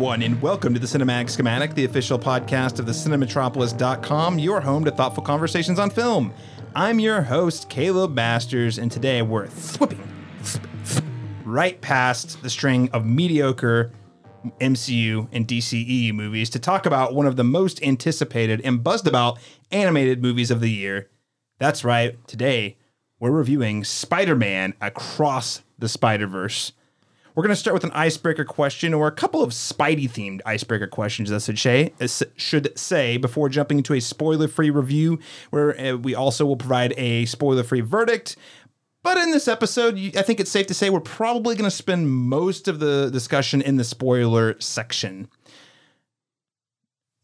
everyone, and welcome to the Cinematic Schematic, the official podcast of the Cinematropolis.com, your home to thoughtful conversations on film. I'm your host, Caleb Masters, and today we're whipping right past the string of mediocre MCU and DCEU movies to talk about one of the most anticipated and buzzed about animated movies of the year. That's right, today we're reviewing Spider Man Across the Spider Verse. We're going to start with an icebreaker question or a couple of Spidey themed icebreaker questions, that should say, should say before jumping into a spoiler free review, where uh, we also will provide a spoiler free verdict. But in this episode, I think it's safe to say we're probably going to spend most of the discussion in the spoiler section.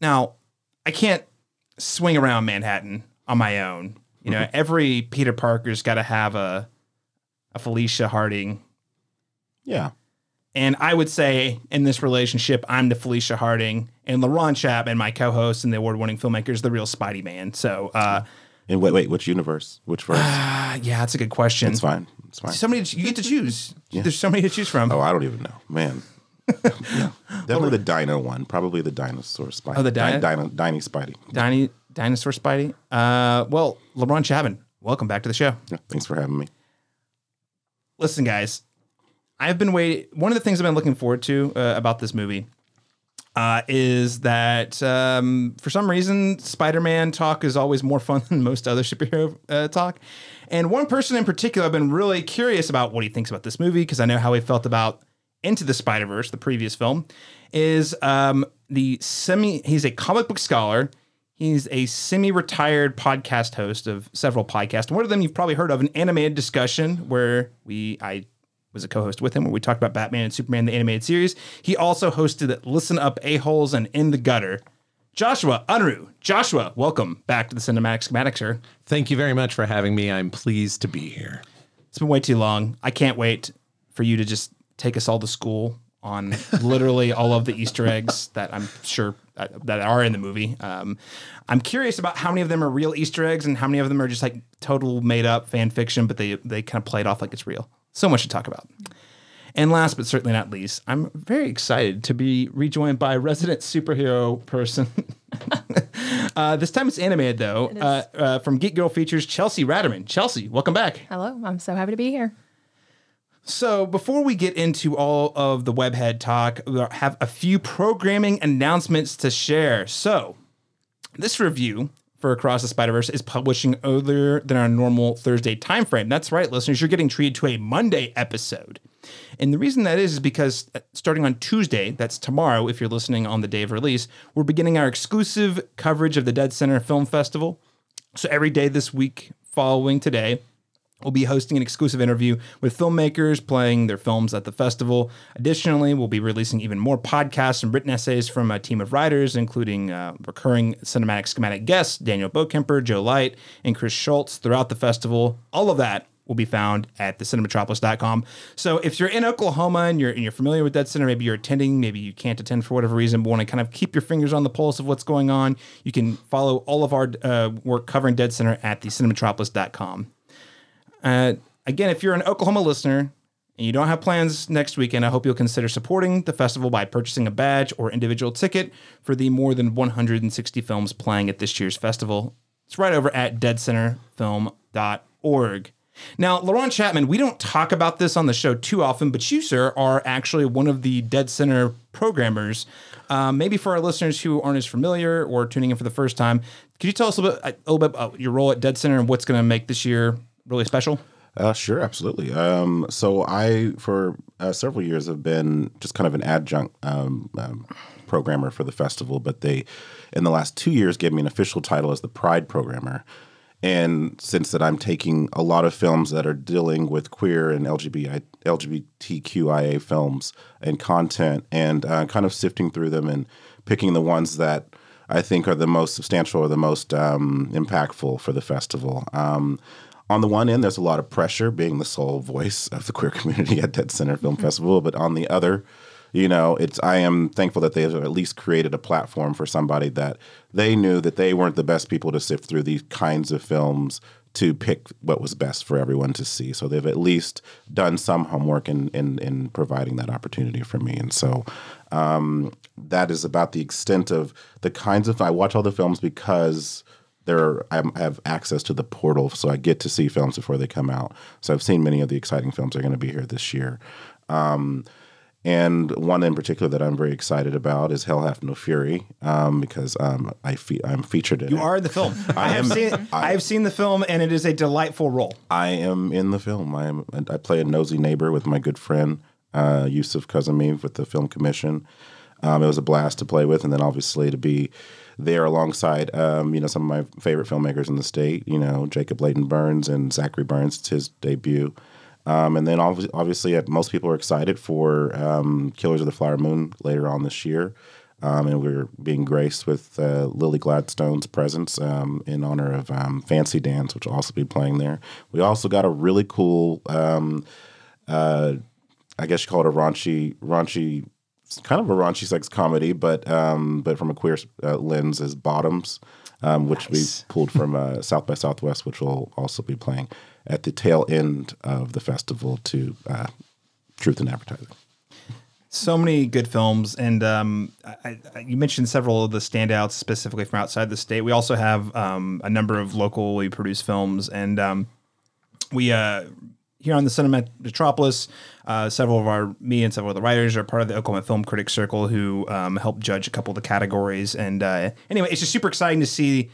Now, I can't swing around Manhattan on my own. You know, mm-hmm. every Peter Parker's got to have a a Felicia Harding. Yeah. And I would say in this relationship, I'm the Felicia Harding, and LaRon Chapman, my co-host and the award-winning filmmaker, is the real Spidey man. So, uh, and wait, wait, which universe? Which verse? Uh, yeah, that's a good question. It's fine. It's fine. Somebody you get to choose. yeah. There's so many to choose from. Oh, I don't even know, man. yeah, definitely the Dino one. Probably the dinosaur Spidey. Oh, the Dino, Dino, Dino Spidey. Dino, dinosaur Spidey. Uh, well, LaRon Chapman, welcome back to the show. Yeah, thanks for having me. Listen, guys, I've been waiting. One of the things I've been looking forward to uh, about this movie uh, is that um, for some reason Spider-Man talk is always more fun than most other superhero uh, talk. And one person in particular, I've been really curious about what he thinks about this movie because I know how he felt about Into the Spider Verse, the previous film. Is um, the semi? He's a comic book scholar. He's a semi-retired podcast host of several podcasts. One of them you've probably heard of, an animated discussion where we I was a co-host with him where we talked about Batman and Superman the animated series. He also hosted Listen Up A-Holes and In the Gutter. Joshua Unruh. Joshua, welcome back to the Cinematic Schematic, sir. Thank you very much for having me. I'm pleased to be here. It's been way too long. I can't wait for you to just take us all to school on literally all of the Easter eggs that I'm sure uh, that are in the movie. Um, I'm curious about how many of them are real Easter eggs and how many of them are just like total made up fan fiction, but they they kind of play it off like it's real. So much to talk about. And last but certainly not least, I'm very excited to be rejoined by resident superhero person. uh, this time it's animated though, it uh, uh, from Geek Girl Features, Chelsea Ratterman. Chelsea, welcome back. Hello, I'm so happy to be here. So before we get into all of the webhead talk, we have a few programming announcements to share. So this review for Across the Spider Verse is publishing earlier than our normal Thursday timeframe. That's right, listeners, you're getting treated to a Monday episode. And the reason that is is because uh, starting on Tuesday, that's tomorrow, if you're listening on the day of release, we're beginning our exclusive coverage of the Dead Center Film Festival. So every day this week following today, We'll be hosting an exclusive interview with filmmakers playing their films at the festival. Additionally, we'll be releasing even more podcasts and written essays from a team of writers, including uh, recurring cinematic schematic guests Daniel Bokemper, Joe Light, and Chris Schultz throughout the festival. All of that will be found at thecinematropolis.com. So if you're in Oklahoma and you're and you're familiar with Dead Center, maybe you're attending, maybe you can't attend for whatever reason, but want to kind of keep your fingers on the pulse of what's going on, you can follow all of our uh, work covering Dead Center at thecinematropolis.com. Uh, again, if you're an Oklahoma listener and you don't have plans next weekend, I hope you'll consider supporting the festival by purchasing a badge or individual ticket for the more than 160 films playing at this year's festival. It's right over at deadcenterfilm.org. Now, LaRon Chapman, we don't talk about this on the show too often, but you, sir, are actually one of the Dead Center programmers. Um, maybe for our listeners who aren't as familiar or tuning in for the first time, could you tell us a little bit, a little bit about your role at Dead Center and what's going to make this year really special? Uh, sure, absolutely. Um, so I, for uh, several years, have been just kind of an adjunct um, um, programmer for the festival, but they, in the last two years, gave me an official title as the Pride Programmer. And since that, I'm taking a lot of films that are dealing with queer and LGBT, LGBTQIA films and content, and uh, kind of sifting through them and picking the ones that I think are the most substantial or the most um, impactful for the festival. On the one end, there's a lot of pressure being the sole voice of the queer community at Dead Center Film mm-hmm. Festival, but on the other, you know, it's I am thankful that they have at least created a platform for somebody that they knew that they weren't the best people to sift through these kinds of films to pick what was best for everyone to see. So they've at least done some homework in in, in providing that opportunity for me. And so um, that is about the extent of the kinds of I watch all the films because there I have access to the portal, so I get to see films before they come out. So I've seen many of the exciting films that are going to be here this year. Um, and one in particular that I'm very excited about is Hell Hath No Fury um, because um, I fe- I'm featured in You it. are in the film. I have seen. I have seen the film, and it is a delightful role. I am in the film. I am. I play a nosy neighbor with my good friend uh, Yusuf Kazemi with the Film Commission. Um, it was a blast to play with, and then obviously to be there alongside um, you know some of my favorite filmmakers in the state. You know Jacob Layton Burns and Zachary Burns. It's his debut. Um, and then obvi- obviously, uh, most people are excited for um, Killers of the Flower Moon later on this year. Um, and we're being graced with uh, Lily Gladstone's presence um, in honor of um, Fancy Dance, which will also be playing there. We also got a really cool, um, uh, I guess you call it a raunchy, raunchy, kind of a raunchy sex comedy, but um, but from a queer uh, lens is Bottoms, um, which Nice. we pulled from uh, South by Southwest, which will also be playing at the tail end of the festival to uh, Truth in Advertising. So many good films, and um, I, I, you mentioned several of the standouts specifically from outside the state. We also have um, a number of locally produced films, and um, we uh, here on the Cinema Metropolis, uh, several of our me and several of the writers are part of the Oklahoma Film Critics Circle, who um, help judge a couple of the categories. And uh, anyway, it's just super exciting to see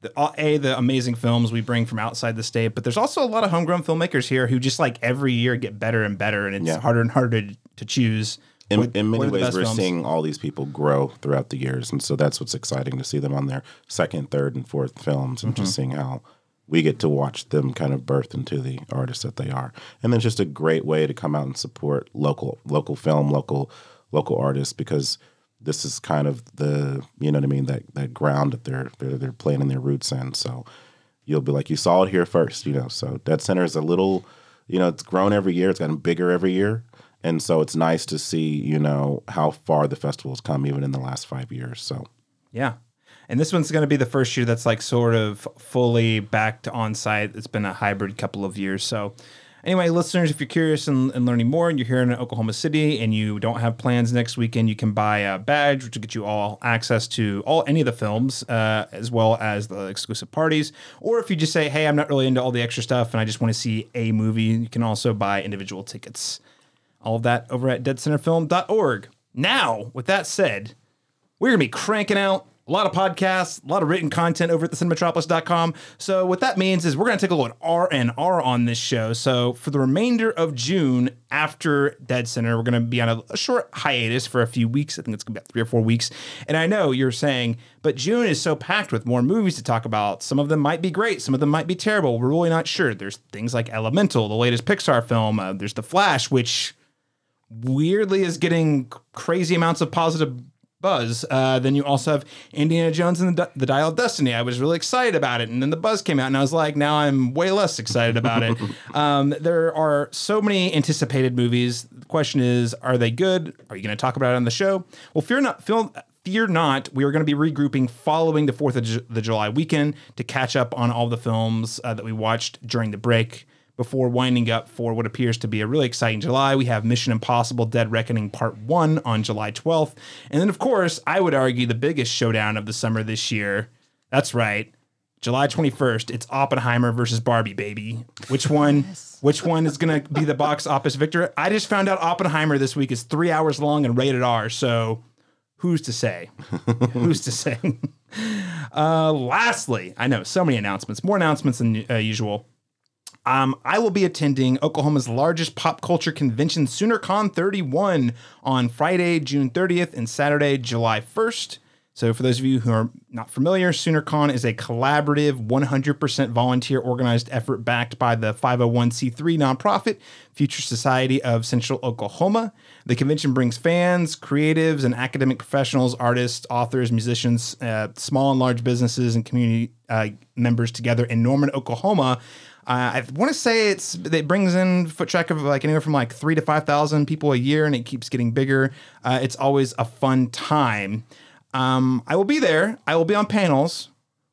the, uh, a the amazing films we bring from outside the state, but there's also a lot of homegrown filmmakers here who just like every year get better and better, and it's Yeah. harder and harder to, to choose. in, what- in many ways we're films. seeing all these people grow throughout the years and so that's what's exciting to see them on their second third and fourth films and Mm-hmm. just seeing how we get to watch them kind of birth into the artists that they are. And then just a great way to come out and support local local film local local artists because this is kind of the you know what I mean that that ground that they're they're, they're planting their roots in. So you'll be like you saw it here first you know? So Dead Center is a little you know it's grown every year it's gotten bigger every year. And so it's nice to see you know how far the festival's come even in the last five years. So Yeah. And this one's going to be the first year that's like sort of fully back to on site. It's been a hybrid couple of years. So, anyway, listeners, if you're curious and, and learning more and you're here in Oklahoma City and you don't have plans next weekend, you can buy a badge, which will get you all access to all any of the films, uh, as well as the exclusive parties. Or if you just say, hey, I'm not really into all the extra stuff and I just want to see a movie, you can also buy individual tickets. All of that over at deadcenterfilm.org. Now, with that said, we're going to be cranking out a lot of podcasts, a lot of written content over at thecinematropolis.com. So what that means is we're going to take a look at R and R on this show. So for the remainder of June after Dead Center, we're going to be on a, a short hiatus for a few weeks. I think it's going to be about three or four weeks. And I know you're saying, but June is so packed with more movies to talk about. Some of them might be great. Some of them might be terrible. We're really not sure. There's things like Elemental, the latest Pixar film. Uh, there's The Flash, which weirdly is getting crazy amounts of positive buzz. Uh, then you also have Indiana Jones and the, the Dial of Destiny. I was really excited about it, and then the buzz came out, and I was like, now I'm way less excited about it. um, there are so many anticipated movies. The question is, are they good? Are you going to talk about it on the show? Well, fear not. Fear not, we are going to be regrouping following the 4th of Ju- the July weekend to catch up on all the films uh, that we watched during the break before winding up for what appears to be a really exciting July. We have Mission Impossible Dead Reckoning Part 1 on July 12th. And then, of course, I would argue the biggest showdown of the summer this year. That's right. July 21st, it's Oppenheimer versus Barbie, baby. Which one which one is going to be the box office victor? I just found out Oppenheimer this week is 3 hours long and rated R, so who's to say? who's to say? uh lastly, I know so many announcements, more announcements than uh, usual. Um, I will be attending Oklahoma's largest pop culture convention, SoonerCon 31, on Friday, June 30th and Saturday, July 1st. So, for those of you who are not familiar, SoonerCon is a collaborative, 100% volunteer organized effort backed by the 501c3 nonprofit Future Society of Central Oklahoma. The convention brings fans, creatives, and academic professionals, artists, authors, musicians, uh, small and large businesses, and community uh, members together in Norman, Oklahoma. Uh, I want to say it's it brings in foot track of like anywhere from like three to five thousand people a year, and it keeps getting bigger. Uh, it's always a fun time. Um, I will be there. I will be on panels.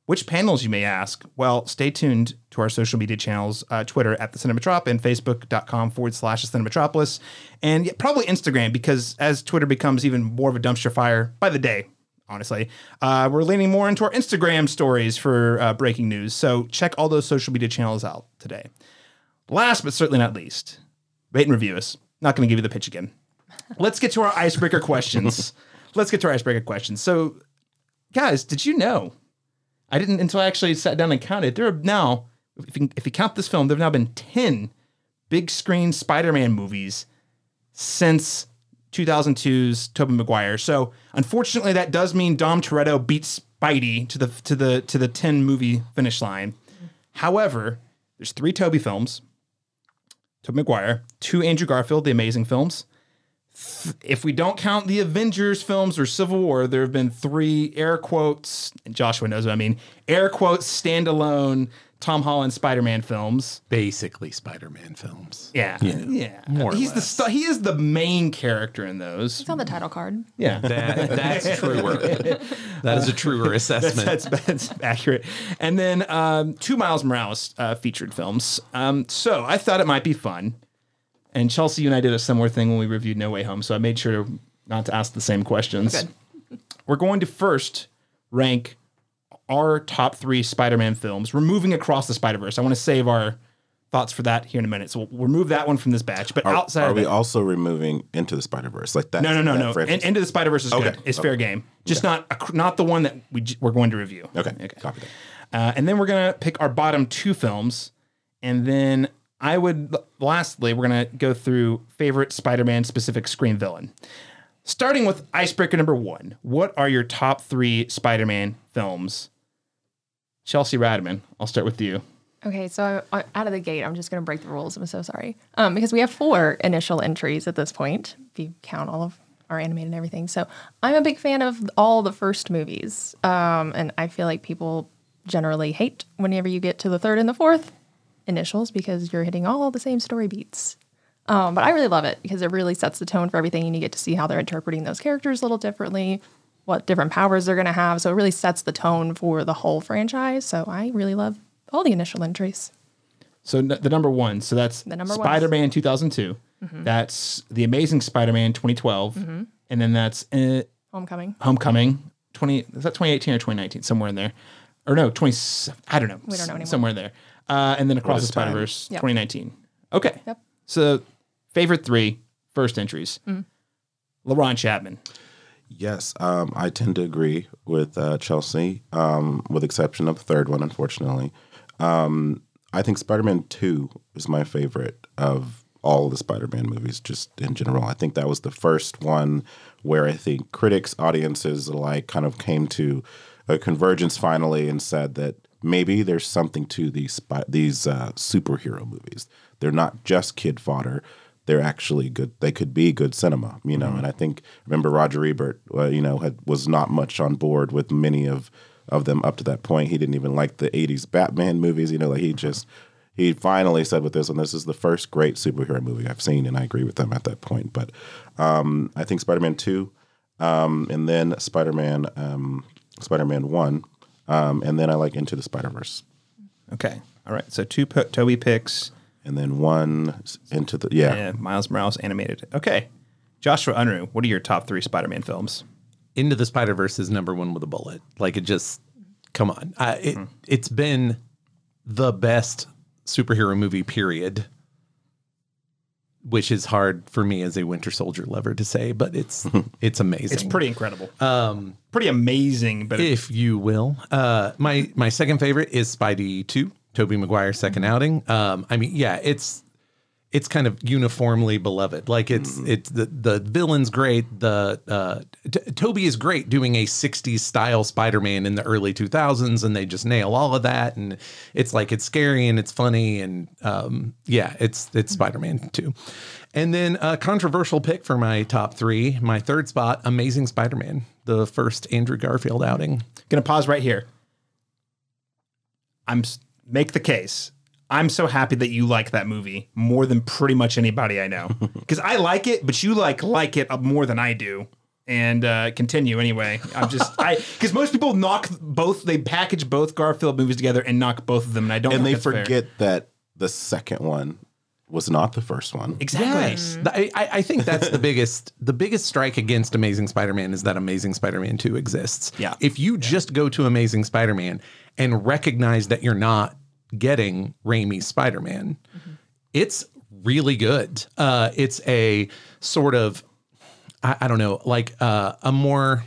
Which panels, you may ask? Well, stay tuned to our social media channels uh, Twitter at the Cinematrop and Facebook.com forward slash the Cinematropolis, and probably Instagram because as Twitter becomes even more of a dumpster fire by the day, honestly, uh, we're leaning more into our Instagram stories for uh, breaking news. So check all those social media channels out today. Last but certainly not least, rate and review us. Not going to give you the pitch again. Let's get to our icebreaker questions. Let's get to our icebreaker questions. So, guys, did you know? I didn't until I actually sat down and counted. There are now, if you, if you count this film, there have now been 10 big screen Spider Man movies since 2002's Tobey Maguire. So, unfortunately, that does mean Dom Toretto beats Spidey to the to the to the 10 movie finish line. However, there's three Tobey films, Tobey Maguire, two Andrew Garfield, the amazing films. If we don't count the Avengers films or Civil War, there have been three air quotes, Joshua knows what I mean, air quotes standalone Tom Holland Spider-Man films. Basically, Spider-Man films. Yeah. Yeah. more or He's the less. stu- he is the main character in those. It's on the title card. Yeah. That, that's truer. That is a truer assessment. That's, that's accurate. And then um, two Miles Morales uh, featured films. Um, so I thought it might be fun. And Chelsea, you and I did a similar thing when we reviewed No Way Home. So I made sure not to ask the same questions. Good. We're going to first rank our top three Spider-Man films. We're moving across the Spider-Verse. I want to save our thoughts for that here in a minute. So we'll remove that one from this batch. But Are, outside are we that, also removing Into the Spider Verse like that? no, no, no, no. franchise? In, Into the Spider Verse is Okay. good. It's fair game. Just not a, not the one that we j- we're going to review. okay, copy that. Uh, and then we're gonna pick our bottom two films, and then I would lastly we're gonna go through favorite Spider-Man specific screen villain. Starting with icebreaker number one, what are your top three Spider-Man films? Chelsea Ratterman, I'll start with you. Okay, so I, out of the gate, I'm just going to break the rules. I'm so sorry. Um, because we have four initial entries at this point, if you count all of our animated and everything. So I'm a big fan of all the first movies. Um, and I feel like people generally hate whenever you get to the third and the fourth initials because you're hitting all the same story beats. Um, but I really love it because it really sets the tone for everything, and you get to see how they're interpreting those characters a little differently, what different powers they're going to have. So it really sets the tone for the whole franchise. So I really love all the initial entries. So n- the number one, so that's The number one Spider-Man 2002. That's The Amazing Spider-Man 2012, and then that's uh, Homecoming. Homecoming 20 is that 2018 or 2019 somewhere in there or no 20 I don't know We don't know anymore. somewhere there uh, and then across the is? Spider Verse Yep. 2019 okay Yep. so favorite three first entries Mm. LaRon Chapman Yes, um, I tend to agree with uh, Chelsea, um, with exception of the third one, unfortunately. Um, I think Spider Man 2 is my favorite of all the Spider Man movies, just in general. I think that was the first one where I think critics, audiences alike kind of came to a convergence finally and said that maybe there's something to these, these uh, superhero movies. They're not just kid fodder they're actually good. They could be good cinema, you know. And I think remember Roger Ebert, uh, you know, had was not much on board with many of of them up to that point. He didn't even like the '80s Batman movies, you know. Like he just he finally said with this one, this is the first great superhero movie I've seen, and I agree with them at that point. But um, I think Spider-Man two, um, and then Spider-Man um, Spider-Man one, um, and then I like Into the Spider-Verse. okay all right so two po- Tobey picks And then one into the yeah. and Miles Morales animated okay Joshua Unruh what are your top three Spider-Man films Into the Spider Verse is number one with a bullet. Like it just, come on. Uh, it, It's been the best superhero movie, period. Which is hard for me as a Winter Soldier lover to say, but it's it's amazing. it's pretty incredible um pretty amazing but if you will. Uh, my my second favorite is Spidey Two, Tobey Maguire's 2nd outing. Um, I mean, yeah, it's it's kind of uniformly beloved. Like it's it's the the villain's great. The uh, T- Tobey is great doing a '60s style Spider-Man in the early 2000s, and they just nail all of that. And it's like it's scary and it's funny and um, yeah, it's it's Spider-Man Two. And then a controversial pick for my top three, my third spot, Amazing Spider-Man, the first Andrew Garfield outing. Gonna pause right here. I'm s- make the case. I'm so happy that you like that movie more than pretty much anybody I know. Because I like it, but you like like it more than I do. and uh, continue anyway. I'm just I because most people knock both they package both Garfield movies together and knock both of them, and I don't. and think they that's fair. forget that the second one was not the first one. exactly. Yes, I, I I think that's the biggest the biggest strike against Amazing Spider-Man is that Amazing Spider-Man Two exists. Yeah. if you just go to Amazing Spider-Man and recognize that you're not getting Raimi's Spider-Man, it's really good. Uh, it's a sort of I, I don't know, like uh, a more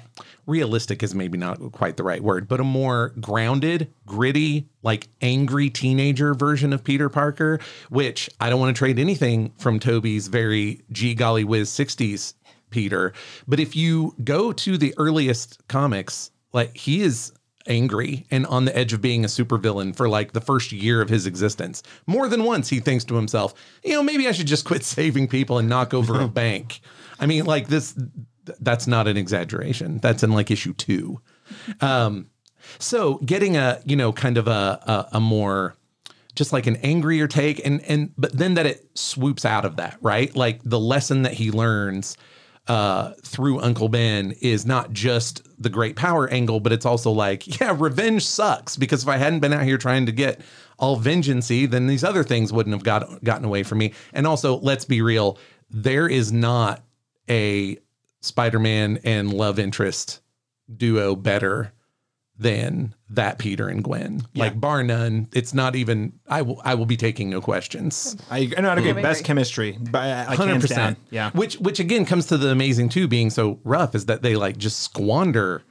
realistic is maybe not quite the right word, but a more grounded, gritty, like angry teenager version of Peter Parker, which I don't want to trade anything from Tobey's very G golly whiz 60s Peter. But if you go to the earliest comics, like he is angry and on the edge of being a supervillain for like the first year of his existence. More than once he thinks to himself, you know, maybe I should just quit saving people and knock over a bank. I mean, like this th- that's not an exaggeration. That's in like issue 2. Um so getting a, you know, kind of a a, a more just like an angrier take and and but then that it swoops out of that, right? Like the lesson that he learns uh through Uncle Ben is not just the great power angle, but it's also like, yeah, revenge sucks because if I hadn't been out here trying to get all vengeancey, then these other things wouldn't have got gotten away from me. And also, let's be real, there is not a Spider-Man and love interest duo better than that Peter and Gwen. Like bar none, it's not even I will I will be taking no questions. I, I know how to agree. I Best agree. chemistry, but hundred percent. Yeah. Which which again comes to the amazing too being so rough is that they like just squander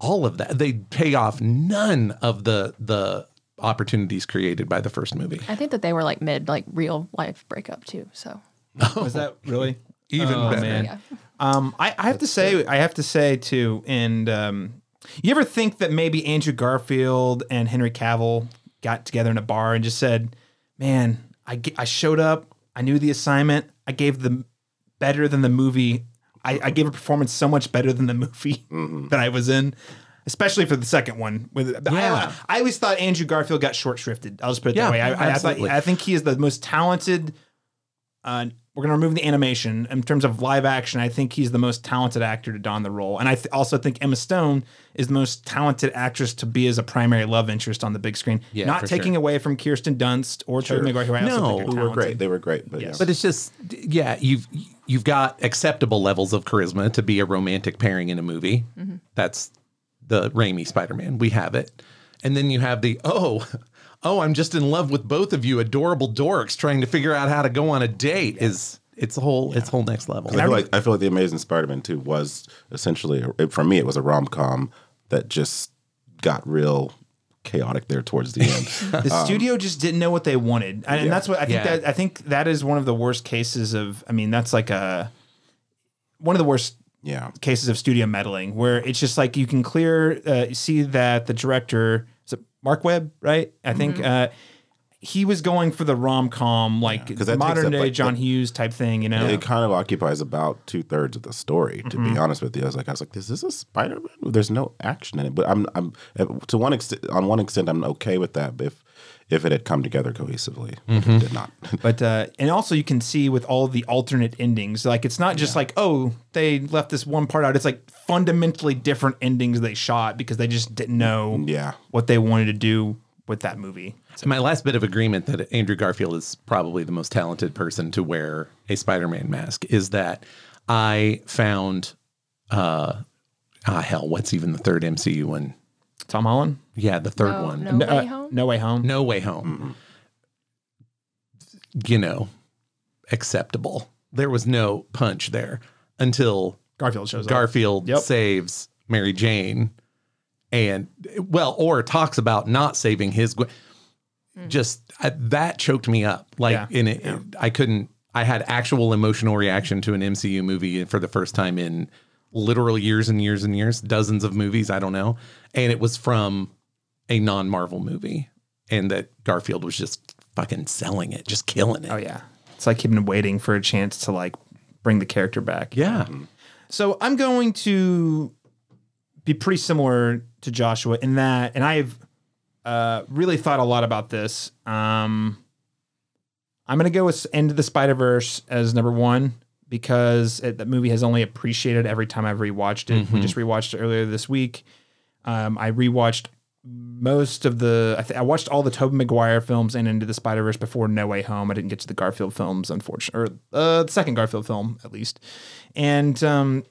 all of that. They pay off none of the the opportunities created by the first movie. I think that they were like mid like real life breakup too. So Was that really? Even Oh, better. man. yeah. Um, I, I have to say, I have to say too, and um, you ever think that maybe Andrew Garfield and Henry Cavill got together in a bar and just said, "Man, I, ge- I showed up, I knew the assignment, I gave them better than the movie, I, I gave a performance so much better than the movie that I was in." Especially for the second one, with Yeah. I, I always thought Andrew Garfield got short shrifted. I'll just put it Yeah, that way. I, I, I, thought. I think he is the most talented uh, we're going to remove the animation in terms of live action. I think he's the most talented actor to don the role, and I th- also think Emma Stone is the most talented actress to be as a primary love interest on the big screen. Yeah, Not taking sure. away from Kirsten Dunst or Sure. Tobey Maguire, who I also No. think are Who were great. They were great, but Yes. yeah. But it's just yeah, you've you've got acceptable levels of charisma to be a romantic pairing in a movie. Mm-hmm. That's the Raimi Spider-Man. We have it. And then you have the oh, oh, I'm just in love with both of you adorable dorks trying to figure out how to go on a date is it's a whole it's whole next level. I feel like I feel like the Amazing Spider-Man two was essentially it- for me it was a rom com that just got real chaotic there towards the end. The studio just didn't know what they wanted, and, and that's what I think. Yeah. That I think that is one of the worst cases of. I mean, that's like a one of the worst yeah, cases of studio meddling where it's just like you can clear uh, see that the director is it Marc Webb, right? I think mm-hmm. uh, he was going for the rom com like takes modern day like, John Hughes type thing, you know. it kind of occupies about two thirds of the story. To be mm-hmm. honest with you, I was like, I was like, is this a Spider-Man? There's no action in it, but I'm I'm eh, to one extent on one extent I'm okay with that. If if it had come together cohesively, but it did not. But uh, and also you can see with all the alternate endings, like it's not just like oh they left this one part out. It's like fundamentally different endings they shot because they just didn't know Yeah. what they wanted to do with that movie. So My last bit of agreement that Andrew Garfield is probably the most talented person to wear a Spider-Man mask is that I found uh ah hell, what's even the third MCU one? Tom Holland, Yeah, the third No, one. no No, way uh, home. No Way Home. No Way Home. You know, acceptable. There was no punch there until Garfield shows up. Garfield Yep. saves Mary Jane and well or talks about not saving his Gwen. just I, that choked me up like Yeah. in it I couldn't I had actual emotional reaction to an MCU movie for the first time in literal years and years and years dozens of movies I don't know. And it was from a non-Marvel movie. And that Garfield was just fucking selling it just killing it. Oh yeah, it's like he'd been waiting for a chance to like bring the character back. yeah. So I'm going to be pretty similar to Joshua in that, and I've uh, really thought a lot about this. Um, I'm going to go with Into the Spider Verse as number one because it, that movie has only appreciated every time I've rewatched it. We just rewatched it earlier this week. Um, I rewatched most of the. I, th- I watched all the Tobey Maguire films and Into the Spider Verse before No Way Home. I didn't get to the Garfield films, unfortunately, or uh, the second Garfield film at least. And um,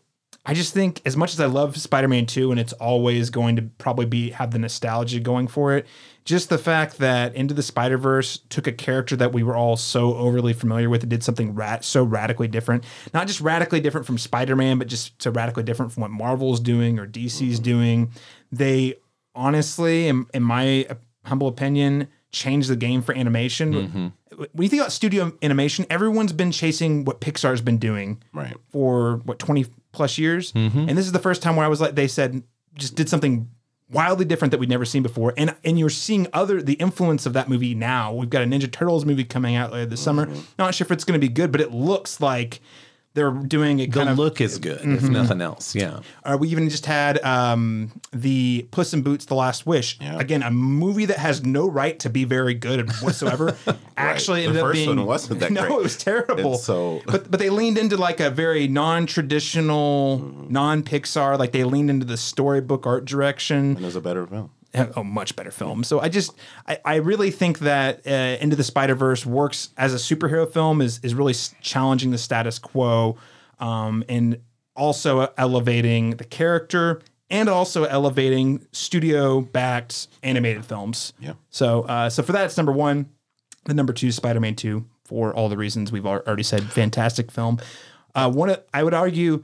I just think, as much as I love Spider Man Two, and it's always going to probably be have the nostalgia going for it. Just the fact that Into the Spider Verse took a character that we were all so overly familiar with and did something rat- so radically different. Not just radically different from Spider Man, but just so radically different from what Marvel's doing or DC's mm-hmm. doing. They honestly, in, in my humble opinion, changed the game for animation. Mm-hmm. When you think about studio animation, everyone's been chasing what Pixar's been doing Right. for what 20 plus years. Mm-hmm. And this is the first time where I was like, they said, just did something wildly different that we'd never seen before. And and you're seeing other the influence of that movie now. We've got a Ninja Turtles movie coming out later this summer. Mm-hmm. Not sure if it's going to be good, but it looks like they're doing a The kind of look is good, if nothing else. Yeah. uh, we even just had um, the Puss in Boots: The Last Wish. Yeah. Again, a movie that has no right to be very good whatsoever. Actually, The ended up being one wasn't that no, great. it was terrible. And so- but but they leaned into like a very non-traditional, Mm-hmm. non-Pixar. Like they leaned into the storybook art direction And it was a better film. A much better film. So I just I, I really think that uh, Into the Spider Verse works as a superhero film is is really challenging the status quo, um, and also elevating the character and also elevating studio backed animated films. Yeah. So uh, so for that it's number one. The number two Spider Man two for all the reasons we've already said. Fantastic film. Uh, one of, I would argue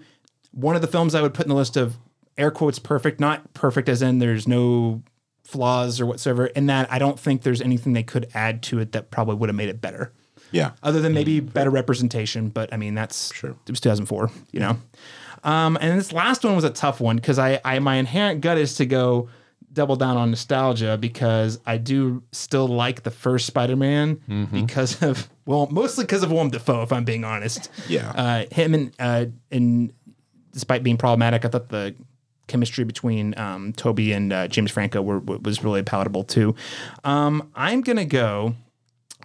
one of the films I would put in the list of air quotes perfect, not perfect as in there's no flaws or whatsoever. In that, I don't think there's anything they could add to it that probably would have made it better, Yeah. other than maybe better representation. But I mean, that's Sure. It was 2004, you know. Um, and this last one was a tough one because I, I my inherent gut is to go double down on nostalgia because I do still like the first Spider-Man because of well, mostly because of Willem Dafoe, if I'm being honest. Yeah. Uh, him and uh, and despite being problematic, I thought the chemistry between um, Tobey and uh, James Franco were, was really palatable too. Um, I'm gonna go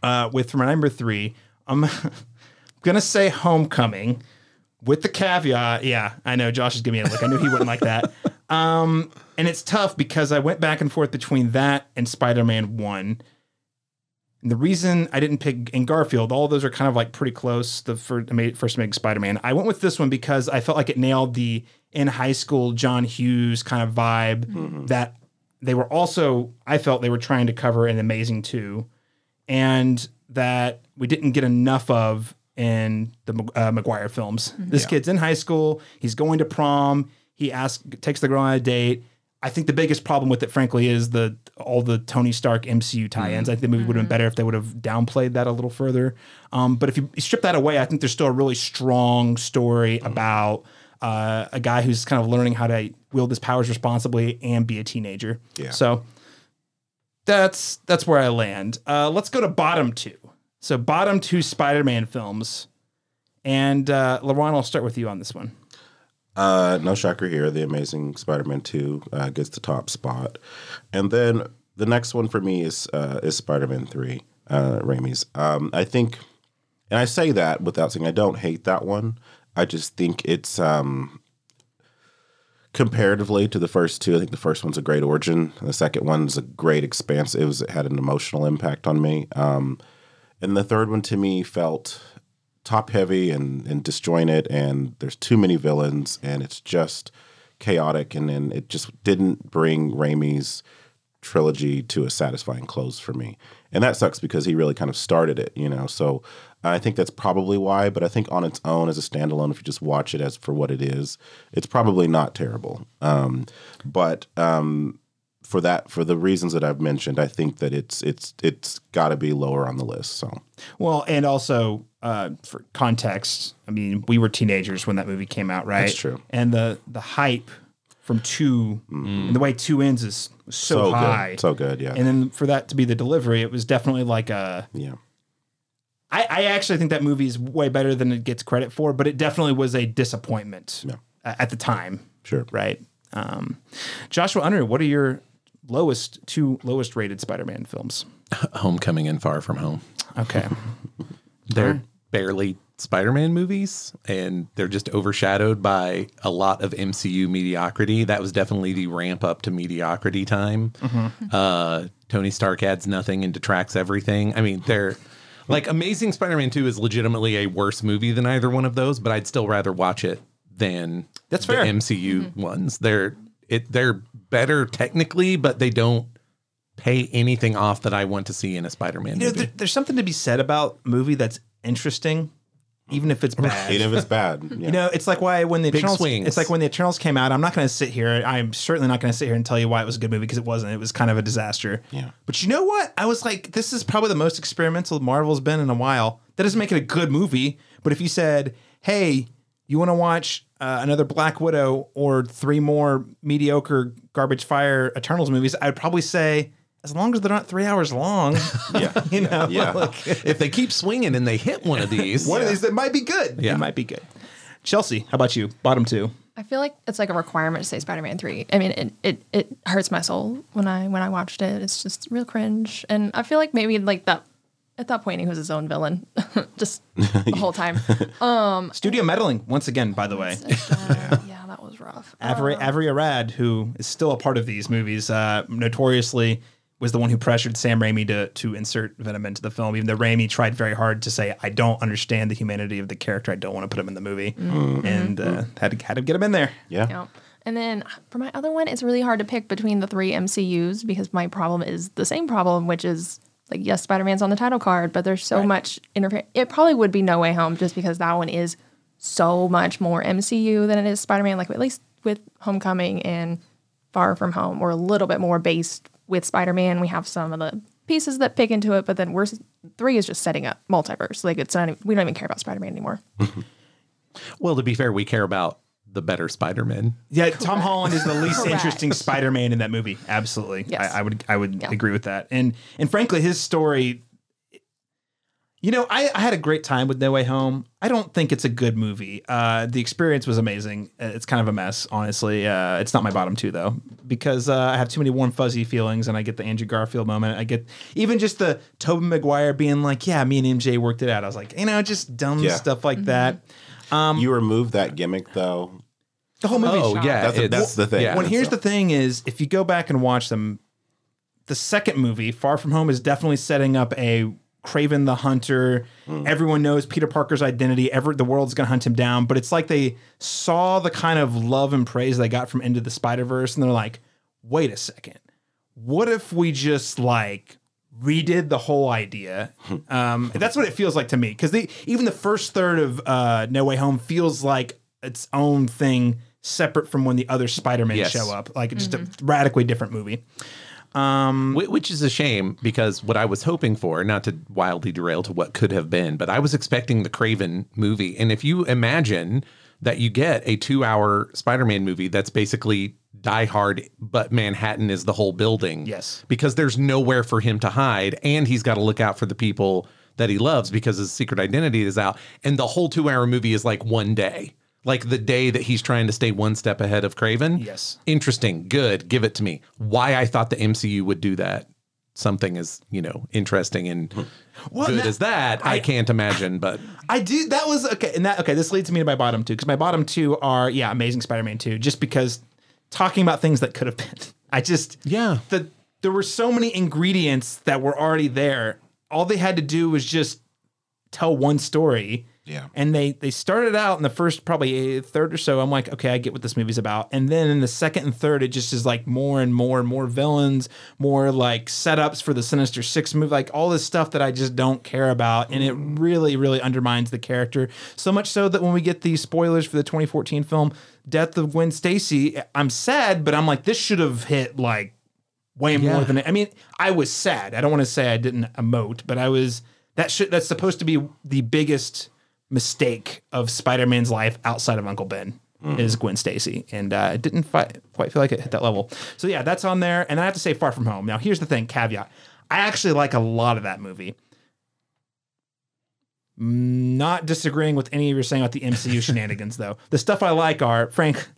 uh, with my number three. I'm gonna say Homecoming with the caveat. Yeah, I know Josh is giving me a look. I knew he wouldn't like that. Um, and it's tough because I went back and forth between that and Spider-Man One. And the reason I didn't pick in Garfield, all those are kind of like pretty close. The first, first Meg Spider-Man. I went with this one because I felt like it nailed the in high school John Hughes kind of vibe that they were also. I felt they were trying to cover in Amazing Two, and that we didn't get enough of in the uh, Maguire films. This kid's in high school. He's going to prom. He asks, takes the girl on a date. I think the biggest problem with it, frankly, is the all the Tony Stark MCU tie-ins. I think the movie would have been better if they would have downplayed that a little further. Um, but if you strip that away, I think there's still a really strong story about uh, a guy who's kind of learning how to wield his powers responsibly and be a teenager. Yeah. So that's that's where I land. Uh, let's go to bottom two. So bottom two Spider-Man films, and uh, LaRon, I'll start with you on this one. Uh, no shocker here. The Amazing Spider-Man Two uh, gets the top spot, and then the next one for me is uh, is Spider-Man Three, uh, Raimi's. Um, I think, and I say that without saying I don't hate that one. I just think it's um, comparatively to the first two. I think the first one's a great origin. The second one's a great expanse. It was it had an emotional impact on me. Um, and the third one to me felt top heavy and, and disjointed and there's too many villains and it's just chaotic and then it just didn't bring Raimi's trilogy to a satisfying close for me. And that sucks because he really kind of started it, you know. So I think that's probably why, but I think on its own as a standalone, if you just watch it as for what it is, it's probably not terrible. Um, but um, for that, for the reasons that I've mentioned, I think that it's it's it's got to be lower on the list. So Well, and also uh, for context, I mean, we were teenagers when that movie came out, right? That's true. And the the hype from 2 and the way two ends is so, so high, good, so good, yeah, and then for that to be the delivery, it was definitely like a. yeah. I, I actually think that movie is way better than it gets credit for, but it definitely was a disappointment Yeah. at the time, Sure. right? Um, Joshua Unruh, what are your lowest two lowest rated Spider-Man films? Homecoming and Far From Home. Okay. They're barely Spider-Man movies, and they're just overshadowed by a lot of MCU mediocrity. That was definitely the ramp up to mediocrity time. Uh, Tony Stark adds nothing and detracts everything. I mean, they're like Amazing Spider-Man Two is legitimately a worse movie than either one of those, but I'd still rather watch it than That's the fair. MCU mm-hmm. ones. They're it they're better technically, but they don't pay anything off that I want to see in a Spider-Man You know, movie. there, there's something to be said about movie that's interesting, even if it's bad. Even if it's bad. Yeah. You know, it's like why when the Big Eternals, swings. it's like when the Eternals came out. I'm not going to sit here. I'm certainly not going to sit here and tell you why it was a good movie because it wasn't. It was kind of a disaster. Yeah. But you know what? I was like, this is probably the most experimental Marvel's been in a while. That doesn't make it a good movie. But if you said, hey, you want to watch uh, another Black Widow or three more mediocre garbage fire Eternals movies, I'd probably say. As long as they're not three hours long, yeah. you know, Yeah. like, if they keep swinging and they hit one of these, one of these that might be good. Yeah. It might be good. Chelsea, how about you? Bottom two. I feel like it's like a requirement to say Spider-Man three. I mean, it, it it hurts my soul when I when I watched it. It's just real cringe, and I feel like maybe like that at that point he was his own villain, just the whole time. Studio meddling once again, by the way. Uh, yeah, that was rough. Avi, Avi Arad, who is still a part of these movies, uh, notoriously was the one who pressured Sam Raimi to to insert Venom into the film, even though Raimi tried very hard to say, "I don't understand the humanity of the character. I don't want to put him in the movie," mm. mm-hmm. and uh, mm-hmm. had to had to get him in there. Yeah. Yeah. And then for my other one, it's really hard to pick between the three MCUs because my problem is the same problem, which is like, yes, Spider Man's on the title card, but there's so much interference. It probably would be No Way Home just because that one is so much more MCU than it is Spider Man. Like, at least with Homecoming and Far From Home, we're a little bit more based with Spider Man. We have some of the pieces that pick into it, but then we're three is just setting up multiverse. Like, it's not, we don't even care about Spider Man anymore. well, to be fair, we care about the better Spider-Man. Yeah, Tom Holland is the least Correct. interesting Spider-Man in that movie. Absolutely, Yes. I, I would I would Yeah. agree with that. And and frankly, his story. You know, I, I had a great time with No Way Home. I don't think it's a good movie. Uh, the experience was amazing. Uh, It's kind of a mess, honestly. Uh, it's not my bottom two though, because uh, I have too many warm fuzzy feelings, and I get the Andrew Garfield moment. I get even just the Tobey Maguire being like, "Yeah, me and MJ worked it out." I was like, you know, just dumb Yeah. stuff like that. you remove that gimmick though. The whole movie. Oh yeah, That's, the- that's the thing. yeah. Well, here's the thing: is if you go back and watch them, the second movie, Far From Home, is definitely setting up a Kraven the Hunter. Everyone knows Peter Parker's identity. Ever the world's gonna hunt him down. But it's like they saw the kind of love and praise they got from Into the Spider Verse, and they're like, "Wait a second, what if we just like?" redid the whole idea um that's what it feels like to me because even the first third of uh no way home feels like its own thing separate from when the other spider-man Yes. show up like it's just a radically different movie Um, Wh- Which is a shame because what I was hoping for, not to wildly derail to what could have been, but I was expecting the Kraven movie. And if you imagine that you get a two hour Spider Man movie that's basically Die Hard, but Manhattan is the whole building. Yes. Because there's nowhere for him to hide, and he's got to look out for the people that he loves because his secret identity is out. And the whole two hour movie is like one day. Like the day that he's trying to stay one step ahead of Kraven. Yes. Interesting. Good. Give it to me. Why I thought the MCU would do that. Something as, you know, interesting and Well, good that- as that, I, can't imagine, but I do. That was okay. And that okay. This leads me to my bottom two because my bottom two are yeah, Amazing Spider-Man two. Just because talking about things that could have been. I just Yeah. The there were so many ingredients that were already there. All they had to do was just tell one story. Yeah. And they they started out in the first probably eh, third or so. I'm like, okay, I get what this movie's about. And then in the second and third, it just is like more and more and more villains, more like setups for the Sinister Six movie, like all this stuff that I just don't care about. And it mm. really, really undermines the character. So much so that when we get the spoilers for the 2014 film, Death of Gwen Stacy, I'm sad, but I'm like, this should have hit like way Yeah. more than it. I mean, I was sad. I don't want to say I didn't emote, but I was that should that's supposed to be the biggest mistake of Spider-Man's life outside of Uncle Ben is Gwen Stacy, and uh, it didn't fi- quite feel like it hit that level. So yeah, that's on there, and I have to say Far From Home. Now here's the thing, caveat: I actually like a lot of that movie. Not disagreeing with any of you're saying about the MCU shenanigans, though. The stuff I like are Frank.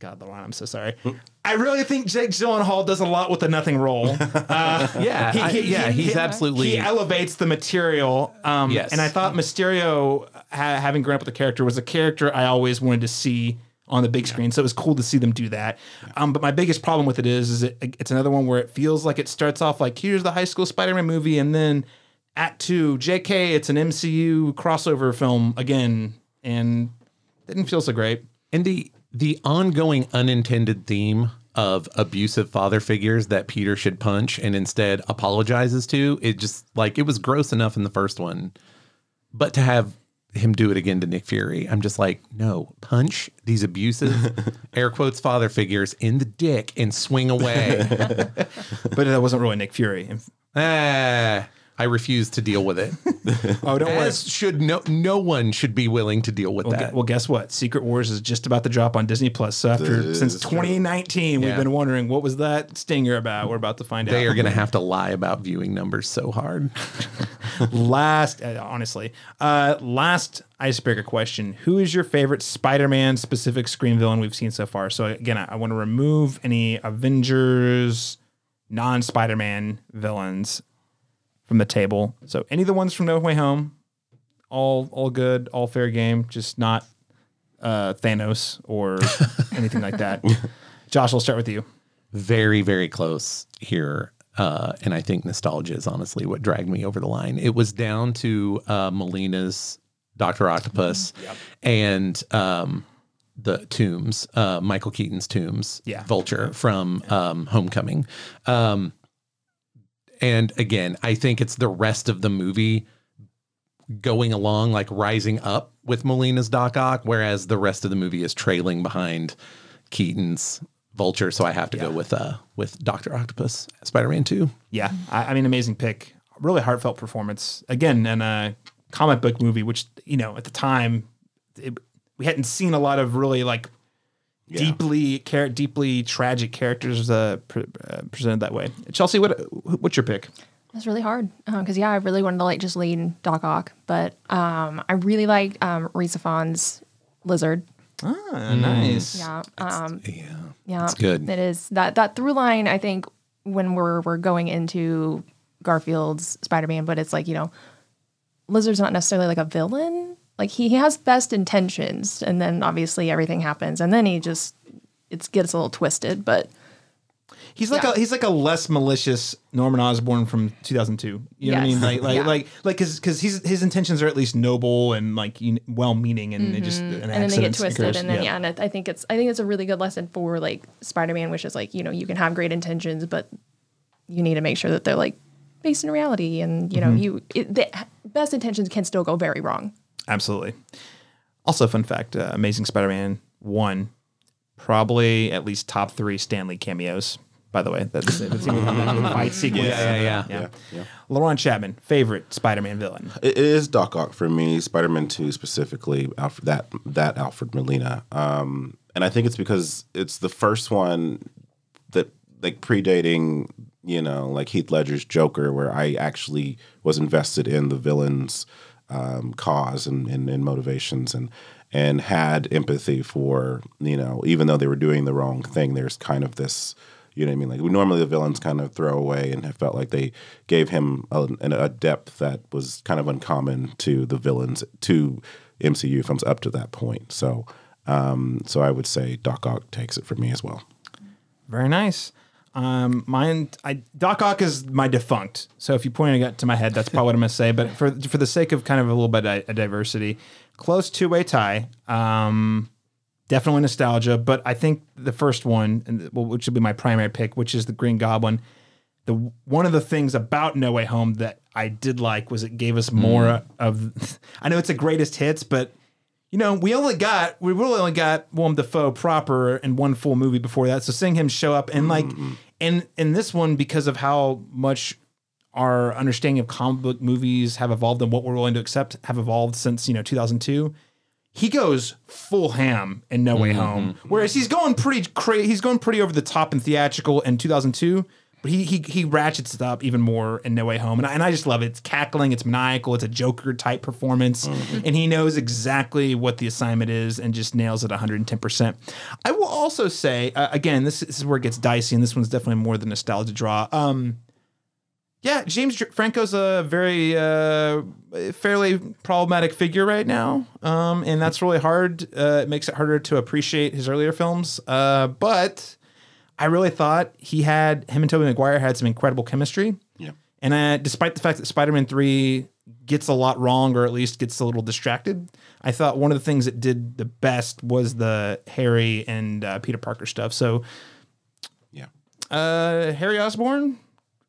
God, the line. I'm so sorry. I really think Jake Gyllenhaal does a lot with a nothing role. Uh, Yeah, I- yeah, he's absolutely- he elevates the material. Um, Yes. and I thought Mysterio, ha- having grown up with the character, was a character I always wanted to see on the big screen. So it was cool to see them do that. Um, but my biggest problem with it is, is it, it's another one where it feels like it starts off like here's the high school Spider-Man movie, and then Act Two, J.K. It's an MCU crossover film again, and didn't feel so great. And the the ongoing unintended theme of abusive father figures that Peter should punch and instead apologizes to, it just like it was gross enough in the first one. But to have him do it again to Nick Fury, I'm just like, no, punch these abusive air quotes father figures in the dick and swing away. But that wasn't really Nick Fury. ah, I refuse to deal with it. Oh, don't worry. As should no no one should be willing to deal with Well, that. gu- well, guess what? Secret Wars is just about to drop on Disney Plus. So after This since is true. 2019, we've been wondering what was that stinger about. We're about to find out. they out. are going to have to lie about viewing numbers so hard. last, uh, honestly, uh, last icebreaker question: Who is your favorite Spider-Man specific screen villain we've seen so far? So again, I, I want to remove any Avengers, non-Spider-Man villains from the table. So any of the ones from No Way Home, all all good, all fair game. Just not uh, Thanos or anything like that. Josh, we'll start with you. very very close here uh, and i think nostalgia is honestly what dragged me over the line it was down to uh, molina's dr octopus and um, the toombs uh, michael keaton's toombs Yeah. vulture from um, homecoming um, and again i think it's the rest of the movie going along like rising up with Molina's Doc Ock, whereas the rest of the movie is trailing behind Keaton's Vulture. So I have to go with uh with Doctor Octopus, Spider Man Two. Yeah, I, I mean, amazing pick. Really heartfelt performance. Again, in a comic book movie, which you know at the time it, we hadn't seen a lot of really like deeply char- deeply tragic characters uh, pre- uh, presented that way. Chelsea, what what's your pick? That's really hard because yeah, I really wanted to like just lead Doc Ock, but um, I really like um, Rhys Ifans's Lizard. Ah, nice. Yeah, um, Yeah. yeah, It's good. It is that that through line. I think when we're we're going into Garfield's Spider Man, but it's like you know, Lizard's not necessarily like a villain. Like he, he has best intentions, and then obviously everything happens, and then he just it gets a little twisted. But He's like Yeah. a he's like a less malicious Norman Osborn from 2002. You know what I mean? Like like Yeah. like like because because his his intentions are at least noble and like well meaning, and they just an Mm-hmm. and then they get twisted occurs. and then yeah. and I I think it's I think it's a really good lesson for like Spider-Man which is like you know you can have great intentions but you need to make sure that they're like based in reality and you know Mm-hmm. you it, the best intentions can still go very wrong Absolutely. Also, fun fact: uh, Amazing Spider-Man one, probably at least top three Stan Lee cameos. By the way, that's, that's even the fight sequence. Yeah, yeah, yeah. Yeah, yeah. LaRon Chapman, favorite Spider-Man villain. It is Doc Ock for me, Spider Man Two specifically. Alfred, that that Alfred Molina, um, and I think it's because it's the first one that like predating, you know, like Heath Ledger's Joker, where I actually was invested in the villain's um, cause and, and, and motivations and and had empathy for you know even though they were doing the wrong thing, there's kind of this. You know what I mean? Like normally the villains kind of throw away, and have felt like they gave him a, a depth that was kind of uncommon to the villains to MCU films up to that point. So, um, so I would say Doc Ock takes it for me as well. Very nice. Um, mine, I, Doc Ock is my defunct. So if you pointed it to my head, that's probably what I'm to say. But for for the sake of kind of a little bit of diversity, close two way tie. Um, definitely nostalgia, but I think the first one, and which would be my primary pick, which is the Green Goblin. The one of the things about No Way Home that I did like was it gave us more of. I know it's a greatest hits, but you know, we only got we really only got Willem Dafoe proper in one full movie before that. So seeing him show up and like mm-hmm. and in this one because of how much our understanding of comic book movies have evolved and what we're willing to accept have evolved since you know 2002 he goes full ham in No Way mm-hmm. Home. Whereas he's going pretty crazy. He's going pretty over the top and theatrical in 2002. But he he he ratchets it up even more in No Way Home, and I, and I just love it. It's cackling, it's maniacal, it's a Joker type performance, and he knows exactly what the assignment is and just nails it 110. percent I will also say uh, again, this, this is where it gets dicey, and this one's definitely more the nostalgia draw. Um, yeah, James Franco's a very uh, fairly problematic figure right now, um, and that's really hard. Uh, it makes it harder to appreciate his earlier films. Uh, but I really thought he had him and Tobey Maguire had some incredible chemistry. Yeah. And uh, despite the fact that Spider-Man Three gets a lot wrong, or at least gets a little distracted, I thought one of the things that did the best was the Harry and uh, Peter Parker stuff. So Yeah. uh, Harry Osborn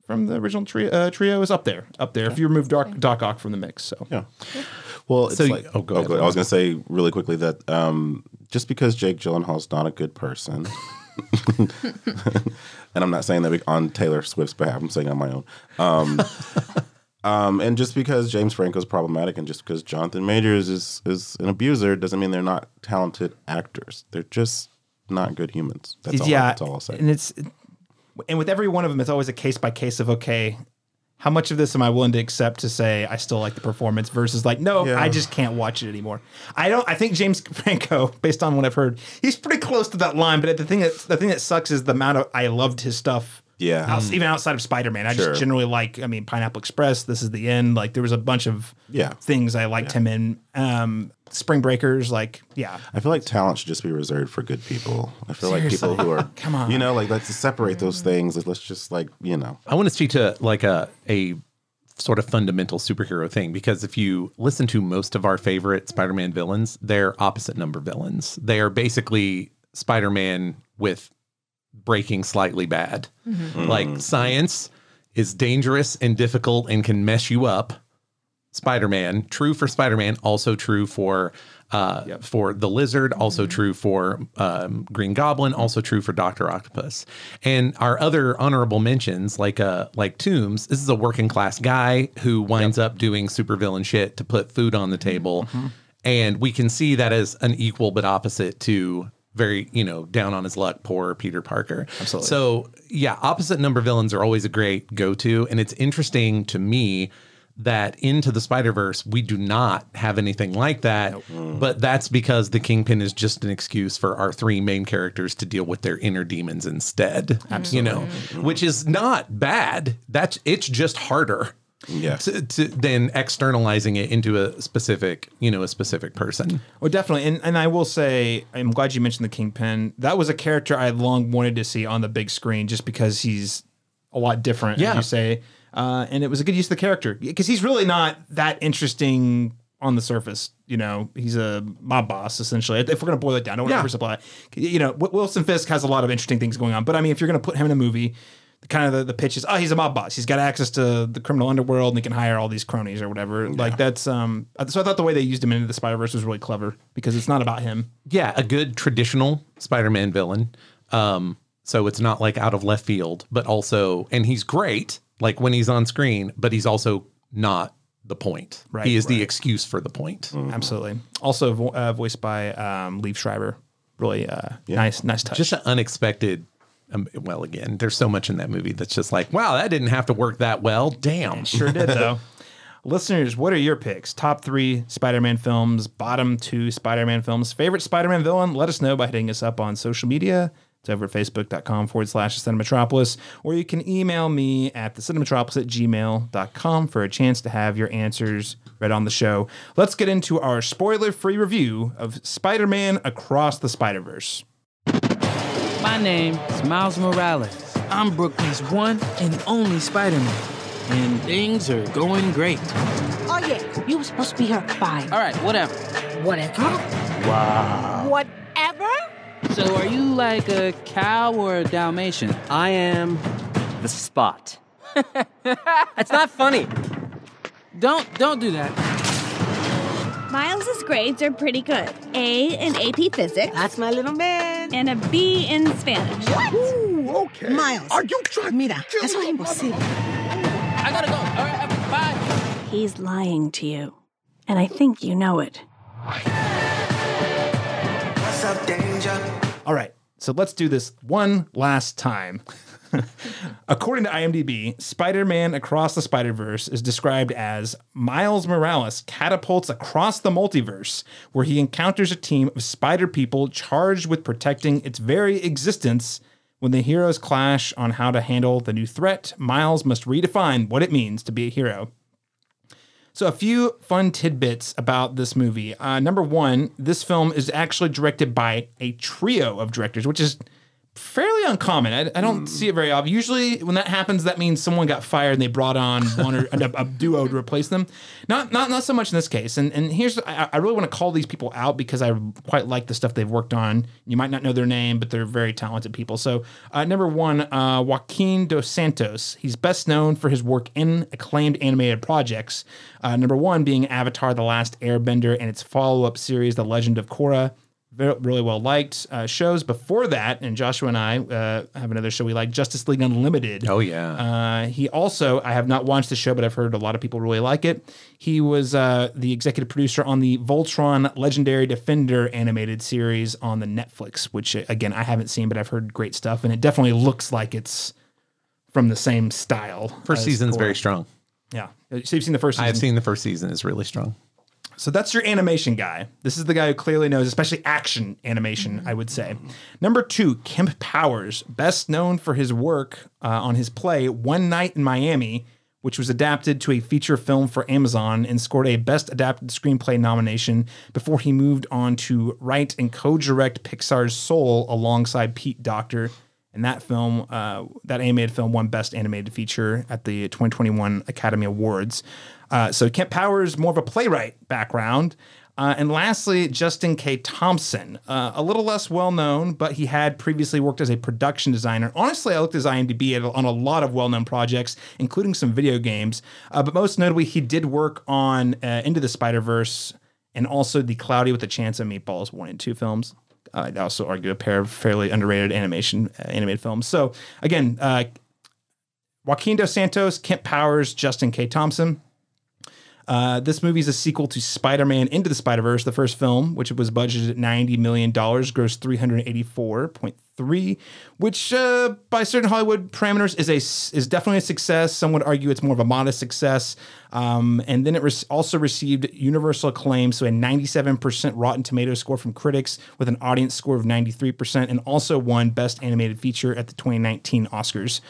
from the original trio, uh, trio is up there, up there. If you remove Doc, Doc Ock from the mix, so Yeah. Well, it's So- like oh, go ahead. I was going to say really quickly that um, just because Jake Gyllenhaal's not a good person, and I'm not saying that on Taylor Swift's behalf, I'm saying on my own. Um, um, and just because James Franco is problematic, and just because Jonathan Majors is is an abuser, doesn't mean they're not talented actors. They're just not good humans. That's all. yeah, that's all I'll say. and it's and with every one of them, it's always a case by case of okay. How much of this am I willing to accept to say I still like the performance versus like no, Yeah. I just can't watch it anymore. I don't. I think James Franco, based on what I've heard, he's pretty close to that line. But the thing that the thing that sucks is the amount of I loved his stuff. Yeah. outs- even outside of Spider Man, I Sure. just generally like. I mean, Pineapple Express. This is the end. Like there was a bunch of Yeah. things I liked him in. Um, Spring Breakers, like yeah, I feel like talent should just be reserved for good people. I feel like people who are Come on. you know, like let's separate those things. Let's just like you know, I want to speak to like a a sort of fundamental superhero thing because if you listen to most of our favorite Spider-Man villains, they're opposite number villains. They are basically Spider-Man with breaking slightly bad. Like science is dangerous and difficult and can mess you up. Spider-Man, true for Spider-Man, also true for uh, for the Lizard, also true for um, Green Goblin, also true for Doctor Octopus, and our other honorable mentions like uh like Toombs. This is a working class guy who winds up doing supervillain shit to put food on the table, and we can see that as an equal but opposite to very you know down on his luck poor Peter Parker. Absolutely. So yeah, opposite number villains are always a great go to, and it's interesting to me that into the Spider Verse, we do not have anything like that. Mm. But that's because the Kingpin is just an excuse for our three main characters to deal with their inner demons instead. Absolutely. You know, which is not bad. That's it's just harder yeah. to, to, than externalizing it into a specific, you know, a specific person. Well, definitely, and and I will say, I'm glad you mentioned the Kingpin. That was a character I long wanted to see on the big screen, just because he's a lot different. Yeah. as you say, uh, and it was a good use of the character because he's really not that interesting on the surface. You know, he's a mob boss essentially. If we're gonna boil it down, I don't Yeah. want to oversimplify. You know, Wilson Fisk has a lot of interesting things going on, but I mean, if you're gonna put him in a movie. Kind of the, the pitch is, oh, he's a mob boss. He's got access to the criminal underworld and he can hire all these cronies or whatever. Like that's um. So I thought the way they used him into the Spider Verse was really clever because it's not about him. Yeah, a good traditional Spider-Man villain. Um, so it's not like out of left field, but also, and he's great, like when he's on screen, but he's also not the point. Right, he is the excuse for the point. Absolutely. Also vo- uh, voiced by um, Liev Schreiber. Really uh, nice, nice touch. Just an unexpected. Um, well, again, there's so much in that movie that's just like, wow, that didn't have to work that well. Damn. sure did though. Listeners, what are your picks? Top three Spider-Man films, bottom two Spider-Man films, favorite Spider-Man villain? Let us know by hitting us up on social media. It's over at facebook.com forward slash Cinematropolis, or you can email me at the cinematropolis at gmail.com for a chance to have your answers read on the show. Let's get into our spoiler-free review of Spider-Man Across the Spider-Verse. My name is Miles Morales. I'm Brooklyn's one and only Spider-Man. And things are going great. Oh yeah, you were supposed to be here at five. All right, whatever. Whatever. Wow. Whatever? So are you like a cow or a Dalmatian? I am the spot. That's not funny. Don't don't do that. Miles's grades are pretty good. A in AP Physics That's my little man. and a B in Spanish. Ooh, okay. Miles. Are you trying? To Mira, eso es imposible. I gotta go. All right, bye. He's lying to you, and I think you know it. What's up, danger? All right, so let's do this one last time. According to IMDb, Spider Man Across the Spider Verse is described as Miles Morales catapults across the multiverse, where he encounters a team of spider people charged with protecting its very existence. When the heroes clash on how to handle the new threat, Miles must redefine what it means to be a hero. So, a few fun tidbits about this movie. Uh, number one, this film is actually directed by a trio of directors, which is fairly uncommon. I, I don't see it very often. Usually, when that happens, that means someone got fired and they brought on one or a, a duo to replace them. Not not not so much in this case. And and here's I, I really want to call these people out because I quite like the stuff they've worked on. You might not know their name, but they're very talented people. So uh, number one, uh, Joaquin dos Santos. He's best known for his work in acclaimed animated projects. Uh, number one being Avatar: The Last Airbender and its follow-up series, The Legend of Korra very, really well liked uh, shows before that, and Joshua and I uh, have another show we like, Justice League Unlimited. Oh yeah. Uh, he also, I have not watched the show, but I've heard a lot of people really like it. He was uh, the executive producer on the Voltron Legendary Defender animated series on the Netflix, which uh, again I haven't seen, but I've heard great stuff, and it definitely looks like it's from the same style. First as season's Korra. very strong. Yeah, so you've seen the first season. I've seen the first season is really strong. So that's your animation guy. This is the guy who clearly knows, especially action animation, I would say. Number two, Kemp Powers, best known for his work uh, on his play One Night in Miami, which was adapted to a feature film for Amazon and scored a Best Adapted Screenplay nomination before he moved on to write and co-direct Pixar's Soul alongside Pete Docter. And that film, uh, that animated film, won Best Animated Feature at the 2021 Academy Awards. Uh, so Kemp Powers, more of a playwright background. Uh, and lastly, Justin K. Thompson, uh, a little less well known, but he had previously worked as a production designer. Honestly, I looked at his IMDb on a lot of well known projects, including some video games. Uh, but most notably, he did work on uh, Into the Spider Verse and also the Cloudy with a Chance of Meatballs one and two films. Uh, I'd also argue a pair of fairly underrated animation uh, animated films. So again, uh, Joaquin Dos Santos, Kemp Powers, Justin K. Thompson. Uh, this movie is a sequel to Spider-Man Into the Spider-Verse, the first film, which was budgeted at ninety million dollars, grossed three hundred eighty-four point three, which uh, by certain Hollywood parameters is a is definitely a success. Some would argue it's more of a modest success. Um, and then it re- also received universal acclaim, so a ninety-seven percent Rotten Tomato score from critics, with an audience score of ninety-three percent, and also won Best Animated Feature at the twenty nineteen Oscars.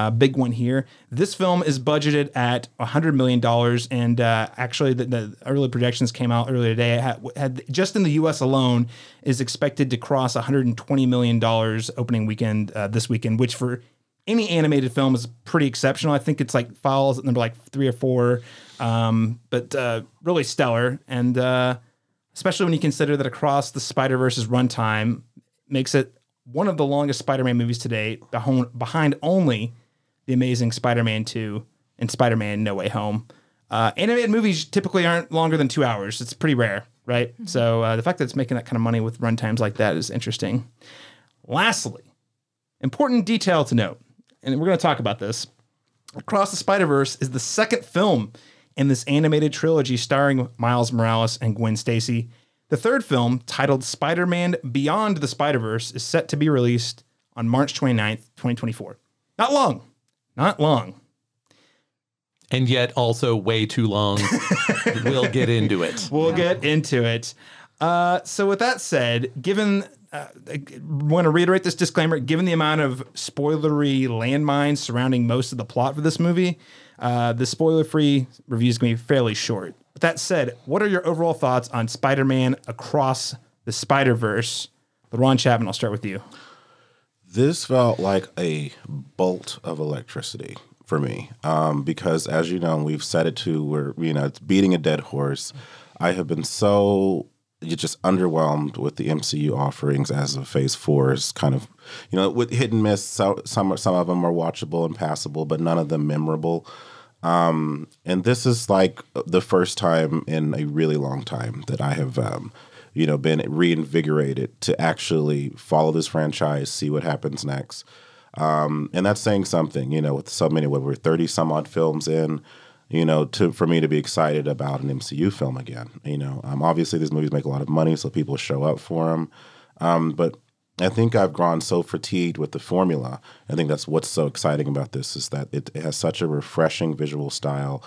Uh, big one here. This film is budgeted at $100 million. And uh, actually, the, the early projections came out earlier today. Had, had, just in the US alone, is expected to cross $120 million opening weekend uh, this weekend, which for any animated film is pretty exceptional. I think it's like files number like three or four, um, but uh, really stellar. And uh, especially when you consider that Across the Spider Verse's runtime makes it one of the longest Spider-Man movies to date, behind only the Amazing Spider-Man 2 and Spider-Man No Way Home. Uh, animated movies typically aren't longer than two hours. It's pretty rare, right? So uh, the fact that it's making that kind of money with runtimes like that is interesting. Lastly, important detail to note, and we're going to talk about this. Across the Spider-Verse is the second film in this animated trilogy starring Miles Morales and Gwen Stacy. The third film, titled Spider Man Beyond the Spider Verse, is set to be released on March 29th, 2024. Not long. Not long. And yet also way too long. we'll get into it. We'll get into it. Uh, so, with that said, given uh, I want to reiterate this disclaimer given the amount of spoilery landmines surrounding most of the plot for this movie, uh, the spoiler free review is going to be fairly short. But that said, what are your overall thoughts on Spider Man across the Spider Verse? LaRon Chapman, I'll start with you. This felt like a bolt of electricity for me um, because, as you know, we've said it too. We're you know it's beating a dead horse. I have been so just underwhelmed with the MCU offerings as of Phase Four is kind of you know with hit and miss. So, some some of them are watchable and passable, but none of them memorable. Um, and this is like the first time in a really long time that I have, um, you know, been reinvigorated to actually follow this franchise, see what happens next. Um, and that's saying something, you know, with so many, what we're 30 some odd films in, you know, to for me to be excited about an MCU film again. You know, um, obviously these movies make a lot of money, so people show up for them. Um, but I think I've grown so fatigued with the formula. I think that's what's so exciting about this is that it, it has such a refreshing visual style.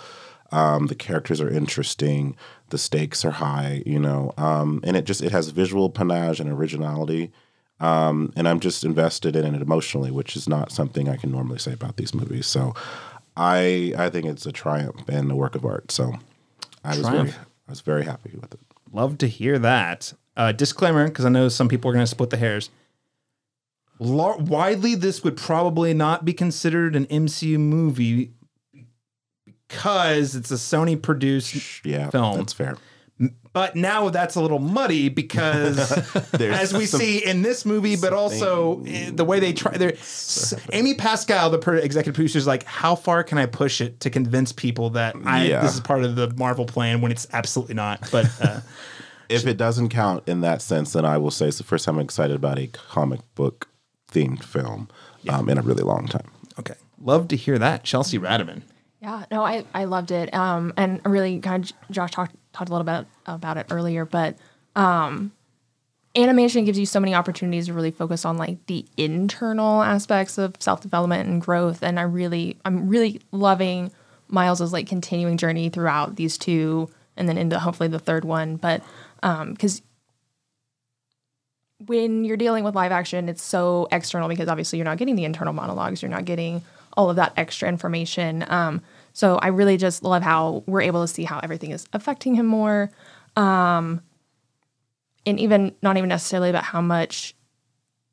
Um, the characters are interesting. The stakes are high, you know, um, and it just it has visual panache and originality. Um, and I'm just invested in it emotionally, which is not something I can normally say about these movies. So, I I think it's a triumph and a work of art. So, I was very Triumph. I was very happy with it. Love to hear that. Uh, disclaimer, because I know some people are going to split the hairs. Lar- widely, this would probably not be considered an MCU movie because it's a Sony produced Yeah, film. that's fair. But now that's a little muddy because, as we see in this movie, but also eh, the way they try, Amy Pascal, the per- executive producer, is like, how far can I push it to convince people that I, Yeah. this is part of the Marvel plan when it's absolutely not? But uh, If it doesn't count in that sense, then I will say it's the first time I'm excited about a comic book themed film um, in a really long time. okay, love to hear that, Chelsea Ratterman. Yeah, no, I, I loved it. Um, and really kind of Josh talked talked a little bit about it earlier, but um, animation gives you so many opportunities to really focus on like the internal aspects of self development and growth. And I really, I'm really loving Miles's like continuing journey throughout these two, and then into hopefully the third one. But because when you're dealing with live action, it's so external because obviously you're not getting the internal monologues, you're not getting all of that extra information. Um, so I really just love how we're able to see how everything is affecting him more, um, and even not even necessarily about how much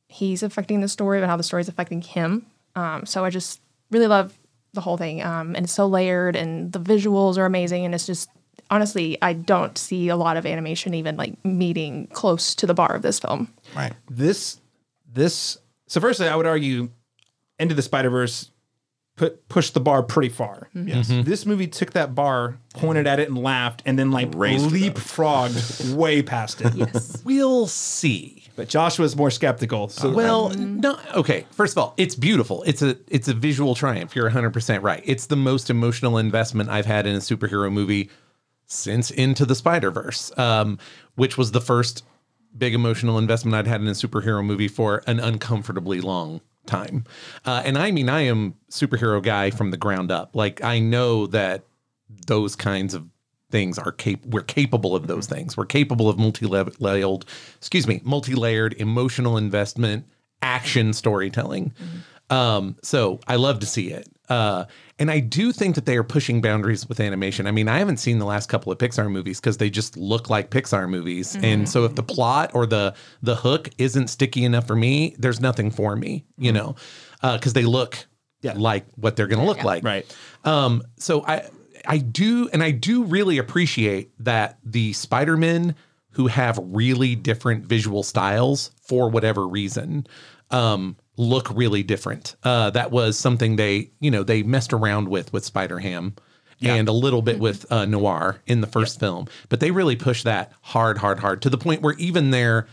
he's affecting the story, but how the story is affecting him. Um, so I just really love the whole thing, um, and it's so layered, and the visuals are amazing, and it's just honestly, I don't see a lot of animation even like meeting close to the bar of this film. Right. This, this. So, firstly, I would argue, Into the Spider Verse put pushed the bar pretty far. Yes. Mm-hmm. This movie took that bar, pointed at it, and laughed, and then like Raised leapfrogged way past it. Yes. We'll see. But Joshua's more skeptical. So, uh, Well, mm-hmm. no. Okay. First of all, it's beautiful. It's a it's a visual triumph. You're 100 percent right. It's the most emotional investment I've had in a superhero movie since Into the Spider Verse, um, which was the first big emotional investment I'd had in a superhero movie for an uncomfortably long time. Uh, and I mean, I am superhero guy from the ground up. Like I know that those kinds of things are cap- we're capable of those things. We're capable of multi-layered, excuse me, multi-layered emotional investment, action storytelling. Um, so I love to see it. Uh, and I do think that they are pushing boundaries with animation. I mean, I haven't seen the last couple of Pixar movies because they just look like Pixar movies. And so if the plot or the the hook isn't sticky enough for me, there's nothing for me, you know, because they look Yeah. like what they're going to look like. right. Um, so I I do and I do really appreciate that the Spider-Men who have really different visual styles for whatever reason um look really different. Uh that was something they, you know, they messed around with with Spider-Ham and a little bit with uh, Noir in the first film, but they really pushed that hard hard hard to the point where even their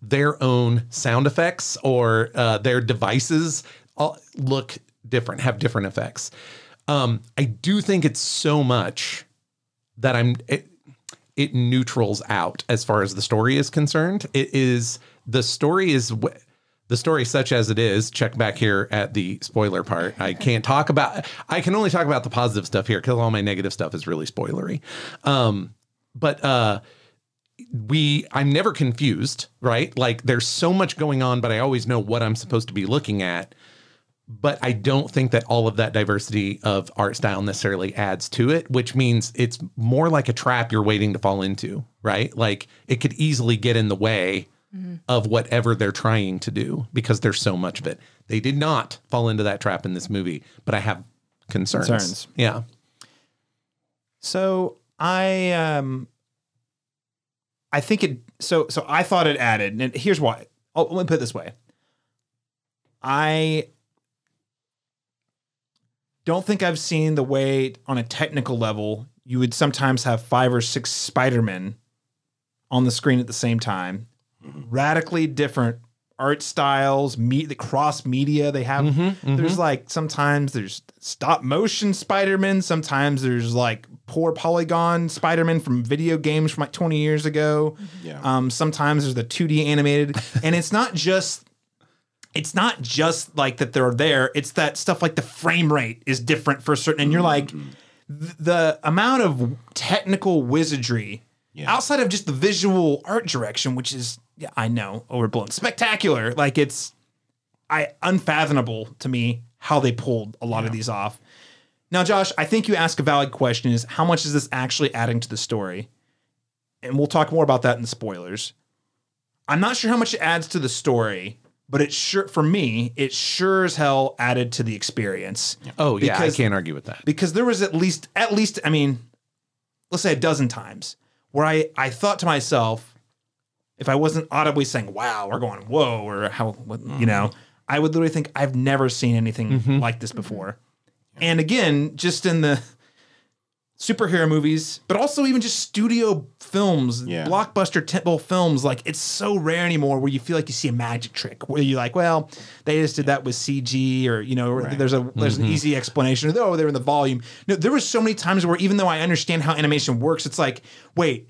their own sound effects or uh, their devices all look different, have different effects. Um, I do think it's so much that I'm it, it neutrals out as far as the story is concerned. It is the story is wh- the story such as it is. Check back here at the spoiler part. I can't talk about. I can only talk about the positive stuff here because all my negative stuff is really spoilery. Um, but uh, we I'm never confused, right? Like there's so much going on, but I always know what I'm supposed to be looking at. But I don't think that all of that diversity of art style necessarily adds to it, which means it's more like a trap you're waiting to fall into, right? Like it could easily get in the way of whatever they're trying to do because there's so much of it. They did not fall into that trap in this movie, but I have concerns. Concerns. Yeah. So I um I think it so so I thought it added and here's why. Oh, let me put it this way. I don't think I've seen the way on a technical level you would sometimes have five or six Spider-Men on the screen at the same time. Radically different art styles, meet the cross media they have. Mm-hmm, mm-hmm. There's like sometimes there's stop motion Spider-Man, sometimes there's like poor polygon Spider-Man from video games from like 20 years ago. Yeah. Um, sometimes there's the 2D animated, and it's not just it's not just like that they're there. It's that stuff like the frame rate is different for certain, and you're like mm-hmm. th- the amount of technical wizardry outside of just the visual art direction, which is yeah, I know overblown, spectacular. Like it's I unfathomable to me how they pulled a lot of these off. Now, Josh, I think you ask a valid question: is how much is this actually adding to the story? And we'll talk more about that in the spoilers. I'm not sure how much it adds to the story, but it sure for me, it sure as hell added to the experience. Oh yeah, Because- I can't argue with that. Because there was at least at least I mean, let's say a dozen times where I I thought to myself, if I wasn't audibly saying "Wow" or going "Whoa" or how what, you know, I would literally think I've never seen anything mm-hmm. like this before. Mm-hmm. And again, just in the superhero movies, but also even just studio films, Yeah. blockbuster tentpole films. Like it's so rare anymore where you feel like you see a magic trick where you're like, well, they just did that with CG, or you know, or there's a there's an mm-hmm. easy explanation. Or, oh, they're in the volume. No, there were so many times where even though I understand how animation works, it's like, wait,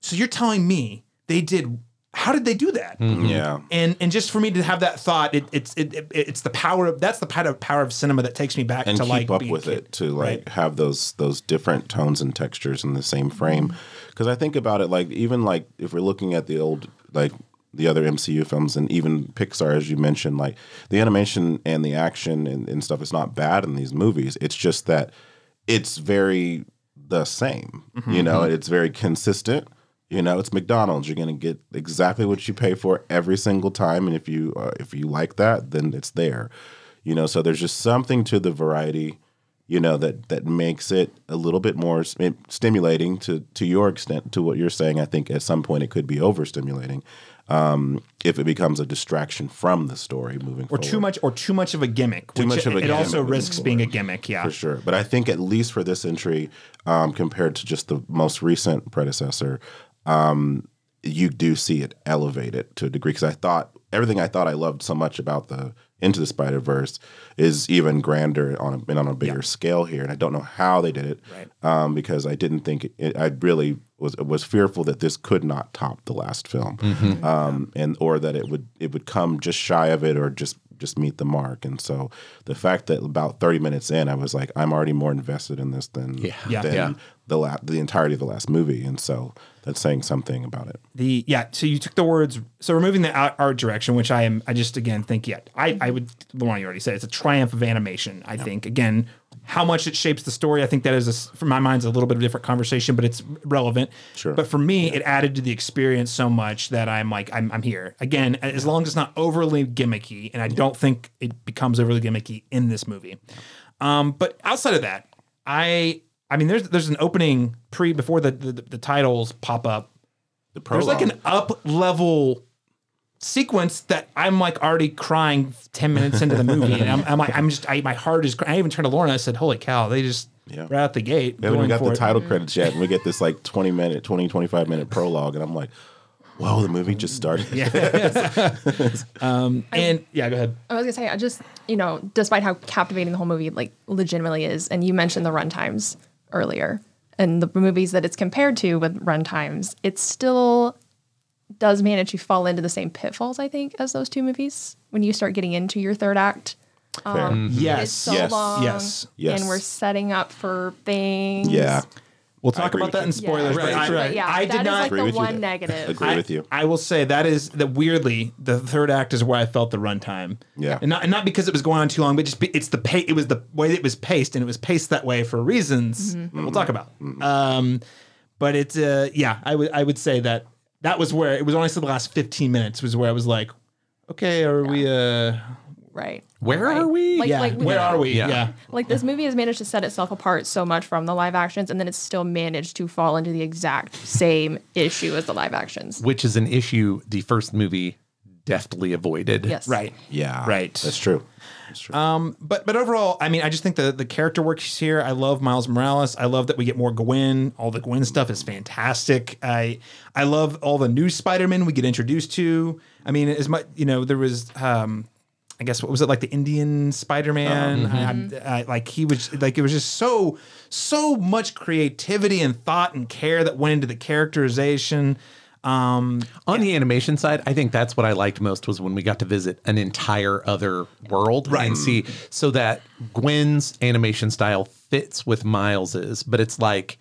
so you're telling me they did? How did they do that? Mm-hmm. Yeah. And and just for me to have that thought, it, it's it, it, it's the power of that's the power of power of cinema that takes me back and to keep like up with kid. it to like Right. have those those different tones and textures in the same frame mm-hmm. because i think about it like even like if we're looking at the old like the other mcu films and even pixar as you mentioned like the animation and the action and, and stuff is not bad in these movies it's just that it's very the same mm-hmm. you know it's very consistent you know it's mcdonald's you're going to get exactly what you pay for every single time and if you uh, if you like that then it's there you know so there's just something to the variety you know that that makes it a little bit more stimulating to to your extent to what you're saying i think at some point it could be overstimulating um if it becomes a distraction from the story moving or forward too much or too much of a gimmick. Too which much of a it also risks being a gimmick. Yeah, for sure. But I think at least for this entry, um, compared to just the most recent predecessor, um, you do see it elevated to a degree. Because I thought everything I thought I loved so much about the Into the Spider Verse is even grander on a, and on a bigger scale here, and I don't know how they did it. Right. Um, because I didn't think it, I really was was fearful that this could not top the last film, um, and or that it would it would come just shy of it or just just meet the mark. And so the fact that about 30 minutes in, I was like, I'm already more invested in this than Yeah. Yeah. than Yeah. the la- the entirety of the last movie. And so that's saying something about it. the yeah. So you took the words. So removing the art, art direction, which I am, I just again think yeah. I I would the one you already said it's a triumph of animation. I think again. How much it shapes the story, I think that is, a for my mind, is a little bit of a different conversation, but it's relevant. Sure. But for me, it added to the experience so much that I'm like, I'm, I'm here again. As long as it's not overly gimmicky, and I don't think it becomes overly gimmicky in this movie. Um, but outside of that, I I mean, there's there's an opening pre before the the, the titles pop up. The There's like an up level sequence that I'm like already crying ten minutes into the movie, and I'm, I'm like I'm just I, my heart is. cry- I even turned to Lauren. and I said, "Holy cow!" They just Yeah. right out the gate. we haven't got the it. title credits yet. And we get this like 20 minute, 20, 25 minute prologue. And I'm like, whoa, the movie just started. yeah um, And yeah, go ahead. I was gonna say, I just you know, despite how captivating the whole movie like legitimately is, and you mentioned the runtimes earlier, and the movies that it's compared to with runtimes, it still does manage to fall into the same pitfalls, I think, as those two movies. When you start getting into your third act, Fair. Um, mm-hmm. Yes, it's so Yes. long, Yes. Yes. and we're setting up for things. Yeah. We'll talk about that in spoilers. Yeah, but I, but yeah, I that did is not. like Agree the with you one there. negative. Agree I, with you. I will say that is that weirdly the third act is where I felt the runtime. Yeah. and not and not because it was going on too long, but just be, it's the pay. It was the way it was paced, and it was paced that way for reasons that we'll talk about. Um, but it's uh, yeah, I would I would say that that was where it was honestly the last fifteen minutes was where I was like, okay, are we? uh right. Where right. are we? Like, Yeah, like where are we? Yeah. Yeah. Like this movie has managed to set itself apart so much from the live actions, and then it's still managed to fall into the exact same issue as the live actions. Which is an issue the first movie deftly avoided. Yes. right. Yeah. Right. That's true. That's true. Um, but but overall, I mean, I just think the the character work here. I love Miles Morales. I love that we get more Gwen. All the Gwen stuff is fantastic. I I love all the new Spider-Man we get introduced to. I mean, as much you know, there was um, I guess what was it like the Indian Spider-Man? I, I, like he was like it was just so so much creativity and thought and care that went into the characterization. Um, On the animation side, I think that's what I liked most was when we got to visit an entire other world and see so that Gwen's animation style fits with Miles's, but it's like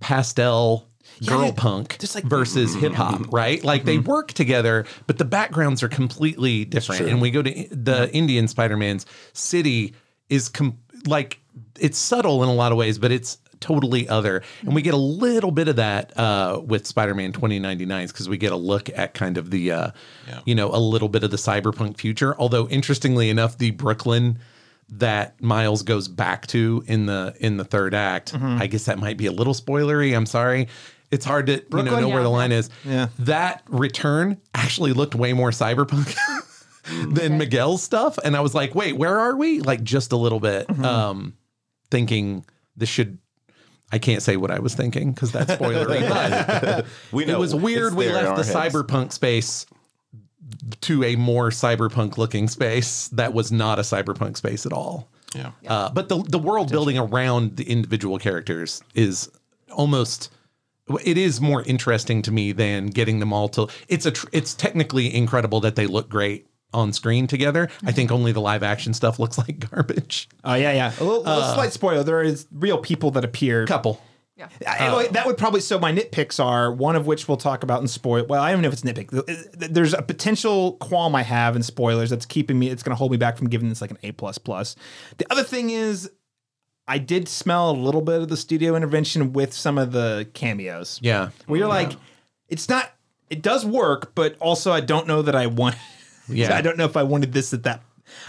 pastel girl yeah, punk just like- versus hip hop, right? Like they work together, but the backgrounds are completely different. And we go to the Indian Spider-Man's city is com- like it's subtle in a lot of ways, but it's totally other. And we get a little bit of that uh, with Spider-Man 2099s because we get a look at kind of the, uh, you know, a little bit of the cyberpunk future. Although interestingly enough, the Brooklyn that Miles goes back to in the in the third act, I guess that might be a little spoilery. I'm sorry. It's hard to you know, Brooklyn? know where the line is. Yeah. That return actually looked way more cyberpunk than Miguel's stuff. And I was like, wait, where are we? Like just a little bit. Um thinking this should I can't say what I was thinking because that's spoilery. but We it was weird we left the heads. cyberpunk space to a more cyberpunk looking space that was not a cyberpunk space at all. Yeah. Uh, but the the world building around the individual characters is almost it is more interesting to me than getting them all to it's a tr- it's technically incredible that they look great on screen together. I think only the live action stuff looks like garbage. oh yeah, yeah. A, little, a uh, slight spoiler: there is real people that appear. Couple. I- well, uh, that would probably so my nitpicks are one of which we'll talk about in spoil. Well, I don't know if it's nitpick. There's a potential qualm I have in spoilers that's keeping me. It's going to hold me back from giving this like an A plus plus. The other thing is, I did smell a little bit of the studio intervention with some of the cameos. Yeah. where you're like, it's not. It does work, but also I don't know that I want. Yeah. I don't know if I wanted this at that.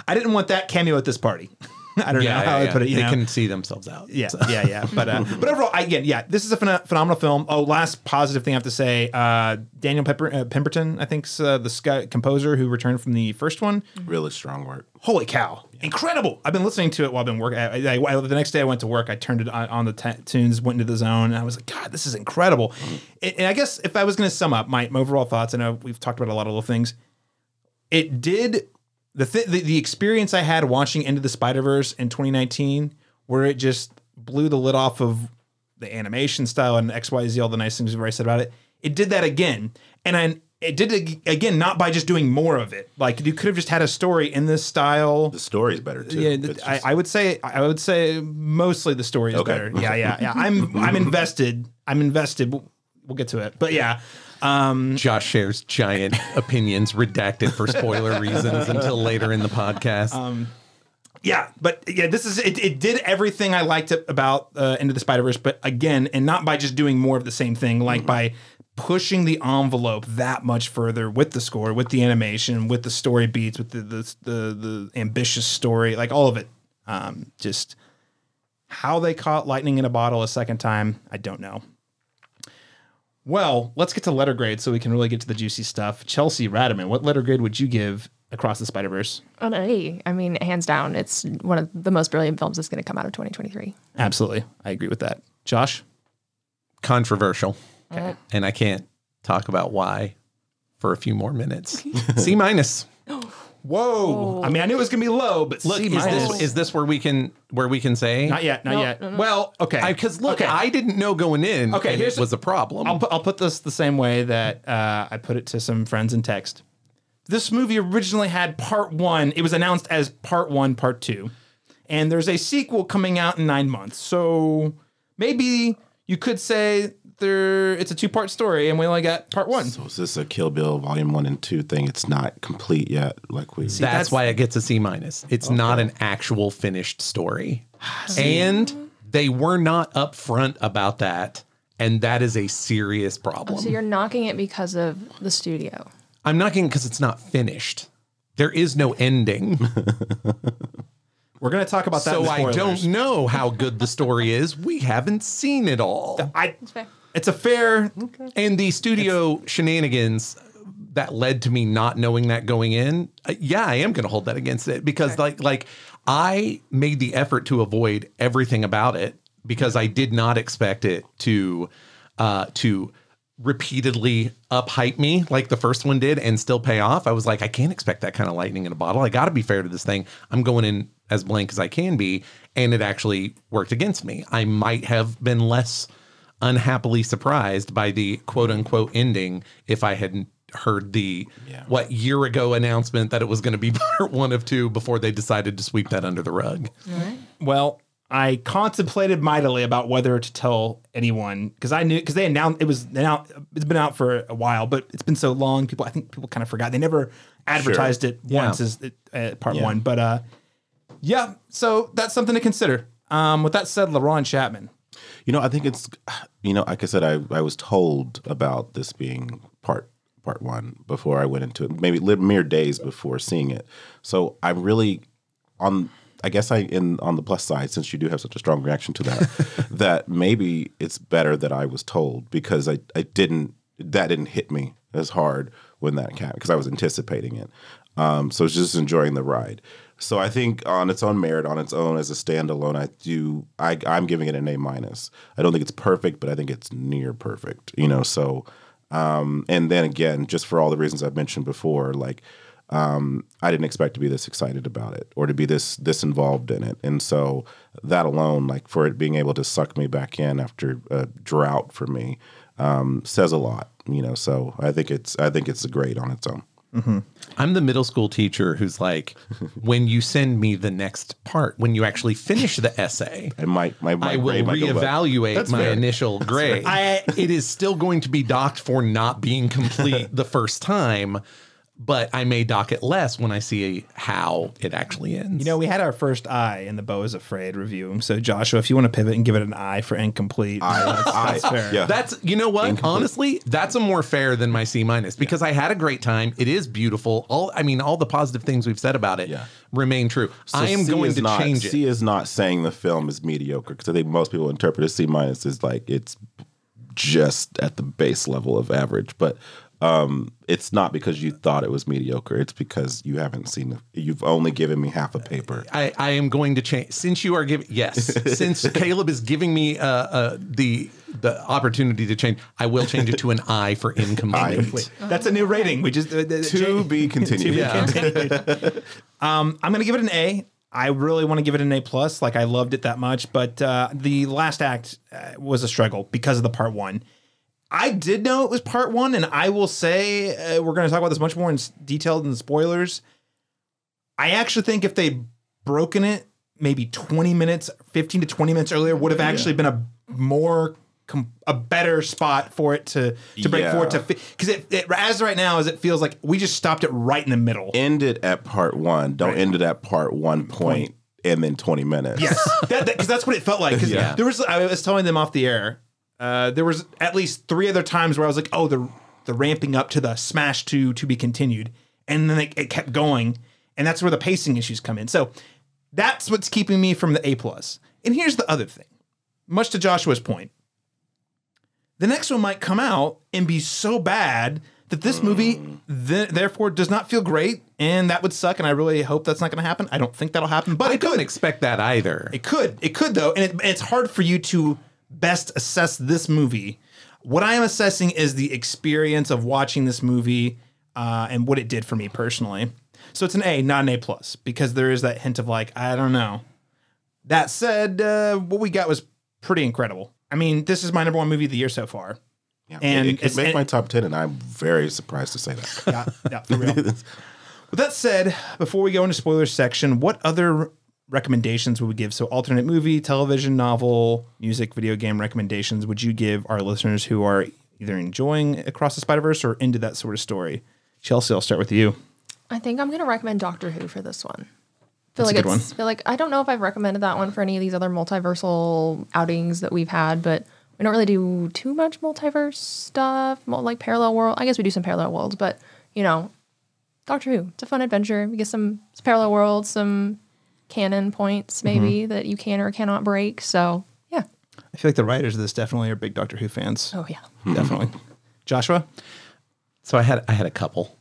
I didn't want that cameo at this party. I don't Yeah, know how yeah, I put it. You they know? can see themselves out. Yeah, yeah, yeah. But uh, but overall, I- again, yeah, this is a phen- phenomenal film. Oh, last positive thing I have to say: uh, Daniel Pepper, uh, Pemberton, I think's uh, the sky, composer who returned from the first one. Really strong work. Holy cow, incredible! I've been listening to it while I've been working. I, I, I- the next day I went to work. I turned it on, on the t- tunes, went into the zone, and I was like, God, this is incredible. And, and I guess if I was going to sum up my, my overall thoughts, I know we've talked about a lot of little things. It did the, th- the the experience I had watching Into the Spider Verse in 2019, where it just blew the lid off of the animation style and X Y Z, all the nice things we've already said about it. It did that again, and I, it did it again not by just doing more of it. Like you could have just had a story in this style. The story's better too. Yeah, It's I, I would say I would say mostly the story is Okay. better. Yeah, yeah, yeah. I'm I'm invested. I'm invested. We'll, we'll get to it, but yeah. Um, Josh shares giant opinions redacted for spoiler reasons until later in the podcast. Um, yeah, but yeah, this is it. It did everything I liked about uh, Into the Spider Verse, but again, and not by just doing more of the same thing, like by pushing the envelope that much further with the score, with the animation, with the story beats, with the the the, the ambitious story, like all of it. Um, just how they caught lightning in a bottle a second time, I don't know. Well, let's get to letter grade so we can really get to the juicy stuff. Chelsea Ratterman, what letter grade would you give Across the Spider Verse? An A. I mean, hands down, it's one of the most brilliant films that's going to come out of 2023. Absolutely. I agree with that. Josh? Controversial. Uh. And I can't talk about why for a few more minutes. C minus. Whoa. I mean, I knew it was going to be low, but Look, C is minus. this is this where we can where we can say not yet, not No, yet. no, no. Well, okay. Because look, Okay. I didn't know going in. Okay, and here's- it was a problem. I'll put, I'll put this the same way that uh, I put it to some friends in text. This movie originally had part one. It was announced as part one, part two. And there's a sequel coming out in nine months. So maybe you could say there it's a two part story and we only got part one. So is this a Kill Bill Volume One and Two thing? It's not complete yet. Like we. that's, that's- why it gets a C minus. It's not an actual finished story. and they were not upfront about that. And that is a serious problem. Oh, so you're knocking it because of the studio. I'm knocking because it's not finished. There is no ending. We're going to talk about that. so in I don't know how good the story is. We haven't seen it all. I, fair. It's a fair. And the studio shenanigans that led to me not knowing that going in, uh, yeah, I am going to hold that against it because like like I made the effort to avoid everything about it because I did not expect it to uh to repeatedly uphype me like the first one did and still pay off. I was like I can't expect that kind of lightning in a bottle. I got to be fair to this thing. I'm going in as blank as I can be and it actually worked against me. I might have been less unhappily surprised by the quote unquote ending if I hadn't heard the what year ago announcement that it was going to be part one of two before they decided to sweep that under the rug. Well, I contemplated mightily about whether to tell anyone because I knew because they announced it was now it's been out for a while, but it's been so long. People, I think people kind of forgot. They never advertised it Yeah. once as uh, part Yeah. one, but uh, yeah. So that's something to consider. Um, with that said, LaRon Chapman. You know, I think it's, you know, like I said, I, I was told about this being part part one before I went into it, maybe mere days before seeing it. So I'm really on. I guess I in on the plus side, since you do have such a strong reaction to that, that maybe it's better that I was told because I I didn't that didn't hit me as hard when that came because I was anticipating it. Um, so it's just enjoying the ride. So I think on its own merit, on its own as a standalone, I do I I'm giving it an A minus. I don't think it's perfect, but I think it's near perfect. You know, so um, and then again, just for all the reasons I've mentioned before, like um, I didn't expect to be this excited about it or to be this this involved in it, and so that alone, like for it being able to suck me back in after a drought for me, um, says a lot. You know, so I think it's I think it's great on its own. Mm-hmm. I'm the middle school teacher who's like, when you send me the next part, when you actually finish the essay, I might my, my I will grade might go up. reevaluate my fair. initial grade. I- it is still going to be docked for not being complete the first time, but I may dock it less when I see how it actually ends. You know, we had our first I in the Beau is Afraid review. So Joshua, if you want to pivot and give it an I for incomplete, that's, that's I- fair. yeah. That's you know what? Honestly, that's a more fair than my C minus because I had a great time. It is beautiful. All I mean, all the positive things we've said about it Yeah. remain true. So I am C going to not, change it. C is not saying the film is mediocre because I think most people interpret a C minus as like it's just at the base level of average, but um, it's not because you thought it was mediocre. It's because you haven't seen it. You've only given me half a paper. I, I am going to change since you are giving yes since Caleb is giving me uh, uh, the the opportunity to change. I will change it to an I for incomplete. That's a new rating. We just uh, uh, To Jay- be continued. Um, I'm gonna give it an A. I really want to give it an A plus. Like I loved it that much, but uh, the last act uh, was a struggle because of the part one. I did know it was part one, and I will say uh, we're going to talk about this much more in s- detail than spoilers. I actually think if they'd broken it maybe 20 minutes, 15 to 20 minutes earlier, would have actually been a more com- a better spot for it to to break Yeah. forward to because it, it as right now as it feels like we just stopped it right in the middle. End it at part one. Don't end it at part one point and then 20 minutes. Yes, because that, 'cause that's what it felt like. Yeah. there was, I was telling them off the air. Uh, there was at least three other times where I was like, "Oh, the the ramping up to the smash to to be continued," and then it, it kept going, and that's where the pacing issues come in. So that's what's keeping me from the A plus. And here's the other thing, much to Joshua's point, the next one might come out and be so bad that this movie th- therefore does not feel great, and that would suck. And I really hope that's not going to happen. I don't think that'll happen, but I it could. expect that either. It could. It could though, and it, it's hard for you to best assess this movie. What I am assessing is the experience of watching this movie uh, and what it did for me personally. So it's an A, not an A plus, because there is that hint of like I don't know. That said, uh, what we got was pretty incredible. I mean, this is my number one movie of the year so far. Yeah, And it, could make my top 10, and I'm very surprised to say that. Yeah, yeah, for real. With that said, before we go into spoiler section, what other recommendations would we give? So, alternate movie, television, novel, music, video game recommendations would you give our listeners who are either enjoying Across the Spider Verse or into that sort of story? Chelsea, I'll start with you. I think I'm gonna recommend Doctor Who for this one. Feel That's a like good it's feel like I don't know if I've recommended that one for any of these other multiversal outings that we've had, but we don't really do too much multiverse stuff, like parallel world. I guess we do some parallel worlds, but you know, Doctor Who, it's a fun adventure. We get some, some parallel worlds, some canon points maybe Mm-hmm. that you can or cannot break. So yeah. I feel like the writers of this definitely are big Doctor Who fans. Oh yeah. Definitely. Joshua? So I had I had a couple.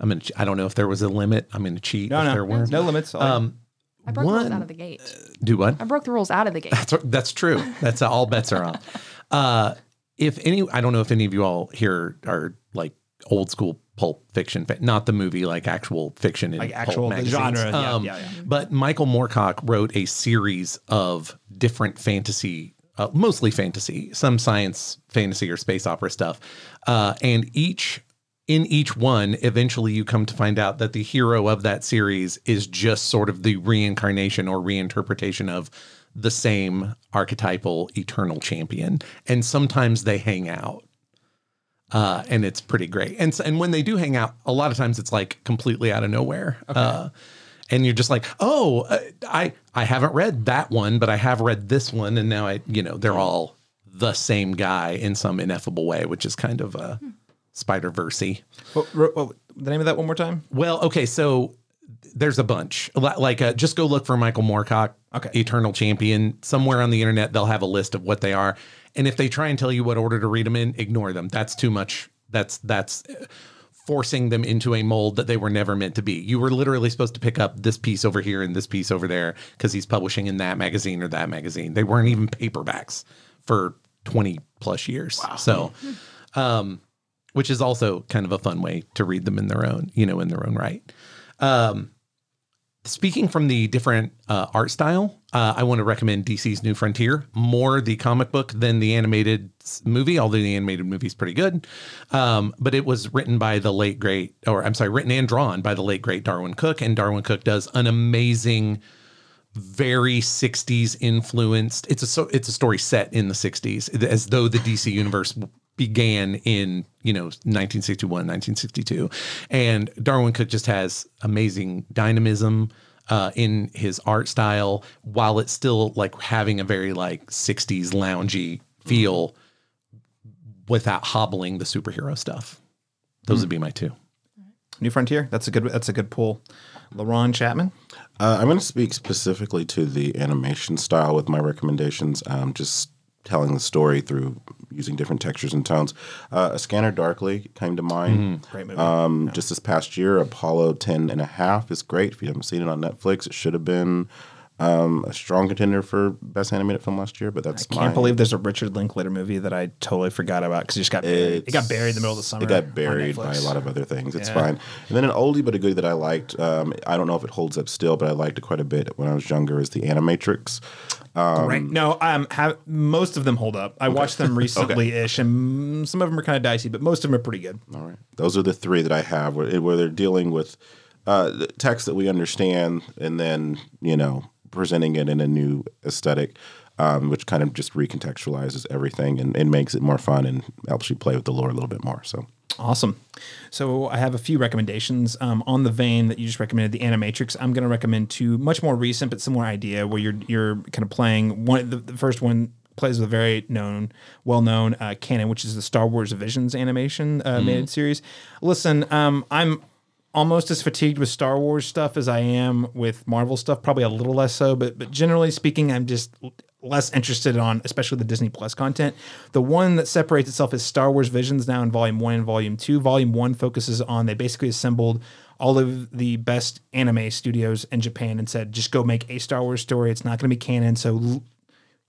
I'm gonna. I don't know if there was a limit. I'm gonna cheat No, if no. there were. No limits. I'll- Um, I broke the rules out of the gate. do what? I broke the rules out of the gate. That's that's true. That's all bets are on. Uh, if any, I don't know if any of you all here are like old school pulp fiction, not the movie, like actual fiction in Like actual- genre, yeah, Um, yeah, yeah. But Michael Moorcock wrote a series of different fantasy uh, mostly fantasy, some science fantasy or space opera stuff, uh, and each in each one, eventually you come to find out that the hero of that series is just sort of the reincarnation or reinterpretation of the same archetypal eternal champion, and sometimes they hang out. Uh, and it's pretty great. And s- and when they do hang out, a lot of times it's like completely out of nowhere. Uh, and you're just like, oh, uh, I I haven't read that one, but I have read this one, and now I you know they're all the same guy in some ineffable way, which is kind of uh, Spider Versey. What, what- the name of that one more time? Well, okay, so there's a bunch. Like, uh, just go look for Michael Moorcock, Okay. Eternal Champion. Somewhere on the internet, they'll have a list of what they are. And if they try and tell you what order to read them in, ignore them. That's too much. That's that's uh, forcing them into a mold that they were never meant to be. You were literally supposed to pick up this piece over here and this piece over there because he's publishing in that magazine or that magazine. They weren't even paperbacks for 20 plus years. So, um, which is also kind of a fun way to read them in their own, you know, in their own right. Um, speaking from the different uh, art style, uh, I want to recommend DC's New Frontier more the comic book than the animated movie, although the animated movie is pretty good. Um, but it was written by the late great, or I'm sorry, written and drawn by the late great Darwyn Cooke, and Darwyn Cooke does an amazing very 60s influenced it's a so it's a story set in the 60s as though the DC universe began in you know 1961 1962 and Darwyn Cooke just has amazing dynamism uh, in his art style while it's still like having a very like 60s loungy feel without hobbling the superhero stuff those would be my two New Frontier. That's a good. That's a good pull. LaRon Chapman. Uh, I'm going to speak specifically to the animation style with my recommendations. Um, just telling the story through using different textures and tones. Uh, a Scanner Darkly came to mind. Great movie. Um, Just this past year, Apollo 10 and a half is great. If you haven't seen it on Netflix, it should have been um, a strong contender for best animated film last year. But that's I Can't believe there's a Richard Linklater movie that I totally forgot about because it just got buried. It got buried in the middle of the summer. It got buried by a lot of other things. It's Yeah. fine. And then an oldie but a goodie that I liked. Um, I don't know if it holds up still, but I liked it quite a bit when I was younger. Is the Animatrix. right. No, um, have most of them hold up. I watched them recently ish, and mm, some of them are kind of dicey, but most of them are pretty good. All right. Those are the three that I have where, where they're dealing with uh, the text that we understand and then, you know, presenting it in a new aesthetic, um, which kind of just recontextualizes everything and, and makes it more fun and helps you play with the lore a little bit more. So, Awesome. So I have a few recommendations um, on the vein that you just recommended, the Animatrix. I'm going to recommend two much more recent but similar idea where you're you're kind of playing one. The, the first one plays with a very known, well known uh, canon, which is the Star Wars Visions animation uh, animated series. Listen, um, I'm almost as fatigued with Star Wars stuff as I am with Marvel stuff. Probably a little less so, but but generally speaking, I'm just less interested on especially the Disney Plus content. The one that separates itself is Star Wars Visions now in volume 1 and volume 2. Volume 1 focuses on they basically assembled all of the best anime studios in Japan and said just go make a Star Wars story. It's not going to be canon, so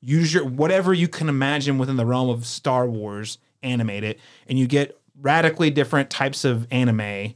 use your whatever you can imagine within the realm of Star Wars, animate it, and you get radically different types of anime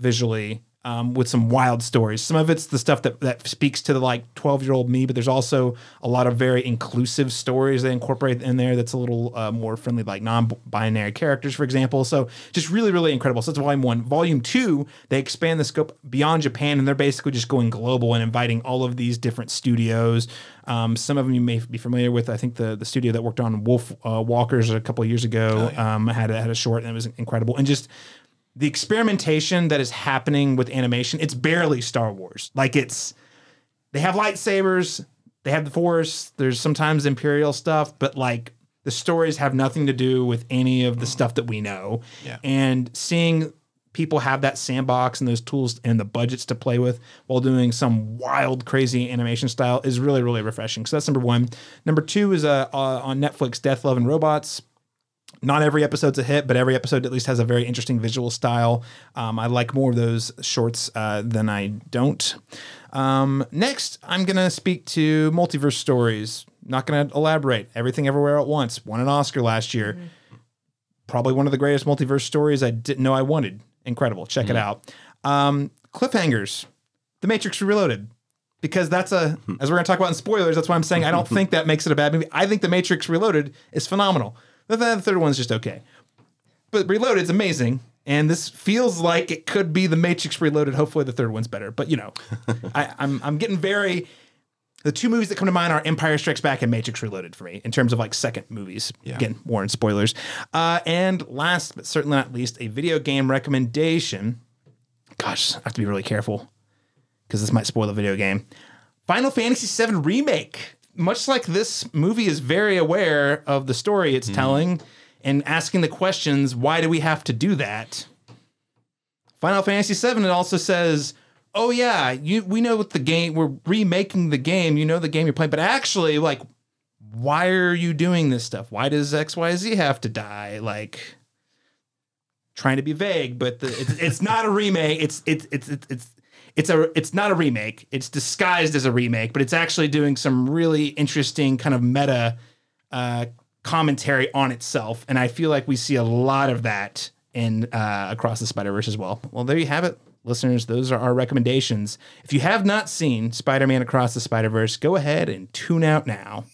visually um, with some wild stories. Some of it's the stuff that, that speaks to the like 12 year old me, but there's also a lot of very inclusive stories they incorporate in there that's a little uh, more friendly, like non binary characters, for example. So just really, really incredible. So that's volume one. Volume two, they expand the scope beyond Japan and they're basically just going global and inviting all of these different studios. Um, some of them you may be familiar with. I think the, the studio that worked on Wolf uh, Walkers a couple of years ago um, had, a, had a short and it was incredible. And just the experimentation that is happening with animation, it's barely Star Wars. Like it's they have lightsabers, they have the force, there's sometimes imperial stuff, but like the stories have nothing to do with any of the stuff that we know. Yeah. And seeing people have that sandbox and those tools and the budgets to play with while doing some wild, crazy animation style is really, really refreshing. So that's number one. Number two is uh, uh, on Netflix, Death, Love, and Robots not every episode's a hit, but every episode at least has a very interesting visual style. Um, I like more of those shorts uh, than I don't. Um, next, I'm going to speak to multiverse stories. Not going to elaborate. Everything Everywhere at Once won an Oscar last year. Probably one of the greatest multiverse stories I didn't know I wanted. Incredible. Check it out. Um, cliffhangers. The Matrix Reloaded. because that's a as we're going to talk about in spoilers. That's why I'm saying I don't think that makes it a bad movie. I think The Matrix Reloaded is phenomenal. The, the third one's just okay, but Reloaded Reloaded's amazing. And this feels like it could be The Matrix Reloaded. Hopefully, the third one's better. But you know, I, I'm I'm getting very. The two movies that come to mind are Empire Strikes Back and Matrix Reloaded for me in terms of like second movies. Again, more in spoilers. Uh, and last but certainly not least, a video game recommendation. Gosh, I have to be really careful because this might spoil the video game. Final Fantasy VII Remake. Much like this movie is very aware of the story it's hmm. telling and asking the questions, why do we have to do that? Final Fantasy VII, it also says, oh yeah, you we know what the game we're remaking the game, you know the game you're playing, but actually, like, why are you doing this stuff? Why does XYZ have to die? Like trying to be vague, but the, it's it's not a remake. It's it's it's it's it's it's a it's not a remake. It's disguised as a remake, but it's actually doing some really interesting kind of meta uh, commentary on itself, and I feel like we see a lot of that in uh, across the Spider Verse as well. Well, there you have it, listeners. Those are our recommendations. If you have not seen Spider Man Across the Spider Verse, go ahead and tune out now.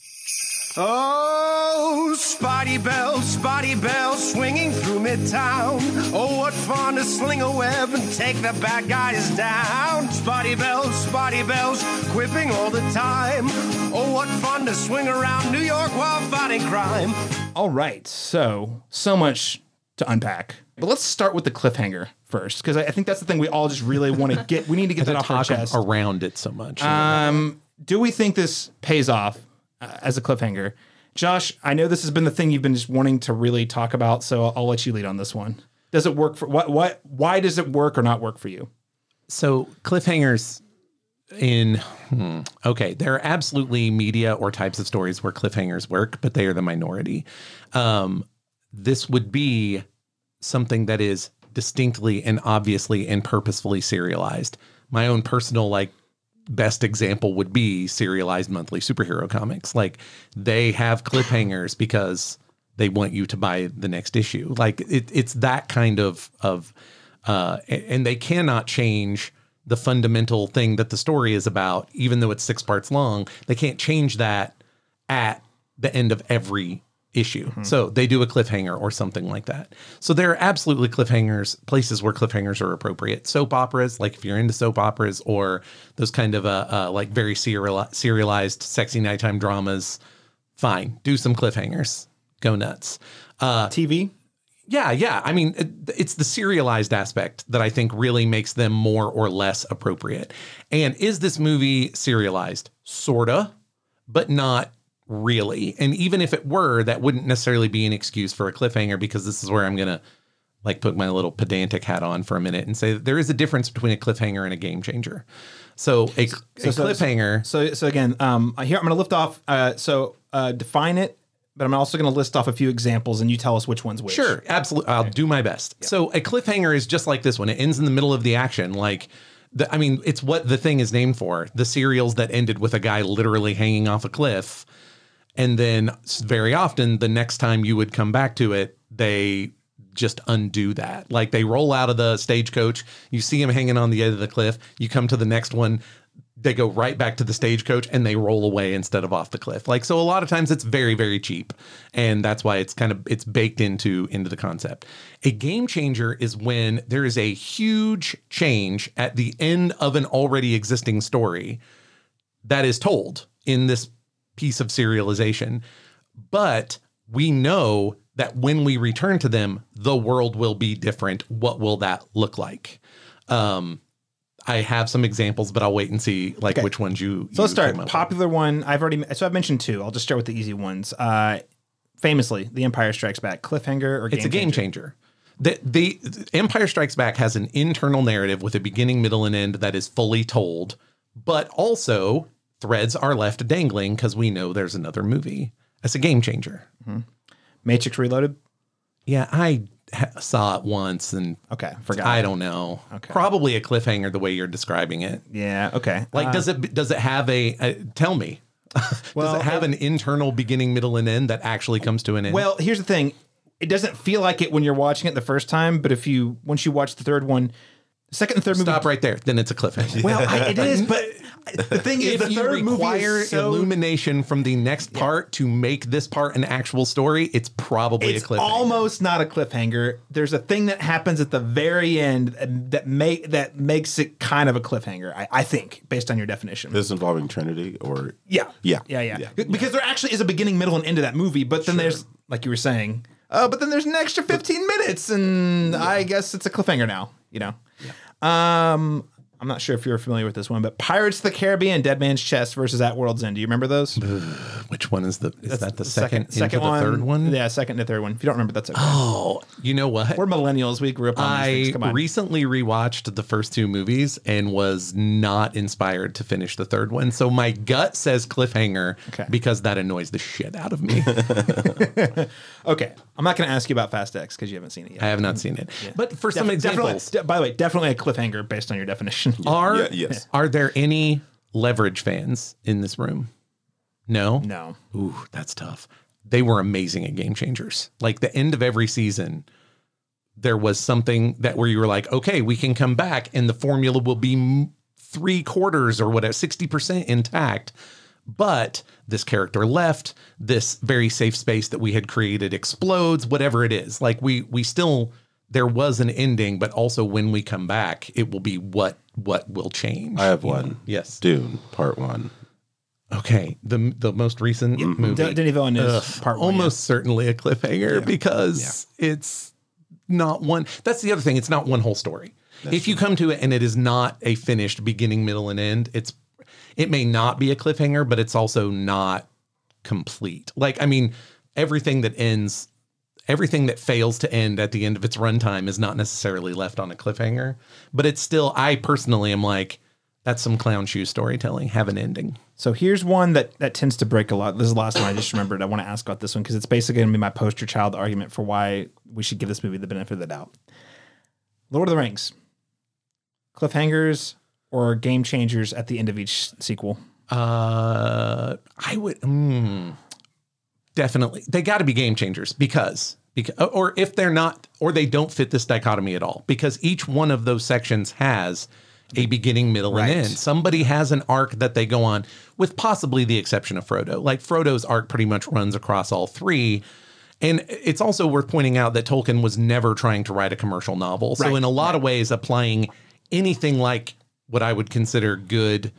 Oh, Spotty Bell, Spotty Bell, swinging through Midtown. Oh, what fun to sling a web and take the bad guys down. Spotty Bell, Spotty Bells, quipping all the time. Oh, what fun to swing around New York while fighting crime. All right, so so much to unpack, but let's start with the cliffhanger first, because I, I think that's the thing we all just really want to get. We need to get to that off our talk chest. around it so much. Um, do we think this pays off uh, as a cliffhanger? Josh, I know this has been the thing you've been just wanting to really talk about, so I'll, I'll let you lead on this one. Does it work for what? What? Why does it work or not work for you? So cliffhangers in hmm, okay, there are absolutely media or types of stories where cliffhangers work, but they are the minority. Um, this would be something that is distinctly and obviously and purposefully serialized. My own personal like best example would be serialized monthly superhero comics. Like they have cliffhangers because they want you to buy the next issue. Like it, it's that kind of of uh, and they cannot change the fundamental thing that the story is about, even though it's six parts long. They can't change that at the end of every issue. So they do a cliffhanger or something like that. So there are absolutely cliffhangers, places where cliffhangers are appropriate. Soap operas, like if you're into soap operas or those kind of uh, uh like very serial- serialized, sexy nighttime dramas, fine. Do some cliffhangers. Go nuts. Uh, TV. yeah, yeah. I mean, it, it's the serialized aspect that I think really makes them more or less appropriate. And is this movie serialized? Sorta, but not really. And even if it were, that wouldn't necessarily be an excuse for a cliffhanger because this is where I'm going to like put my little pedantic hat on for a minute and say there is a difference between a cliffhanger and a game changer. So a, a so- cliffhanger. So so again, um, here I'm going to lift off. Uh, so uh, define it, but I'm also going to list off a few examples, and you tell us which one's which. Sure, absolutely. I'll do my best. So a cliffhanger is just like this one. It ends in the middle of the action. Like, the, I mean, it's what the thing is named for. The serials that ended with a guy literally hanging off a cliff, and then very often the next time you would come back to it, they just undo that. Like they roll out of the stagecoach, you see him hanging on the edge of the cliff. You come to the next one, they go right back to the stagecoach and they roll away instead of off the cliff. Like so a lot of times it's very very cheap and that's why it's kind of it's baked into into the concept. A game changer is when there is a huge change at the end of an already existing story that is told in this piece of serialization. But we know that when we return to them, the world will be different. What will that look like? Um, I have some examples, but I'll wait and see like Okay. which ones you. So let's you start. up with. Popular one. I've already. So I've mentioned two. I'll just start with the easy ones. Uh, famously, The Empire Strikes Back, cliffhanger or It's a game changer. The, the Empire Strikes Back has an internal narrative with a beginning, middle, and end that is fully told, but also threads are left dangling because we know there's another movie. It's a game changer. Matrix Reloaded. Yeah, I ha- saw it once and Okay, forgot. I don't know. Okay. Probably a cliffhanger the way you're describing it. Yeah. Okay. Like, Uh, does it does it have a? Uh, tell me. Well, does it have an internal beginning, middle, and end that actually comes to an end? Well, here's the thing. It doesn't feel like it when you're watching it the first time, but if you once you watch the third one, second and third movie. stop right there. Then it's a cliffhanger. Well, I, it is, but the thing is, if the you third movie require is so illumination from the next part to make this part an actual story, it's probably it's a cliffhanger. almost not a cliffhanger. There's a thing that happens at the very end that make that makes it kind of a cliffhanger. I, I think, based on your definition. This involving Trinity or Yeah. Yeah. Yeah, yeah. Yeah. Because there actually is a beginning, middle, and end to that movie, but then there's, like you were saying, uh, but then there's an extra 15 minutes, and I guess it's a cliffhanger now, you know? Um, I'm not sure if you're familiar with this one, but Pirates of the Caribbean, Dead Man's Chest versus At World's End. Do you remember those? Which one is the? Is That's that the second, second into the third one? Yeah, second to the third one. If you don't remember, that's okay. Oh, you know what? We're millennials. We grew up on these I things. Come on. recently rewatched the first two movies and was not inspired to finish the third one. So my gut says cliffhanger Okay. because that annoys the shit out of me. okay. I'm not going to ask you about Fast X because you haven't seen it yet. I have not seen it. But for some examples, by the way, definitely a cliffhanger based on your definition. Are Yeah, yes. are there any leverage fans in this room? No. No. Ooh, that's tough. They were amazing at Game Changers. Like the end of every season, there was something that where you were like, okay, we can come back, and the formula will be three quarters or whatever, sixty percent intact. But this character left. This very safe space that we had created explodes. Whatever it is, like we we still there was an ending, but also when we come back, it will be what what will change. I have you know? one. Yes. Dune Part One. Okay. The the most recent movie. De- Denis Villeneuve is part one, almost certainly a cliffhanger because it's not one. That's the other thing. It's not one whole story. if you come to it and it is not a finished beginning, middle, and end, it's it may not be a cliffhanger, but it's also not complete. Like I mean, everything that ends, everything that fails to end at the end of its runtime is not necessarily left on a cliffhanger. But it's still. I personally am like. That's some clown shoe storytelling. Have an ending. So here's one that that tends to break a lot. This is the last one I just remembered. I want to ask about this one because it's basically going to be my poster child argument for why we should give this movie the benefit of the doubt. Lord of the Rings, cliffhangers or game changers at the end of each sequel. Uh, I would mm, definitely. They got to be game changers because because or if they're not or they don't fit this dichotomy at all because each one of those sections has a beginning, middle, Right. and end. Somebody has an arc that they go on, with possibly the exception of Frodo. Like Frodo's arc pretty much runs across all three. And it's also worth pointing out that Tolkien was never trying to write a commercial novel. So, Right, in a lot of ways, applying anything like what I would consider good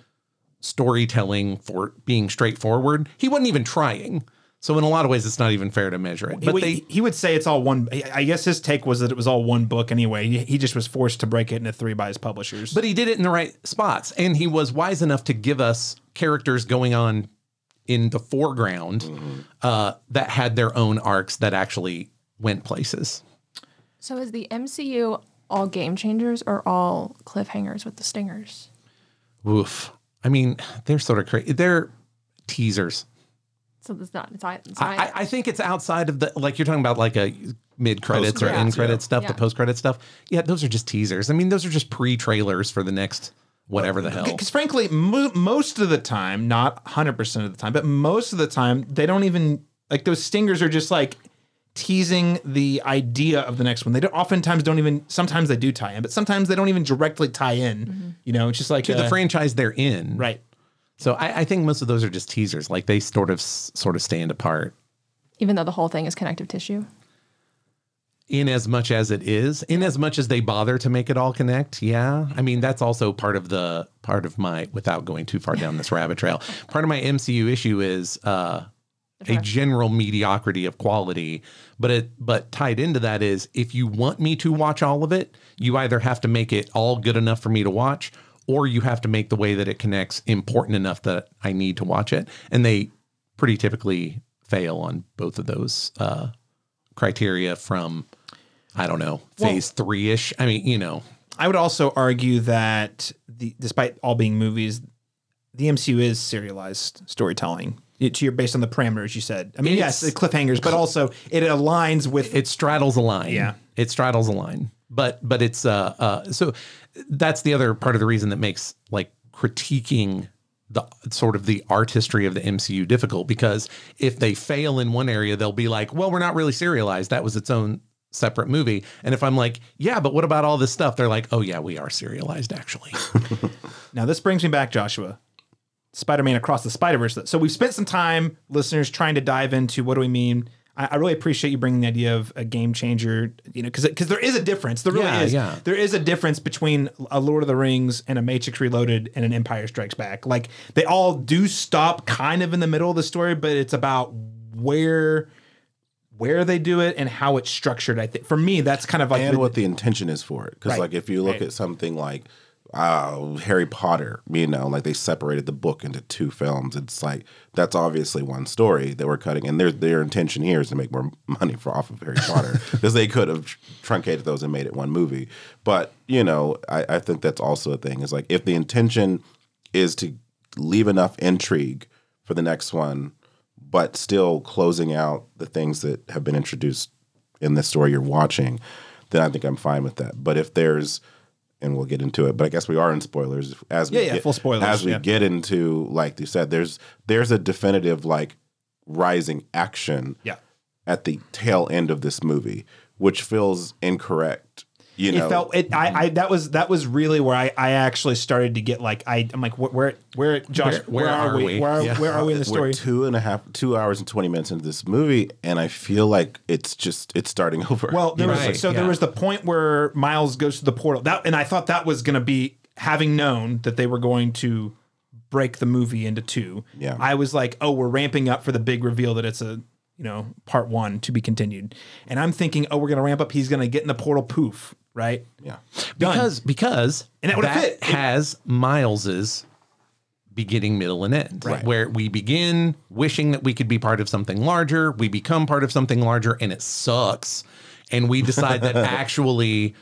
storytelling for being straightforward, he wasn't even trying. So, in a lot of ways, it's not even fair to measure it. He But would- they, he would say it's all one. I guess his take was that it was all one book anyway. He, he just was forced to break it into three by his publishers. But he did it in the right spots. And he was wise enough to give us characters going on in the foreground uh, that had their own arcs that actually went places. So is the MCU all game changers or all cliffhangers with the stingers? Woof. I mean, they're sort of crazy. They're teasers. So it's not. It's, it's I, not- I- I think it's outside of the like you're talking about like a mid credits or end credit yeah. stuff, the post credit stuff. Yeah, those are just teasers. I mean, those are just pre trailers for the next whatever the hell. Because frankly, mo- most of the time, not 100% of the time, but most of the time, they don't even like those stingers are just like teasing the idea of the next one. They don't oftentimes don't even sometimes they do tie in, but sometimes they don't even directly tie in. You know, it's just like to the uh, franchise they're in. right. So I, I think most of those are just teasers. Like they sort of sort of stand apart. even though the whole thing is connective tissue. in as much as it is in as much as they bother to make it all connect yeah i mean that's also part of the part of my without going too far down this rabbit trail part of my mcu issue is uh a general mediocrity of quality but it but tied into that is if you want me to watch all of it you either have to make it all good enough for me to watch or you have to make the way that it connects important enough that i need to watch it and they pretty typically fail on both of those uh criteria from I don't know, phase three ish. I mean, you know, I would also argue that the despite all being movies, the MCU is serialized storytelling. It's you're based on the parameters you said. I mean, yes, the cliffhangers, but also it aligns with it straddles a line. Yeah. It straddles a line. But but it's uh uh so that's the other part of the reason that makes like critiquing the sort of the artistry of the MCU difficult because if they fail in one area, they'll be like, well, we're not really serialized. That was its own separate movie. And if I'm like, yeah, but what about all this stuff? They're like, oh yeah, we are serialized actually. Now this brings me back, Joshua. Spider-Man Across the Spider-Verse. So we've spent some time, listeners, trying to dive into what do we mean. I, I really appreciate you bringing the idea of a game changer. You know, because because there is a difference. There really Yeah, is. yeah. There is a difference between a Lord of the Rings and a Matrix Reloaded and an Empire Strikes Back. Like they all do stop kind of in the middle of the story, but it's about where where they do it and how it's structured. I think for me, that's kind of like and the- what the intention is for it. Because Right, like if you look right. at something like uh, Harry Potter, you know, like they separated the book into two films. It's like that's obviously one story that we're cutting, and their their intention here is to make more money for off of Harry Potter because they could have tr- truncated those and made it one movie. But you know, I, I think that's also a thing. Is like if the intention is to leave enough intrigue for the next one, but still closing out the things that have been introduced in the story you're watching, then I think I'm fine with that. But if there's and we'll get into it, but I guess we are in spoilers as we Yeah, yeah, get, full spoilers, as we yeah. get into like you said, there's there's a definitive like rising action yeah. at the tail end of this movie, which feels incorrect. You know, it felt it. I, I that was that was really where I, I actually started to get like I I'm like wh- where where Josh Where- where, where are, are we? we? where are, Yeah. where are we in the story We're two and a half, two hours and twenty minutes into this movie, and I feel like it's just it's starting over. Well, there was Right, so there was the point where Miles goes to the portal. That and I thought that was going to be having known that they were going to break the movie into two. Yeah. I was like, oh, we're ramping up for the big reveal that it's a you know part one to be continued, and I'm thinking, oh, we're to ramp up. He's to get in the portal. Poof, right? yeah, Done. because because And that would've fit. It- has Miles's beginning, middle, and end. Right. Where we begin wishing that we could be part of something larger, we become part of something larger, and it sucks. And we decide that actually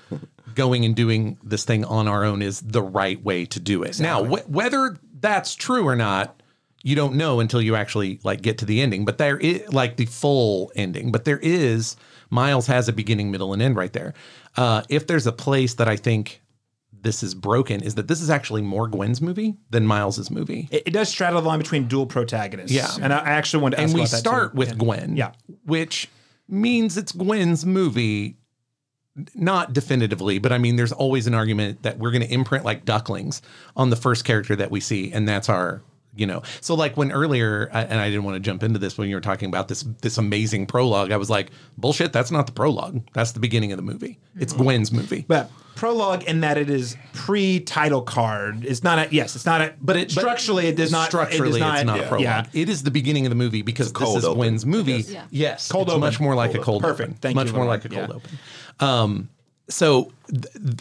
going and doing this thing on our own is the right way to do it. Now, wh- whether that's true or not, you don't know until you actually like get to the ending. But there is like the full ending. But there is Miles has a beginning, middle, and end right there. Uh, if there's a place that I think this is broken, is that this is actually more Gwen's movie than Miles's movie. It, it does straddle the line between dual protagonists. Yeah. and I I actually wanted to ask and we start too. with Yeah. Gwen, Yeah. which means it's Gwen's movie. Not definitively, but I mean, there's always an argument that we're going to imprint like ducklings on the first character that we see, and that's our, you know. So like when earlier, and I didn't want to jump into this when you were talking about this this amazing prologue, I was like, bullshit, that's not the prologue. That's the beginning of the movie. It's Gwen's movie. But prologue in that it is pre-title card. It's not a yes. It's not a. But it but structurally it does not. Structurally, it is not, it's not a yeah. prologue. Yeah. It is the beginning of the movie because this cold is open, Gwen's movie. I guess. Yeah. Yes, Cold it's open. much more like a cold Perfect. open. Thank much you, more LaRon. like a cold Yeah. open. Um, so th- th-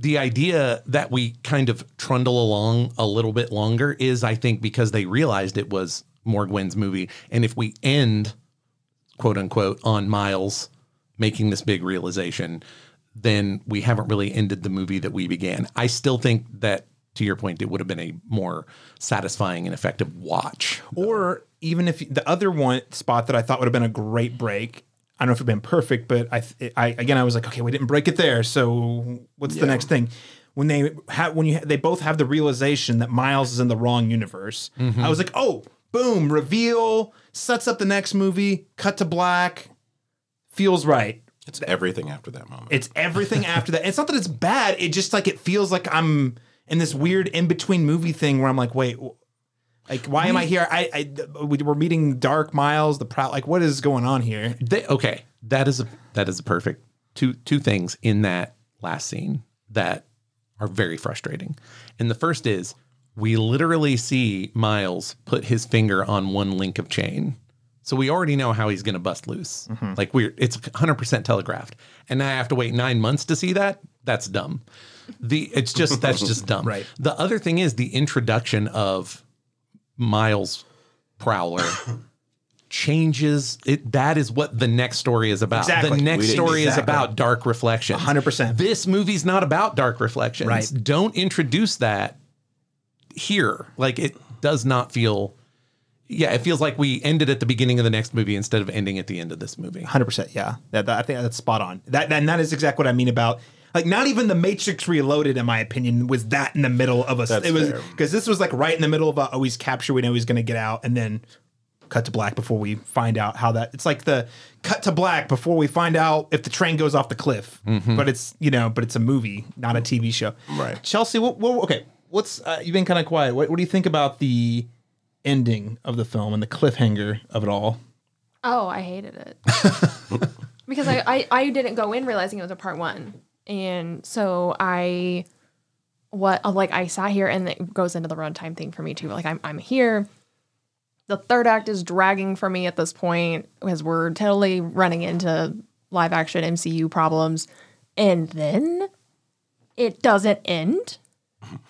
the idea that we kind of trundle along a little bit longer is, I think, because they realized it was more Gwen's movie, and if we end, quote unquote, on Miles making this big realization, then we haven't really ended the movie that we began. I still think that, to your point, it would have been a more satisfying and effective watch. Or even if the other one spot that I thought would have been a great break. I don't know if it'd been perfect, but I, I again I was like, okay, we didn't break it there. So what's the next thing? When they have when you they both have the realization that Miles is in the wrong universe, mm-hmm. I was like, oh, boom, reveal sets up the next movie. Cut to black, feels right. it's everything after that moment. It's everything after that. It's not that it's bad. It just like it feels like I'm in this weird in between movie thing where I'm like, wait, like why am I here? I, I we- we're meeting Dark Miles, the proud. Like what is going on here? They, okay, that is a that is a perfect two two things in that last scene that are very frustrating. And the first is we literally see Miles put his finger on one link of chain. So we already know how he's going to bust loose. Mm-hmm. Like we're it's 100% telegraphed. And now I have to wait 9 months to see that? That's dumb. The it's just that's just dumb. Right. The other thing is the introduction of Miles Prowler changes it that is what the next story is about Exactly. the next story is about dark reflection 100%. this movie's not about dark reflections Right. don't introduce that here like it does not feel yeah it feels like we ended at the beginning of the next movie instead of ending at the end of this movie Hundred percent, yeah. That, that- I think that's spot on. That and that is exactly what I mean about like not even the Matrix Reloaded, in my opinion, was that in the middle of a. That's It was because this was like right in the middle of a, oh he's captured, we know he's going to get out, and then cut to black before we find out how that. It's like the cut to black before we find out if the train goes off the cliff. But it's you know, but it's a movie, not a TV show. Right. Chelsea, what, what, okay. what's uh, you've been kind of quiet. What, what do you think about the ending of the film and the cliffhanger of it all? Oh, I hated it because I, I I didn't go in realizing it was a part one, and so I what uh, like I sat here and it goes into the runtime thing for me too. Like I'm I'm here. The third act is dragging for me at this point as we're totally running into live action MCU problems, and then it doesn't end.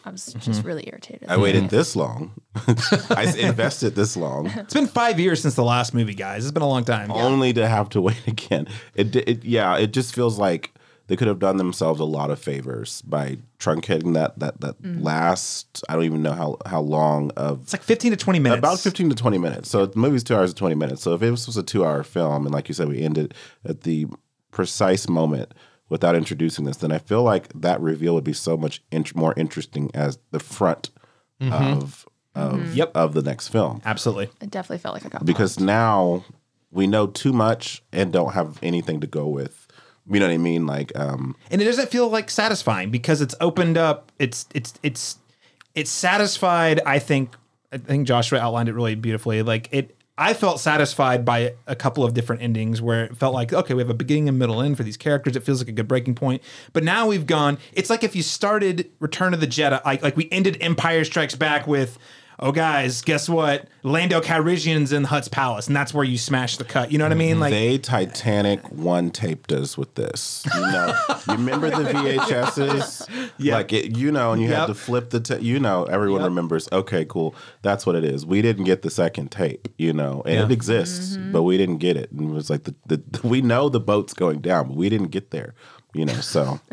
I was just mm-hmm. really irritated. I waited this long. I invested this long It's been five years since the last movie, guys. It's been a long time. only to have to wait again. It, it yeah, it just feels like they could have done themselves a lot of favors by truncating that that that mm. last. I don't even know how how long of It's like 15 to 20 minutes. about 15 to 20 minutes. So the movie's two hours and 20 minutes. So if it was, was a two hour film, and like you said, we ended at the precise moment without introducing this, then I feel like that reveal would be so much int- more interesting as the front mm-hmm. of mm-hmm. of Yep. of the next film Absolutely. it definitely felt like I got because now we know too much and don't have anything to go with. You know what I mean? Like, um, and it doesn't feel like satisfying because it's opened up it's it's it's it's satisfied i think i think joshua outlined it really beautifully. Like it i felt satisfied by a couple of different endings where it felt like okay we have a beginning and middle end for these characters. It feels like a good breaking point. But now we've gone it's like if you started return of the jedi like like we ended empire strikes back with oh guys guess what lando calrissian's in the Hutt's palace and that's where you smash the cut you know what i mean like they Titanic one taped us with this. You know, you remember the VHSs? Yeah. Like it, you know, and you Yep. had to flip the. Ta- you know, everyone remembers. Okay, cool. That's what it is. We didn't get the second tape. You know, and it exists, mm-hmm. but we didn't get it. And it was like the, the we know the boat's going down, but we didn't get there. You know, so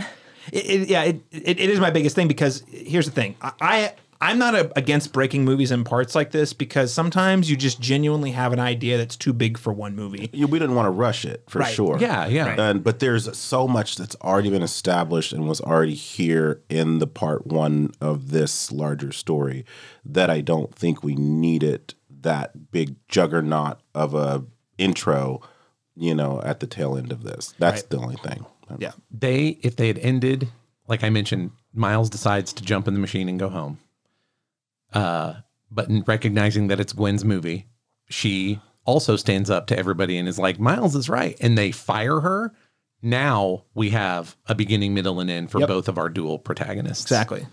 it, it, yeah, it, it, it is my biggest thing because here's the thing. I, I I'm not a, against breaking movies in parts like this because sometimes you just genuinely have an idea that's too big for one movie. you- we didn't want to rush it for Right. sure. Yeah, yeah. Right. And but there's so much that's already been established and was already here in the part one of this larger story that I don't think we needed that big juggernaut of a intro, you know, at the tail end of this. That's Right. the only thing. Yeah. they if they had ended like i mentioned miles decides to jump in the machine and go home uh but recognizing that it's gwen's movie she also stands up to everybody and is like miles is right and they fire her now we have a beginning middle and end for Yep. both of our dual protagonists Exactly.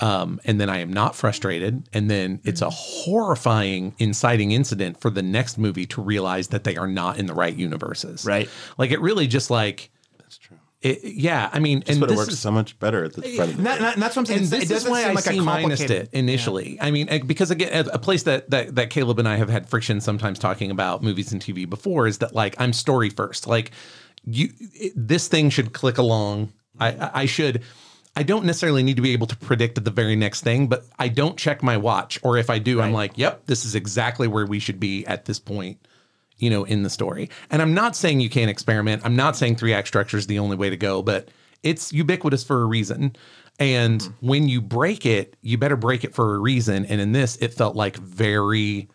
um, and then I am not frustrated. And then it's a horrifying, inciting incident for the next movie to realize that they are not in the right universes. Right. Like it really just like That's true. It, yeah. I mean, But and it this works is, so much better at the front of the And, that, and that- and that's what I'm saying. and It's- this it is doesn't why seem I like C a minused complicated it initially. I mean, eh, because again, a place that, that that Caleb and I have had friction sometimes talking about movies and TV before is that like I'm story first. Like you, it, this thing should click along. I I I should. I don't necessarily need to be able to predict the very next thing, but I don't check my watch. Or if I do, I'm like, yep, this is exactly where we should be at this point, you know, in the story. And I'm not saying you can't experiment. I'm not saying three act structure is the only way to go, but it's ubiquitous for a reason. And hmm. when you break it, you better break it for a reason. And in this, it felt like very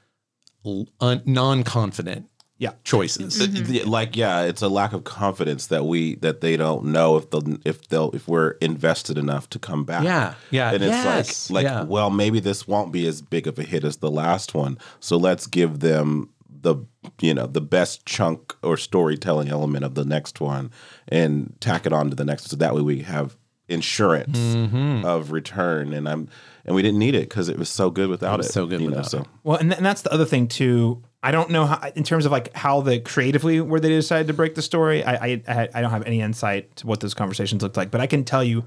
un- non-confident Yeah. choices. The- like yeah it's a lack of confidence that we that they don't know if they'll if they'll if we're invested enough to come back Yeah, yeah, and it's yes, like like yeah. well maybe this won't be as big of a hit as the last one so let's give them the you know the best chunk or storytelling element of the next one and tack it on to the next one so that way we have insurance Mm-hmm. of return and i'm and we didn't need it because it was so good without it, was so good you know without so it. Well, and, th- and that's the other thing too. I don't know how, in terms of like how the creatively where they decided to break the story. I, I I I don't have any insight to what those conversations looked like, but I can tell you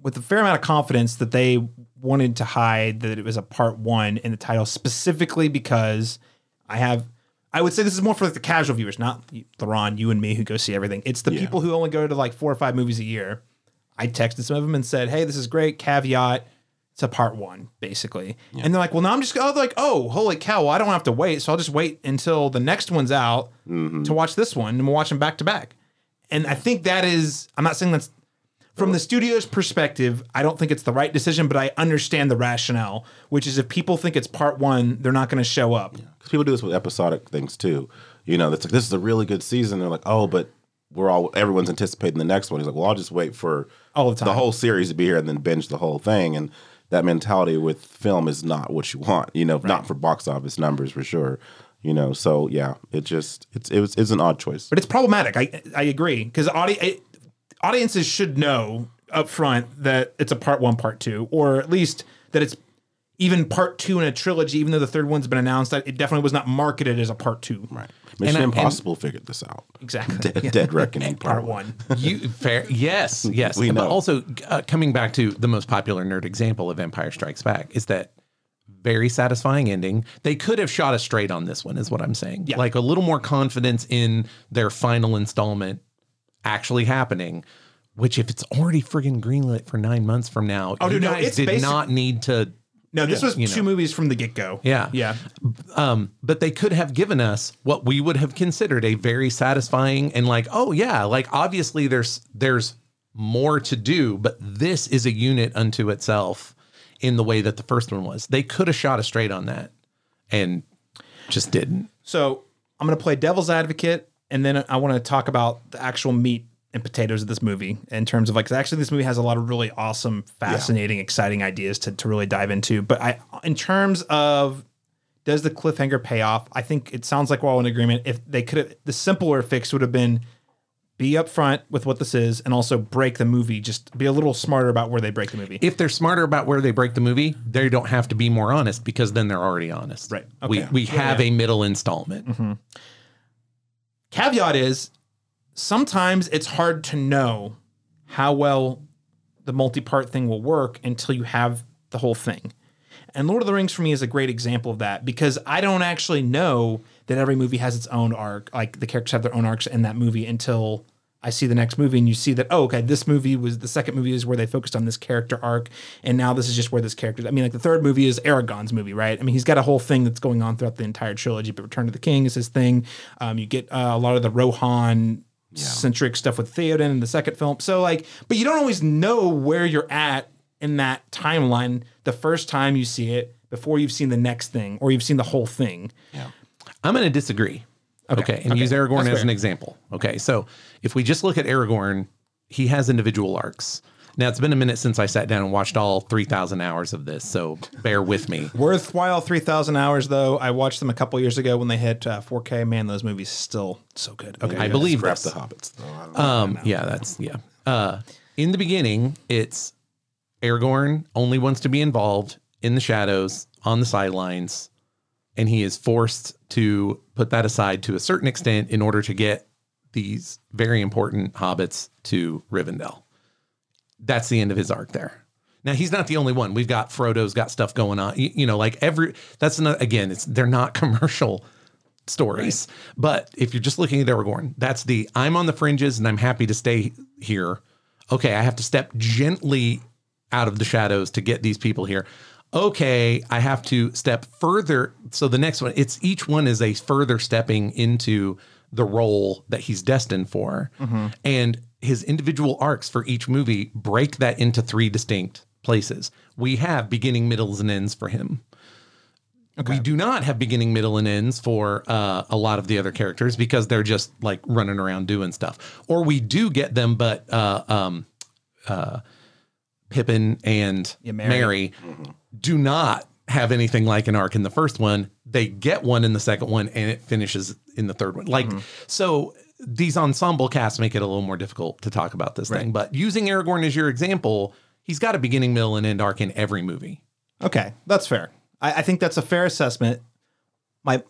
with a fair amount of confidence that they wanted to hide that it was a part one in the title specifically because I have. I would say this is more for like the casual viewers, not Theron, you and me who go see everything. It's the Yeah. people who only go to like four or five movies a year. I texted some of them and said, "Hey, this is great. Caveat: it's a part one, basically." And they're like, "Well, now I'm just oh, like, oh, holy cow! Well, I don't have to wait, so I'll just wait until the next one's out mm-hmm. to watch this one, and we'll watch them back to back." And I think that is, I'm not saying that's from the studio's perspective. I don't think it's the right decision, but I understand the rationale, which is if people think it's part one, they're not going to show up. Because people do this with episodic things too. You know, it's like this is a really good season. They're like, oh, but we're all everyone's anticipating the next one. He's like, well, I'll just wait for All the time. The whole series to be here and then binge the whole thing. And that mentality with film is not what you want. You know, not for box office numbers for sure. You know, so yeah, it just it's it was it's an odd choice. But it's problematic. I I agree because audi- audiences should know up front that it's a part one, part two, or at least that it's even part two in a trilogy. Even though the third one's been announced, that it definitely was not marketed as a part two. Right. Mission and- Impossible figured this out. Exactly. Dead, Dead Reckoning Part one. You fair? Yes, yes. We But know. also, uh, coming back to the most popular nerd example of Empire Strikes Back is that very satisfying ending. They could have shot us straight on this one, is what I'm saying. Yeah. Like a little more confidence in their final installment actually happening. Which, if it's already friggin' greenlit for nine months from now, Oh, you dude, no, guys it's did basic- not need to. No, this was you two know. movies from the get go. Yeah. Yeah. Um, but they could have given us what we would have considered a very satisfying and like, oh yeah, like obviously there's there's more to do, but this is a unit unto itself in the way that the first one was. They could have shot us straight on that and just didn't. So I'm going to play devil's advocate, and then I want to talk about the actual meat and potatoes of this movie in terms of like actually this movie has a lot of really awesome, fascinating, exciting ideas to, to really dive into. But I, in terms of does the cliffhanger pay off? I think it sounds like we're all in agreement. If they could have, the simpler fix would have been be upfront with what this is, and also break the movie. Just be a little smarter about where they break the movie. If they're smarter about where they break the movie, they don't have to be more honest because then they're already honest. Right. We Okay. we Yeah, have yeah. a middle installment. Mm-hmm. Caveat is sometimes it's hard to know how well the multi-part thing will work until you have the whole thing. And Lord of the Rings for me is a great example of that because I don't actually know that every movie has its own arc, like the characters have their own arcs in that movie until I see the next movie and you see that oh okay this movie was the second movie is where they focused on this character arc and now this is just where this character I mean like the third movie is Aragorn's movie right? I mean he's got a whole thing that's going on throughout the entire trilogy but Return to the King is his thing. Um, you get uh, a lot of the Rohan centric stuff with Theoden in the second film. So like but you don't always know where you're at in that timeline the first time you see it before you've seen the next thing or you've seen the whole thing. I'm going to disagree. Okay. and okay. use Aragorn That's as fair. an example. Okay. So if we just look at Aragorn, he has individual arcs. Now, it's been a minute since I sat down and watched all 3,000 hours of this. So bear with me. Worthwhile 3,000 hours, though. I watched them a couple years ago when they hit uh, 4K. Man, those movies still so good. Okay. I believe Scrap this. the hobbits though. I don't know. Um, yeah, that's yeah. Uh, in the beginning, it's Aragorn only wants to be involved in the shadows on the sidelines, and he is forced to put that aside to a certain extent in order to get these very important hobbits to Rivendell. That's the end of his arc there. Now he's not the only one. We've got Frodo's got stuff going on. You, you know, like every that's not again. It's they're not commercial stories. But if you're just looking at Aragorn, that's the I'm on the fringes and I'm happy to stay here. Okay, I have to step gently out of the shadows to get these people here. Okay, I have to step further. So the next one, it's each one is a further stepping into the role that he's destined for. And his individual arcs for each movie break that into three distinct places. We have beginning, middles, and ends for him. We do not have beginning, middle, and ends for uh, a lot of the other characters because they're just like running around doing stuff. Or we do get them, but uh, um, uh, Pippin and Yeah, Merry. Merry, do not have anything like an arc in the first one. They get one in the second one, and it finishes in the third one. Like mm-hmm. so, these ensemble casts make it a little more difficult to talk about this thing. But using Aragorn as your example, he's got a beginning, middle, and end arc in every movie. Okay, that's fair. I, I think that's a fair assessment. My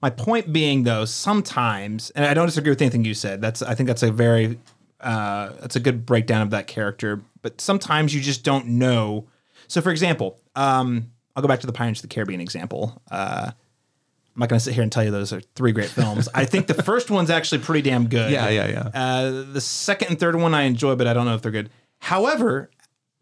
my point being though, sometimes, and I don't disagree with anything you said. That's I think that's a very uh, that's a good breakdown of that character. But sometimes you just don't know. So, for example, um, I'll go back to the Pirates of the Caribbean example. Uh, I'm not going to sit here and tell you those are three great films. I think the first one's actually pretty damn good. Yeah, yeah, yeah. Uh, the second and third one I enjoy, but I don't know if they're good. However,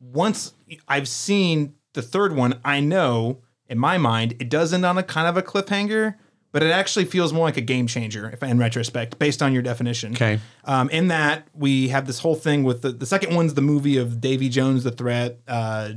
once I've seen the third one, I know in my mind it does end on a kind of a cliffhanger, but it actually feels more like a game changer if in retrospect, based on your definition. Okay. Um, in that we have this whole thing with the, the second one's the movie of Davy Jones, the threat, uh,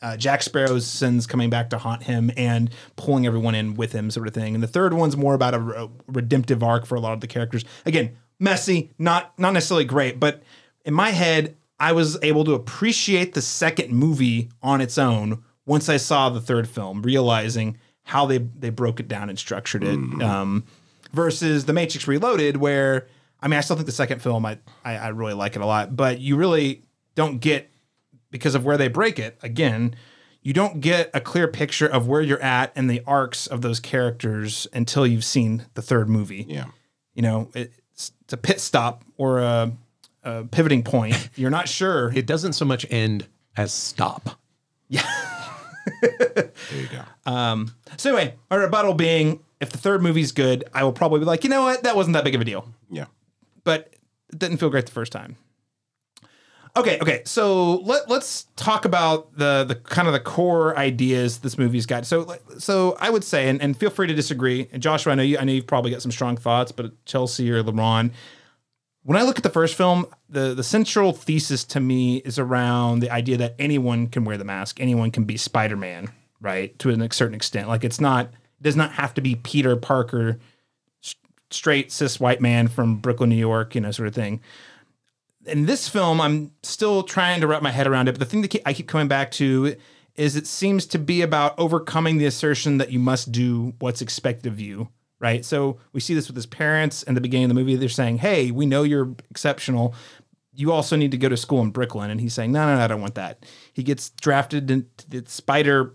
uh, Jack Sparrow's sins coming back to haunt him and pulling everyone in with him, sort of thing. And the third one's more about a, a redemptive arc for a lot of the characters. Again, messy, not not necessarily great, but in my head, I was able to appreciate the second movie on its own once I saw the third film, realizing how they they broke it down and structured it. Um, versus the Matrix Reloaded, where I mean, I still think the second film I, I I really like it a lot, but you really don't get because of where they break it again. You don't get a clear picture of where you're at and the arcs of those characters until you've seen the third movie. Yeah. You know, it's, it's a pit stop or a, a pivoting point. You're not sure. It doesn't so much end as stop. Yeah. there you go. Um, so anyway, our rebuttal being if the third movie's good, I will probably be like, you know what, that wasn't that big of a deal. Yeah. But it didn't feel great the first time. Okay, okay. So let let's talk about the the kind of the core ideas this movie's got. So so I would say, and, and feel free to disagree. And Joshua, I know you I know you've probably got some strong thoughts, but Chelsea or LaRon, when I look at the first film, the the central thesis to me is around the idea that anyone can wear the mask, anyone can be Spider Man, right? To a certain extent, like it's not it does not have to be Peter Parker, straight cis white man from Brooklyn, New York, you know, sort of thing. In this film, I'm still trying to wrap my head around it, but the thing that I keep coming back to is it seems to be about overcoming the assertion that you must do what's expected of you right? So we see this with his parents in the beginning of the movie. They're saying, "Hey, we know you're exceptional. You also need to go to school in Brooklyn." And he's saying, "No, no, no I don't want that." He gets drafted into the Spider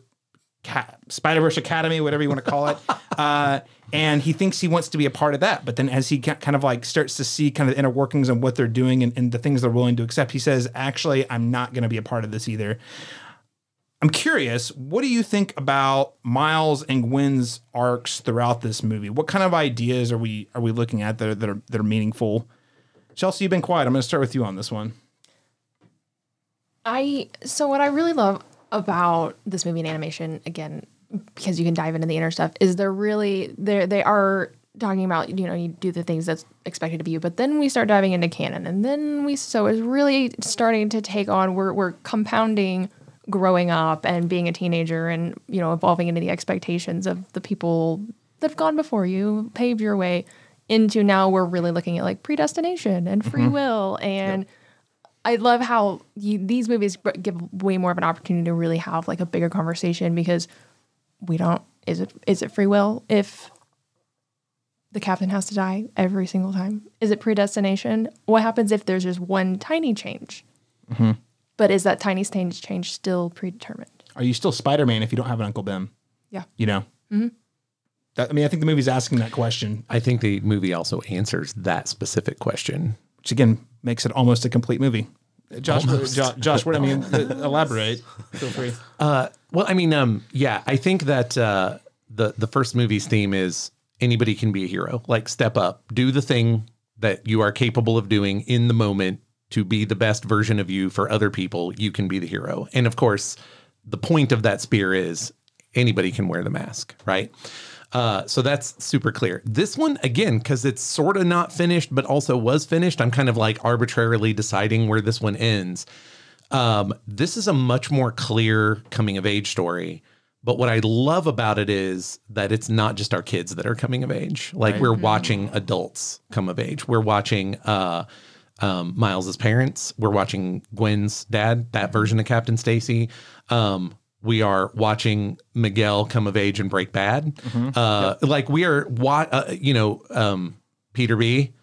Ca- Spider Verse Academy, whatever you want to call it, uh, and he thinks he wants to be a part of that. But then, as he ca- kind of like starts to see kind of the inner workings of what they're doing and, and the things they're willing to accept, he says, "Actually, I'm not going to be a part of this either." I'm curious, what do you think about Miles and Gwen's arcs throughout this movie? What kind of ideas are we are we looking at that are, that are, that are meaningful? Chelsea, you've been quiet. I'm going to start with you on this one. I so what I really love about this movie and animation again because you can dive into the inner stuff is they're really they they are talking about you know you do the things that's expected of you but then we start diving into canon and then we so it's really starting to take on we're we're compounding growing up and being a teenager and you know evolving into the expectations of the people that have gone before you paved your way into now we're really looking at like predestination and free Mhm. will and I love how you, these movies give way more of an opportunity to really have like a bigger conversation because we don't is it is it free will if the captain has to die every single time? Is it predestination? What happens if there's just one tiny change? Mm-hmm. But is that tiny change change still predetermined? Are you still Spider Man if you don't have an Uncle Ben? Yeah. You know, Mhm. that, I mean, I think the movie's asking that question, I think the movie also answers that specific question. which again makes it almost a complete movie. Josh, Josh, Josh, what I mean, elaborate. Feel free. Uh, well, I mean, um, yeah, I think that uh, the the first movie's theme is anybody can be a hero. Like, step up, do the thing that you are capable of doing in the moment to be the best version of you for other people. You can be the hero, and of course, the point of that spear is anybody can wear the mask, right? Uh, so that's super clear. This one, again, because it's sort of not finished, but also was finished, I'm kind of like arbitrarily deciding where this one ends. Um, this is a much more clear coming of age story. But what I love about it is that it's not just our kids that are coming of age. Like Right. we're watching adults come of age. We're watching uh, um, Miles's parents. We're watching Gwen's dad, that version of Captain Stacy. Um, we are watching Miguel come of age and break bad. Mhm. Uh, Like we are, wa- uh, you know, um, Peter B.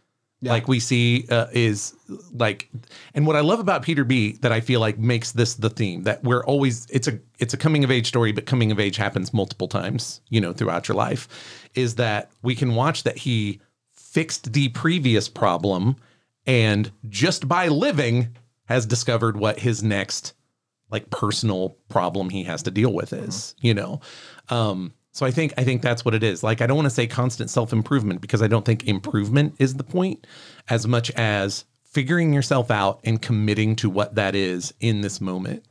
Like we see uh, is like, and what I love about Peter B. that I feel like makes this the theme that we're always it's a it's a coming of age story, but coming of age happens multiple times, you know, throughout your life. Is that we can watch that he fixed the previous problem and just by living has discovered what his next like personal problem he has to deal with is, you know. Um so I think I think that's what it is. Like I don't want to say constant self-improvement because I don't think improvement is the point as much as figuring yourself out and committing to what that is in this moment.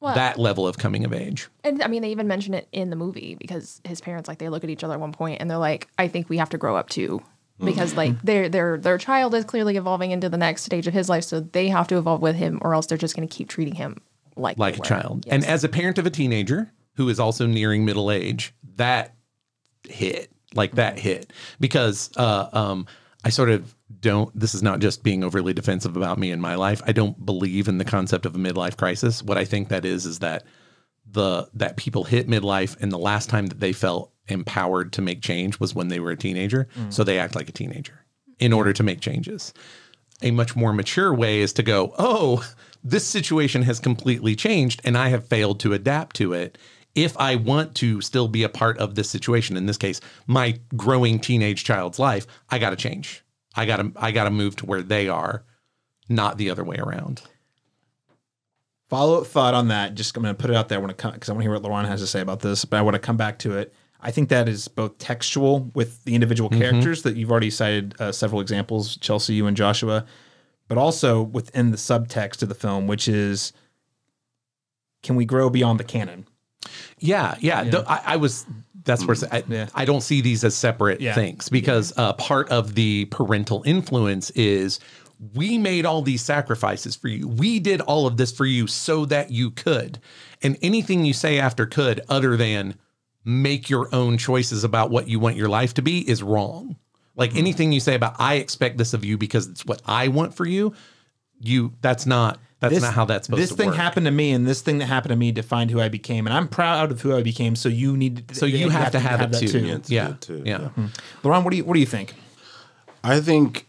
Well- that level of coming of age. And I mean, they even mention it in the movie because his parents like they look at each other at one point and they're like, "I think we have to grow up too," because like their their their child is clearly evolving into the next stage of his life, so they have to evolve with him, or else they're just going to keep treating him like like a were. child. And as a parent of a teenager who is also nearing middle age, that hit like that hit because uh, um, I sort of don't. This is not just being overly defensive about me and my life. I don't believe in the concept of a midlife crisis. What I think that is is that the that people hit midlife, and the last time that they felt empowered to make change was when they were a teenager. So they act like a teenager in order to make changes. A much more mature way is to go, oh, this situation has completely changed, and I have failed to adapt to it. If I want to still be a part of this situation, in this case, my growing teenage child's life, I got to change. I got to I got to move to where they are, not the other way around. Follow up thought on that. Just I'm going to put it out there when it comes because I want to hear what LaRon has to say about this. But I want to come back to it. I think that is both textual with the individual characters that you've already cited uh, several examples, Chelsea, you and Joshua, but also within the subtext of the film, which is can we grow beyond the canon? Yeah, yeah. th- I, I was. That's where I, Yeah. I don't see these as separate Yeah. things because uh, part of the parental influence is we made all these sacrifices for you. We did all of this for you so that you could. And anything you say after could, other than make your own choices about what you want your life to be, is wrong. Like anything you say about I expect this of you because it's what I want for you, you that's not that's not how that's supposed this to thing work. happened to me, and this thing that happened to me defined who I became, and I'm proud of who I became. So you need, to, So you have to have it that too. Yeah, it's Yeah, good too, yeah. LaRon, what do you what do you think? I think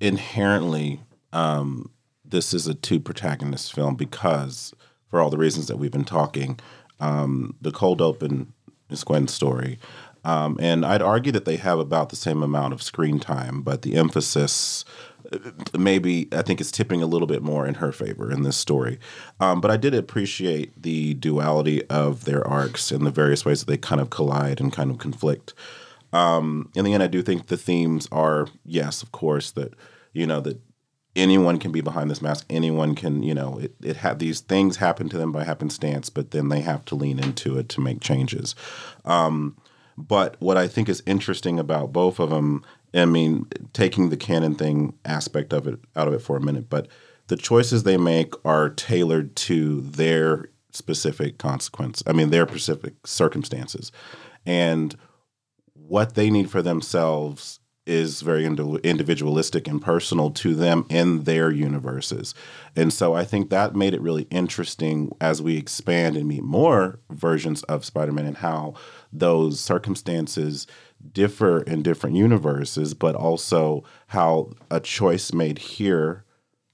inherently um, this is a two protagonist film because, for all the reasons that we've been talking, um, the cold open is Gwen's story. Um, and I'd argue that they have about the same amount of screen time, but the emphasis uh, maybe I think is tipping a little bit more in her favor in this story. Um, but I did appreciate the duality of their arcs and the various ways that they kind of collide and kind of conflict um, in the end, I do think the themes are yes, of course, that you know that anyone can be behind this mask. Anyone can, you know, it, it had these things happen to them by happenstance, but then they have to lean into it to make changes. Um, but what I think is interesting about both of them, I mean, taking the canon thing aspect of it out of it for a minute, but the choices they make are tailored to their specific consequence. I mean, their specific circumstances, and what they need for themselves is very individualistic and personal to them in their universes. And so I think that made it really interesting as we expand and meet more versions of Spider Man and how those circumstances differ in different universes, but also how a choice made here,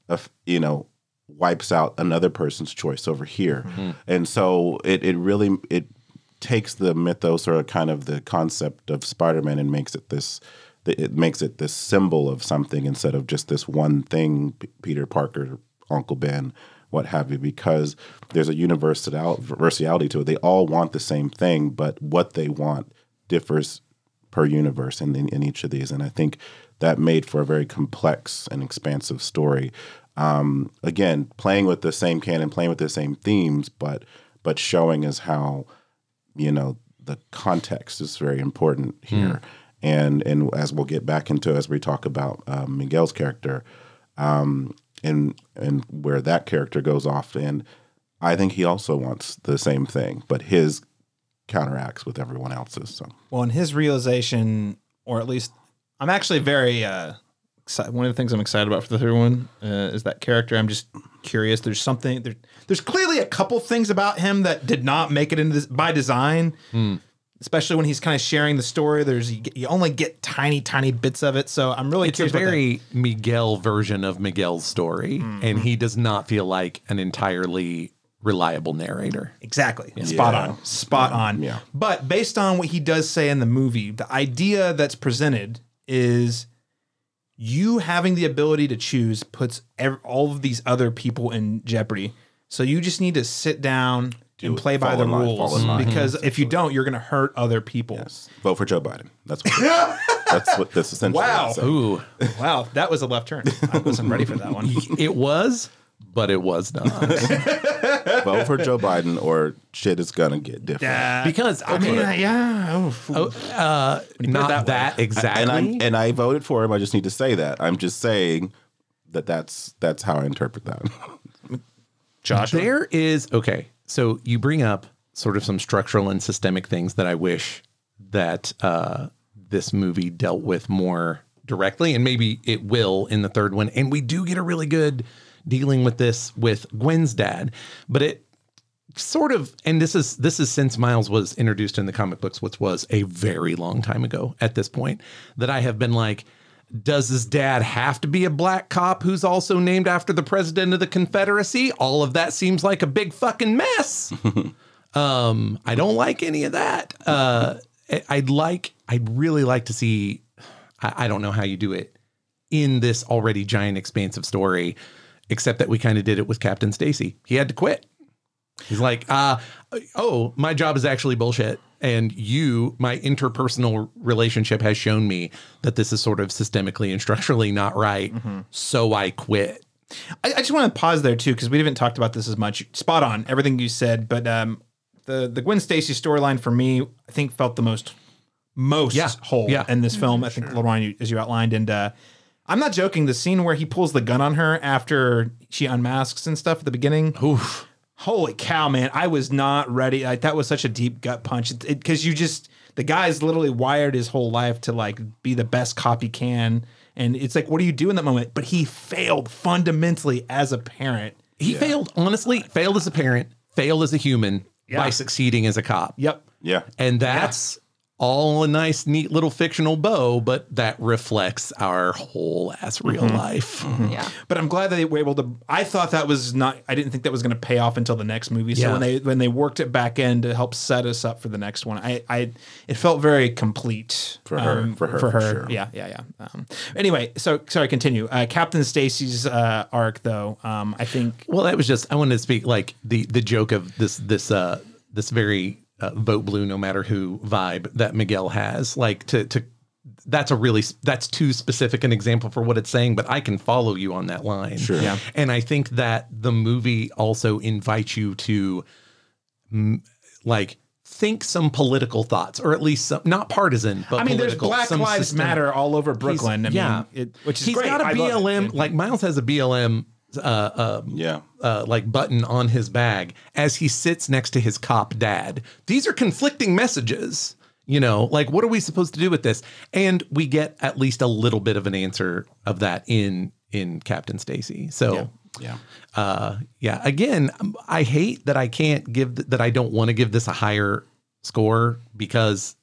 of, you know, wipes out another person's choice over here. Mm-hmm. And so it, it really, it takes the mythos or kind of the concept of Spider-Man and makes it this it makes it this symbol of something instead of just this one thing P- Peter Parker Uncle Ben what have you because there's a universality to it. They all want the same thing but what they want differs per universe in, in, in each of these. And I think that made for a very complex and expansive story. Um, again playing with the same canon playing with the same themes but but showing us how you know the context is very important here and and as we'll get back into as we talk about um, miguel's character um, and and where that character goes off and i think he also wants the same thing but his counteracts with everyone else's so Well, in his realization, or at least, I'm actually very uh, excited. One of the things I'm excited about for the third one uh, is that character. I'm just curious. There's something there. There's clearly a couple things about him that did not make it into this by design. Especially when he's kind of sharing the story, there's you, you only get tiny, tiny bits of it. So I'm really it's a curious. about that. very Miguel version of Miguel's story, hmm. and he does not feel like an entirely reliable narrator. Exactly. Spot on. Spot on. Yeah. But based on what he does say in the movie, the idea that's presented is you having the ability to choose puts ev- all of these other people in jeopardy. So you just need to sit down and it. play by Fall the in line, rules fall in line. because if you don't, you're going to hurt other people. yes vote for joe biden that's what that's what this essentially Wow. is. Ooh, Wow, that was a left turn. I wasn't ready for that one. it was, but it was not vote for joe biden or shit is gonna get different because I mean, uh, yeah. Oh, uh, not that that, way. exactly. and I and I voted for him. I just need to say that. I'm just saying that that's that's how I interpret that. Josh. There is okay. So you bring up sort of some structural and systemic things that I wish that uh, this movie dealt with more directly, and maybe it will in the third one. And we do get a really good dealing with this with Gwen's dad, but it sort of and this is this is since Miles was introduced in the comic books, which was a very long time ago at this point, that I have been like, does his dad have to be a black cop who's also named after the president of the Confederacy? All of that seems like a big fucking mess. um, I don't like any of that. Uh, I'd like, I'd really like to see. I, I don't know how you do it in this already giant, expansive story, except that we kind of did it with Captain Stacy. He had to quit. He's like, uh, oh, my job is actually bullshit. And you, my interpersonal relationship has shown me that this is sort of systemically and structurally not right. So I quit. I, I just want to pause there too because we haven't talked about this as much. Spot on everything you said, but um, the the Gwen Stacy storyline for me, I think, felt the most most Yeah. whole Yeah. in this film. I think, LaRon, you, as you outlined, and uh, I'm not joking. The scene where he pulls the gun on her after she unmasks and stuff at the beginning. Oof. Holy cow, man! I was not ready. Like, that was such a deep gut punch because you just the guy's literally wired his whole life to like be the best cop he can, and it's like, what do you do in that moment? But he failed fundamentally as a parent. He failed, honestly, failed as a parent, failed as a human by succeeding as a cop. Yep. Yeah. And that's all a nice, neat little fictional bow, but that reflects our whole ass real life. Yeah. But I'm glad that they were able to. I thought that was not. I didn't think that was going to pay off until the next movie. So Yeah. when they when they worked it back in to help set us up for the next one, I I it felt very complete For her, for her, for for sure. Yeah, yeah, yeah. Um, anyway, so sorry. Continue. Uh, Captain Stacy's uh, arc, though. Um, I think Well, that was just I wanted to speak like the the joke of this this uh this very uh, vote blue no matter who vibe that Miguel has. Like to to that's a really that's too specific an example for what it's saying, but I can follow you on that line. Sure. Yeah. And I think that the movie also invites you to like think some political thoughts or at least some not partisan but I mean, there's Black Lives systemic- Matter all over He's- Brooklyn. I yeah, mean, it, which is he's great. got a I love it. BLM. Like Miles has a BLM uh, uh, Yeah. uh, like button on his bag as he sits next to his cop dad. These are conflicting messages. You know, like what are we supposed to do with this? And we get at least a little bit of an answer of that in in Captain Stacy. So Yeah. uh yeah again i hate that i can't give th- that i don't want to give this a higher score because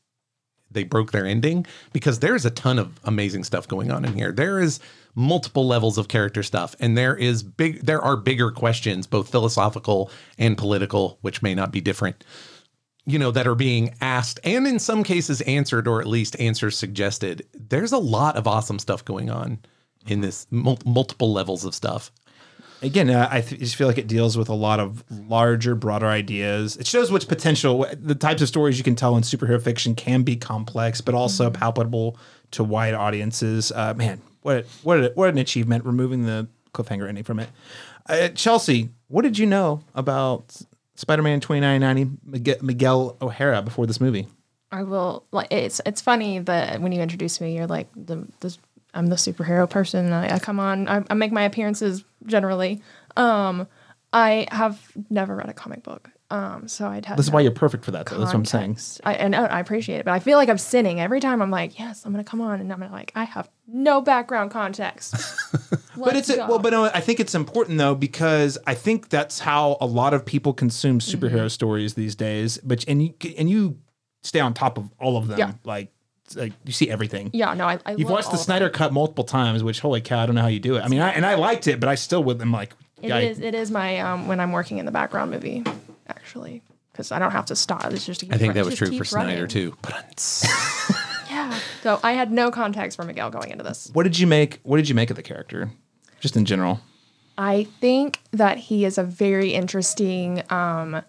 they broke their ending because there's a ton of amazing stuff going on in here there is multiple levels of character stuff and there is big there are bigger questions both philosophical and political which may not be different you know that are being asked and in some cases answered or at least answers suggested there's a lot of awesome stuff going on in this mul- multiple levels of stuff again, uh, I th- just feel like it deals with a lot of larger, broader ideas. It shows which potential, the types of stories you can tell in superhero fiction can be complex, but also palpable to wide audiences. Uh, man, what what what an achievement! Removing the cliffhanger ending from it. Uh, Chelsea, what did you know about Spider-Man 2099 Miguel, O'Hara before this movie? I will it's it's funny that when you introduce me, you're like the this I'm the superhero person. I, I come on, I, I make my appearances generally. Um, I have never read a comic book, um, so I'd have. This is why you're perfect for that, though. That's what I'm saying. I and I appreciate it, but I feel like I'm sinning every time. I'm like, yes, I'm gonna come on, and I'm gonna like, I have no background context. but it's a, well, but no, I think it's important though because I think that's how a lot of people consume superhero Mm-hmm. stories these days. But and you and you stay on top of all of them. Yeah. Like like you see everything. yeah, no, I, I You've watched the Snyder Cut multiple times, which holy cow, I don't know how you do it. I mean, I, and I liked it, but I still would. I'm like, It is. It is my um when I'm working in the background movie, actually, because I don't have to stop. It's just. I think that was true for keep Snyder too. Yeah. So I had no context for Miguel going into this. What did you make? What did you make of the character, just in general? I think that he is a very interesting um,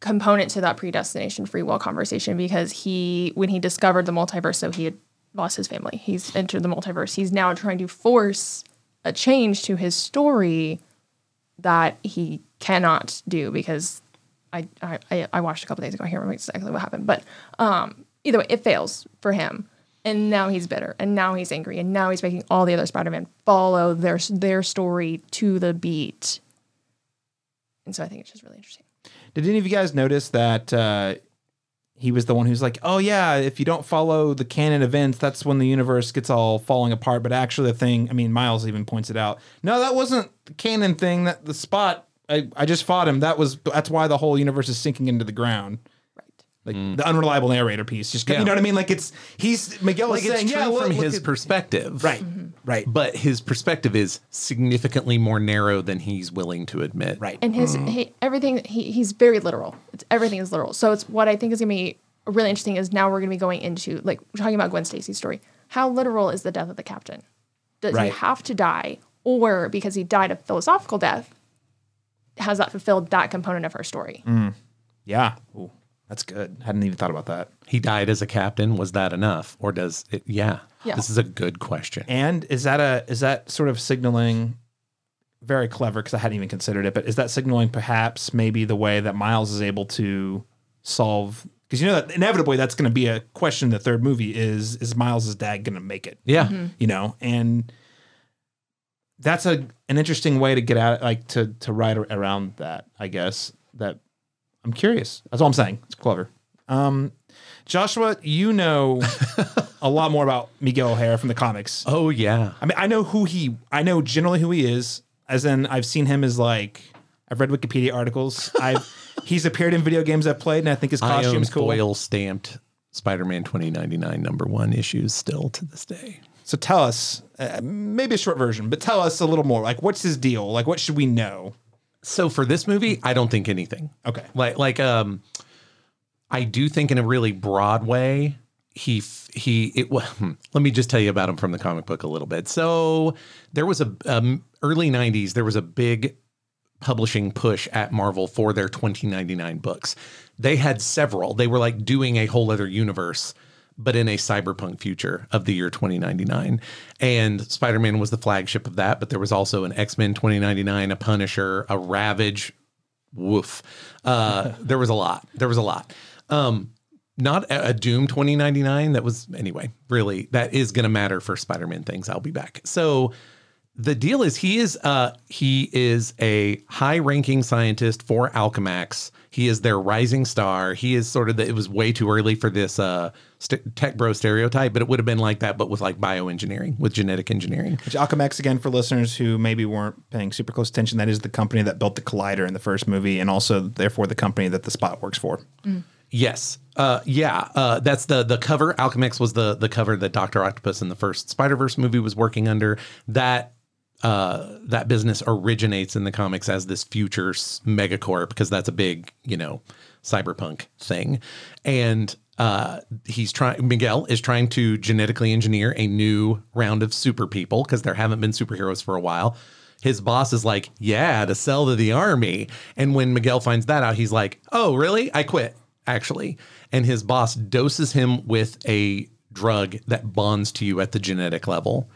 component to that predestination free will conversation because he, when he discovered the multiverse, so he had lost his family. He's entered the multiverse. He's now trying to force a change to his story that he cannot do because I I, I- watched a couple days ago. I can't remember exactly what happened, but um, either way, it fails for him. And now he's bitter, and now he's angry, and now he's making all the other Spider-Man follow their their story to the beat. And so I think it's just really interesting. Did any of you guys notice that uh, he was the one who's like, oh yeah, if you don't follow the canon events, that's when the universe gets all falling apart. But actually, the thing, I mean, Miles even points it out. No, that wasn't the canon thing. That the spot, I, I just fought him. That was that's why the whole universe is sinking into the ground. Right. Like mm. the unreliable narrator piece, just Yeah. you know what I mean. Like it's he's Miguel like is saying, true yeah, look, from look his at- perspective, right, mm-hmm. Mm-hmm. right, But his perspective is significantly more narrow than he's willing to admit. right. and his mm. he, everything he, he's very literal. It's everything is literal. So it's what I think is gonna be really interesting is now we're gonna be going into like talking about Gwen Stacy's story. How literal is the death of the captain? Does Right. he have to die, or because he died a philosophical death, has that fulfilled that component of her story? Mm. yeah, Ooh, that's good. Hadn't even thought about that. He died as a captain. Was that enough, or does it? Yeah, Yeah. This is a good question. And is that a is that sort of signaling very clever because I hadn't even considered it, but is that signaling perhaps maybe the way that Miles is able to solve because you know that inevitably that's going to be a question in the third movie is is Miles's dad going to make it? Yeah, mm-hmm. You know, and that's a an interesting way to get at like to to write around that, I guess. That I'm curious. That's all I'm saying. It's clever. Um Joshua, you know a lot more about Miguel O'Hara from the comics. Oh yeah. I mean, I know who he. I know generally who he is. As in, I've seen him as like I've read Wikipedia articles. I've he's appeared in video games I've played, and I think his I own costume's cool. foil stamped Spider-Man 2099 number one issues still to this day. So tell us, uh, maybe a short version, but tell us a little more. Like, what's his deal? Like, what should we know? So for this movie, I don't think anything. Okay. Like like um I do think in a really broad way he he it wa- hmm, let me just tell you about him from the comic book a little bit. So there was a um, early 90s there was a big publishing push at Marvel for their 2099 books. They had several. They were like doing a whole other universe but in a cyberpunk future of the year 2099. And Spider-Man was the flagship of that, but there was also an X-Men 2099, a Punisher, a Ravage, woof. Uh, there was a lot. There was a lot. Um, not a, a Doom 2099. That was anyway. Really, that is going to matter for Spider-Man things. I'll be back. So the deal is he is uh he is a high-ranking scientist for Alchemax. He is their rising star. He is sort of the, it was way too early for this uh st- tech bro stereotype, but it would have been like that, but with like bioengineering, with genetic engineering. Which Alchemax again for listeners who maybe weren't paying super close attention. That is the company that built the Collider in the first movie, and also therefore the company that the Spot works for. Yes. Uh, yeah. Uh, that's the the cover. Alchemax was the the cover that Doctor Octopus in the first Spider Verse movie was working under. That uh, that business originates in the comics as this future megacorp because that's a big you know cyberpunk thing, and uh, he's trying. Miguel is trying to genetically engineer a new round of super people because there haven't been superheroes for a while. His boss is like, "Yeah, to sell to the army." And when Miguel finds that out, he's like, "Oh, really? I quit." Actually, and his boss doses him with a drug that bonds to you at the genetic level.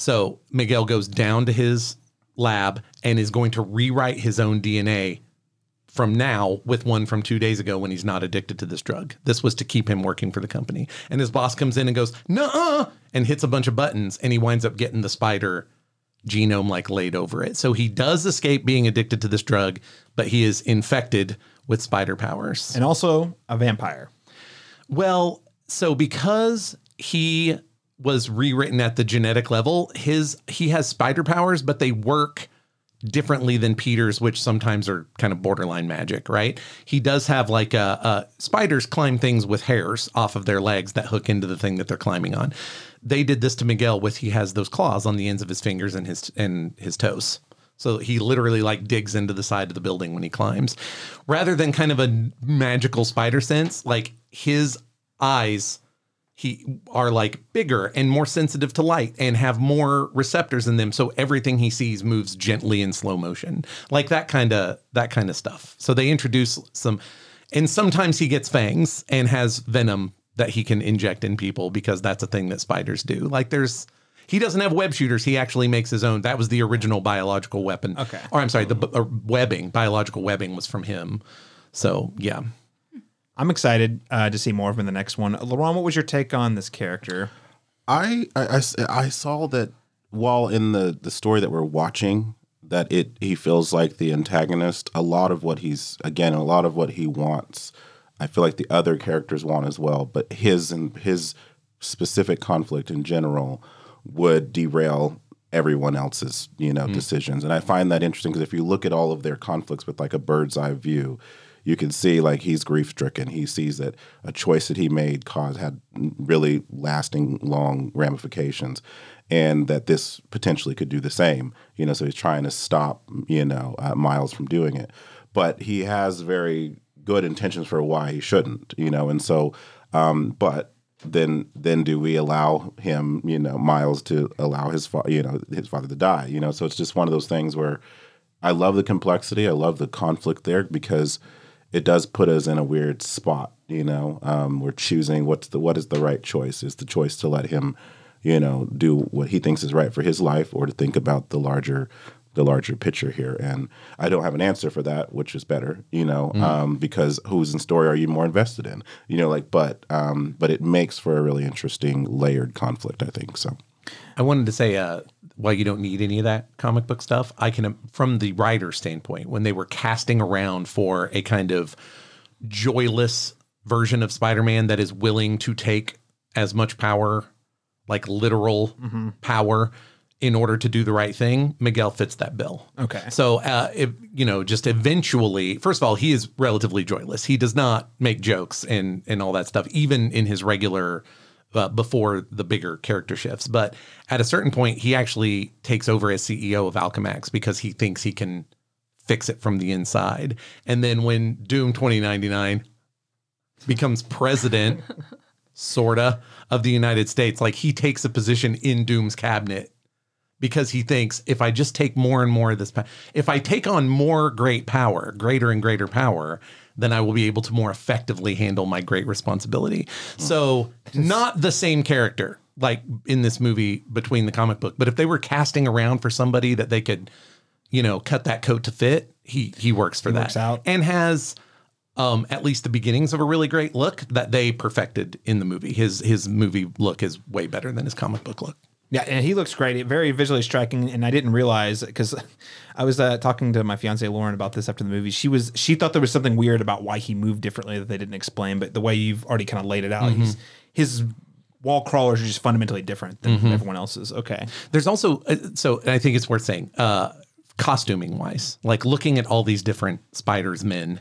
So Miguel goes down to his lab and is going to rewrite his own DNA from now with one from two days ago when he's not addicted to this drug. This was to keep him working for the company. And his boss comes in and goes, "Nuh-uh," and hits a bunch of buttons, and he winds up getting the spider genome like laid over it. So he does escape being addicted to this drug, but he is infected with spider powers. And also a vampire. Well, so because he was rewritten at the genetic level, his he has spider powers, but they work differently than Peter's, which sometimes are kind of borderline magic, right? He does have like a, uh spiders climb things with hairs off of their legs that hook into the thing that they're climbing on. They did this to Miguel with he has those claws on the ends of his fingers and his and his toes. So he literally like digs into the side of the building when he climbs. Rather than kind of a magical spider sense, like his eyes he are like bigger and more sensitive to light and have more receptors in them. So everything he sees moves gently in slow motion. Like that kind of that kind of stuff. So they introduce some and sometimes he gets fangs and has venom that he can inject in people because that's a thing that spiders do. Like there's he doesn't have web shooters. He actually makes his own. That was the original biological weapon. Okay. or i'm sorry the b- uh, webbing biological webbing was from him. So yeah I'm excited uh, to see more of him in the next one. LaRon, what was your take on this character? I I saw that while in the, the story that we're watching, that it he feels like the antagonist. A lot of what he's again, a lot of what he wants I feel like the other characters want as well, but his and his specific conflict in general would derail everyone else's you know decisions and i find that interesting because if you look at all of their conflicts with like a bird's eye view you can see like he's grief stricken he sees that a choice that he made caused had really lasting long ramifications and that this potentially could do the same you know so he's trying to stop you know uh, miles from doing it. But he has very good intentions for why he shouldn't you know and so um, but then then do we allow him you know miles to allow his fa- you know his father to die you know? So it's just one of those things where i love the complexity. I love the conflict there because it does put us in a weird spot you know? Um, we're choosing what's the what is the right choice? Is the choice to let him you know do what he thinks is right for his life or to think about the larger the larger picture here? And i don't have an answer for that which is better you know? Um, because whose in story are you more invested in? You know like but um, but it makes for a really interesting layered conflict i think so. I wanted to say, uh, while you don't need any of that comic book stuff, I can, from the writer's standpoint, when they were casting around for a kind of joyless version of Spider Man that is willing to take as much power, like literal power, in order to do the right thing, Miguel fits that bill. Okay. So, uh, if you know, just eventually, first of all, he is relatively joyless. He does not make jokes and and all that stuff, even in his regular. Uh, before the bigger character shifts, but at a certain point, he actually takes over as CEO of Alchemax because he thinks he can fix it from the inside. And then when Doom 2099 becomes president, sorta, of the United States, like he takes a position in Doom's cabinet because he thinks if I just take more and more of this, if I take on more great power, greater and greater power, then I will be able to more effectively handle my great responsibility. So, not the same character like in this movie between the comic book, but if they were casting around for somebody that they could, you know, cut that coat to fit, he he works for that works out. and has um, at least the beginnings of a really great look that they perfected in the movie. His his movie look is way better than his comic book look. Yeah, and he looks great. Very visually striking, and I didn't realize because I was uh, talking to my fiance Lauren about this after the movie. She was she thought there was something weird about why he moved differently that they didn't explain, but the way you've already kind of laid it out, he's his wall crawlers are just fundamentally different than everyone else's. Okay, There's also uh, so and I think it's worth saying, uh, costuming wise, like looking at all these different spiders men.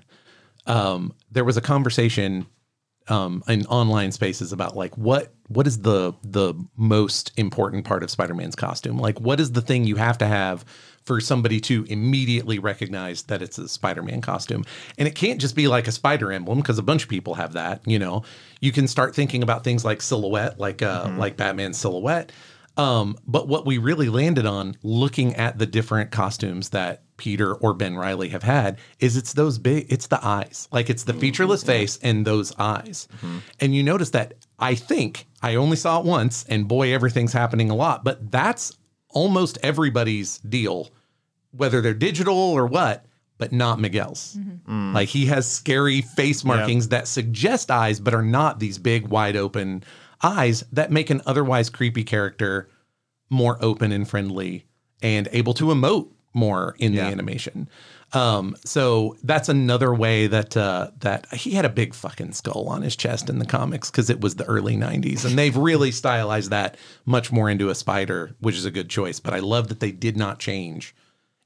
Um, there was a conversation um, in online spaces about like what what is the the most important part of Spider-Man's costume? Like what is the thing you have to have for somebody to immediately recognize that it's a Spider-Man costume? And it can't just be like a spider emblem because a bunch of people have that, you know. You can start thinking about things like silhouette, like uh like Batman's silhouette. Um, but what we really landed on looking at the different costumes that Peter or Ben Reilly have had is it's those big, it's the eyes. Like it's the featureless mm-hmm. face and those eyes. Mm-hmm. And you notice that I think I only saw it once, and boy, everything's happening a lot, but that's almost everybody's deal, whether they're digital or what, but not Miguel's. Mm-hmm. Mm. Like he has scary face markings that suggest eyes, but are not these big, wide open eyes that make an otherwise creepy character more open and friendly and able to emote more in the animation. Um, so that's another way that uh, that he had a big fucking skull on his chest in the comics because it was the early '90s, and they've really stylized that much more into a spider, which is a good choice. But I love that they did not change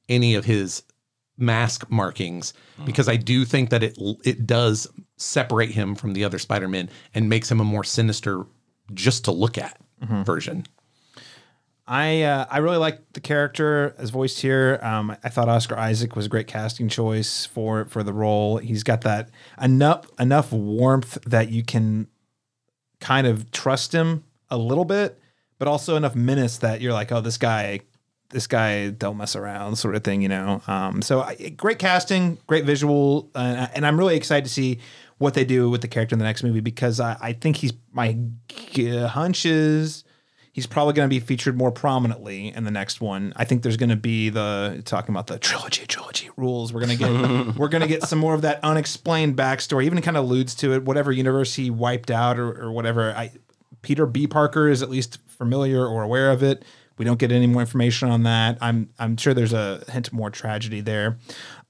any of his mask markings because I do think that it it does separate him from the other Spider-Man and makes him a more sinister just to look at version. I uh, I really like the character as voiced here. Um, I thought Oscar Isaac was a great casting choice for for the role. He's got that enough enough warmth that you can kind of trust him a little bit, but also enough menace that you're like, oh, this guy, this guy don't mess around, sort of thing, you know. Um, so I, great casting, great visual, uh, and I'm really excited to see what they do with the character in the next movie because I, I think he's my g- hunch is he's probably going to be featured more prominently in the next one. I think there's going to be the talking about the trilogy, trilogy rules. We're going to get we're going to get some more of that unexplained backstory. Even kind of alludes to it. Whatever universe he wiped out or, or whatever. I Peter B. Parker is at least familiar or aware of it. We don't get any more information on that. I'm I'm sure there's a hint more tragedy there.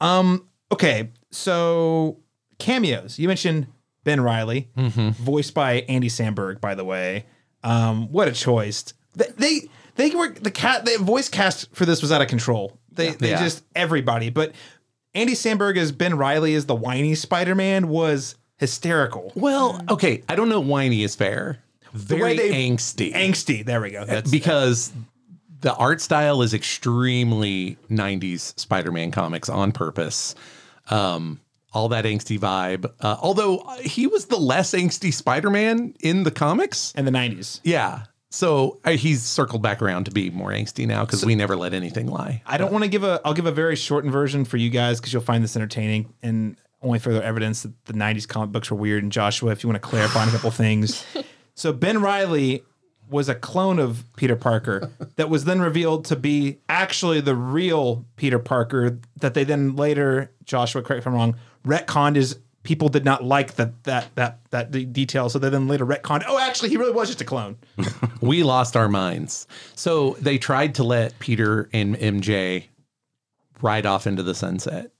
Um, okay, so cameos. You mentioned Ben Reilly, voiced by Andy Samberg. By the way, um, what a choice! They they, they were the cat. The voice cast for this was out of control. They they Yeah. just everybody. But Andy Samberg as Ben Reilly as the whiny Spider Man was hysterical. Well, okay, I don't know. Whiny is fair. Very they- angsty. Angsty. There we go. That's because the art style is extremely 90s Spider-Man comics on purpose. Um, all that angsty vibe. Uh, although he was the less angsty Spider-Man in the comics. in the nineties. Yeah. So uh, he's circled back around to be more angsty now because we never let anything lie. I don't want to give a. I'll give a very shortened version for you guys because you'll find this entertaining and only further evidence that the '90s comic books were weird. And Joshua, if you want to clarify on a couple things, so Ben Reilly was a clone of Peter Parker that was then revealed to be actually the real Peter Parker. That they then later, Joshua, correct if I'm wrong, retconned is people did not like that that that that detail. So they then later retconned. Oh, actually, he really was just a clone. we lost our minds. So they tried to let Peter and MJ ride off into the sunset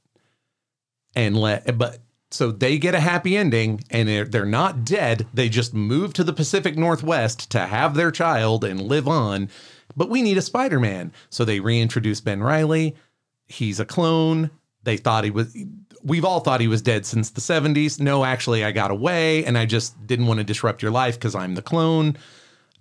and let, but so they get a happy ending and they're, they're not dead. They just move to the Pacific Northwest to have their child and live on. But we need a Spider Man. So they reintroduce Ben Reilly. He's a clone. They thought he was, we've all thought he was dead since the 70s. No, actually, I got away and I just didn't want to disrupt your life because I'm the clone.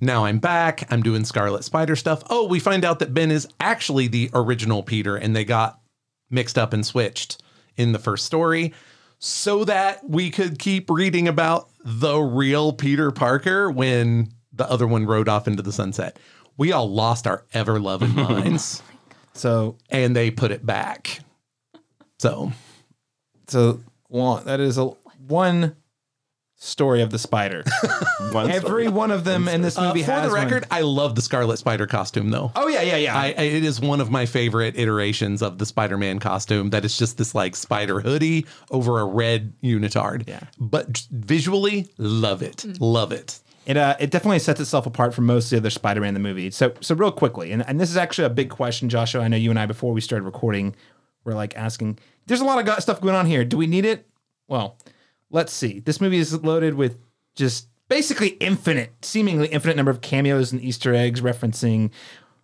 Now I'm back. I'm doing Scarlet Spider stuff. Oh, we find out that Ben is actually the original Peter and they got mixed up and switched in the first story so that we could keep reading about the real Peter Parker when the other one rode off into the sunset. We all lost our ever loving minds So and they put it back. So so one that is a one story of the spider. One Every story. one of them in this uh, movie for has the one. record, I love the Scarlet Spider costume though. Oh yeah, yeah, yeah. I, I- it is one of my favorite iterations of the Spider-Man costume. That is just this like spider hoodie over a red unitard. Yeah. but visually, love it, love it. It uh, it definitely sets itself apart from most of the other Spider-Man in the movie. So so real quickly, and, and this is actually a big question, Joshua. I know you and I before we started recording, we're like asking. There's a lot of stuff going on here. Do we need it? Well, let's see. This movie is loaded with just basically infinite, seemingly infinite number of cameos and Easter eggs referencing.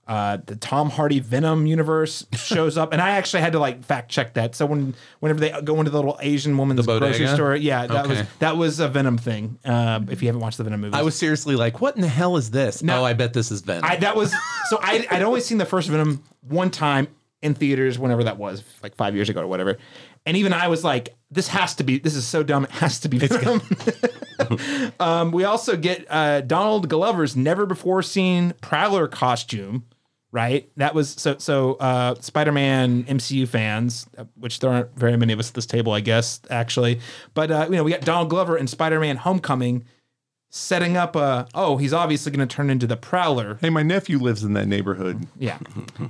Uh, the Tom Hardy Venom universe shows up, and I actually had to like fact check that. So when whenever they go into the little Asian woman's grocery store, yeah, that was that was a Venom thing. Uh, if you haven't watched the Venom movie, I was seriously like, what in the hell is this? No. oh, I bet this is Venom. I that was so I I'd only seen the first Venom one time in theaters whenever that was like five years ago or whatever, and even I was like, this has to be this is so dumb it has to be um, we also get uh, Donald Glover's never before seen Prowler costume. Right, that was so. So, uh, Spider-Man MCU fans, uh, which there aren't very many of us at this table, I guess, actually. But uh, you know, we got Donald Glover in Spider-Man: Homecoming, setting up a. Oh, he's obviously going to turn into the Prowler. hey, my nephew lives in that neighborhood. Yeah.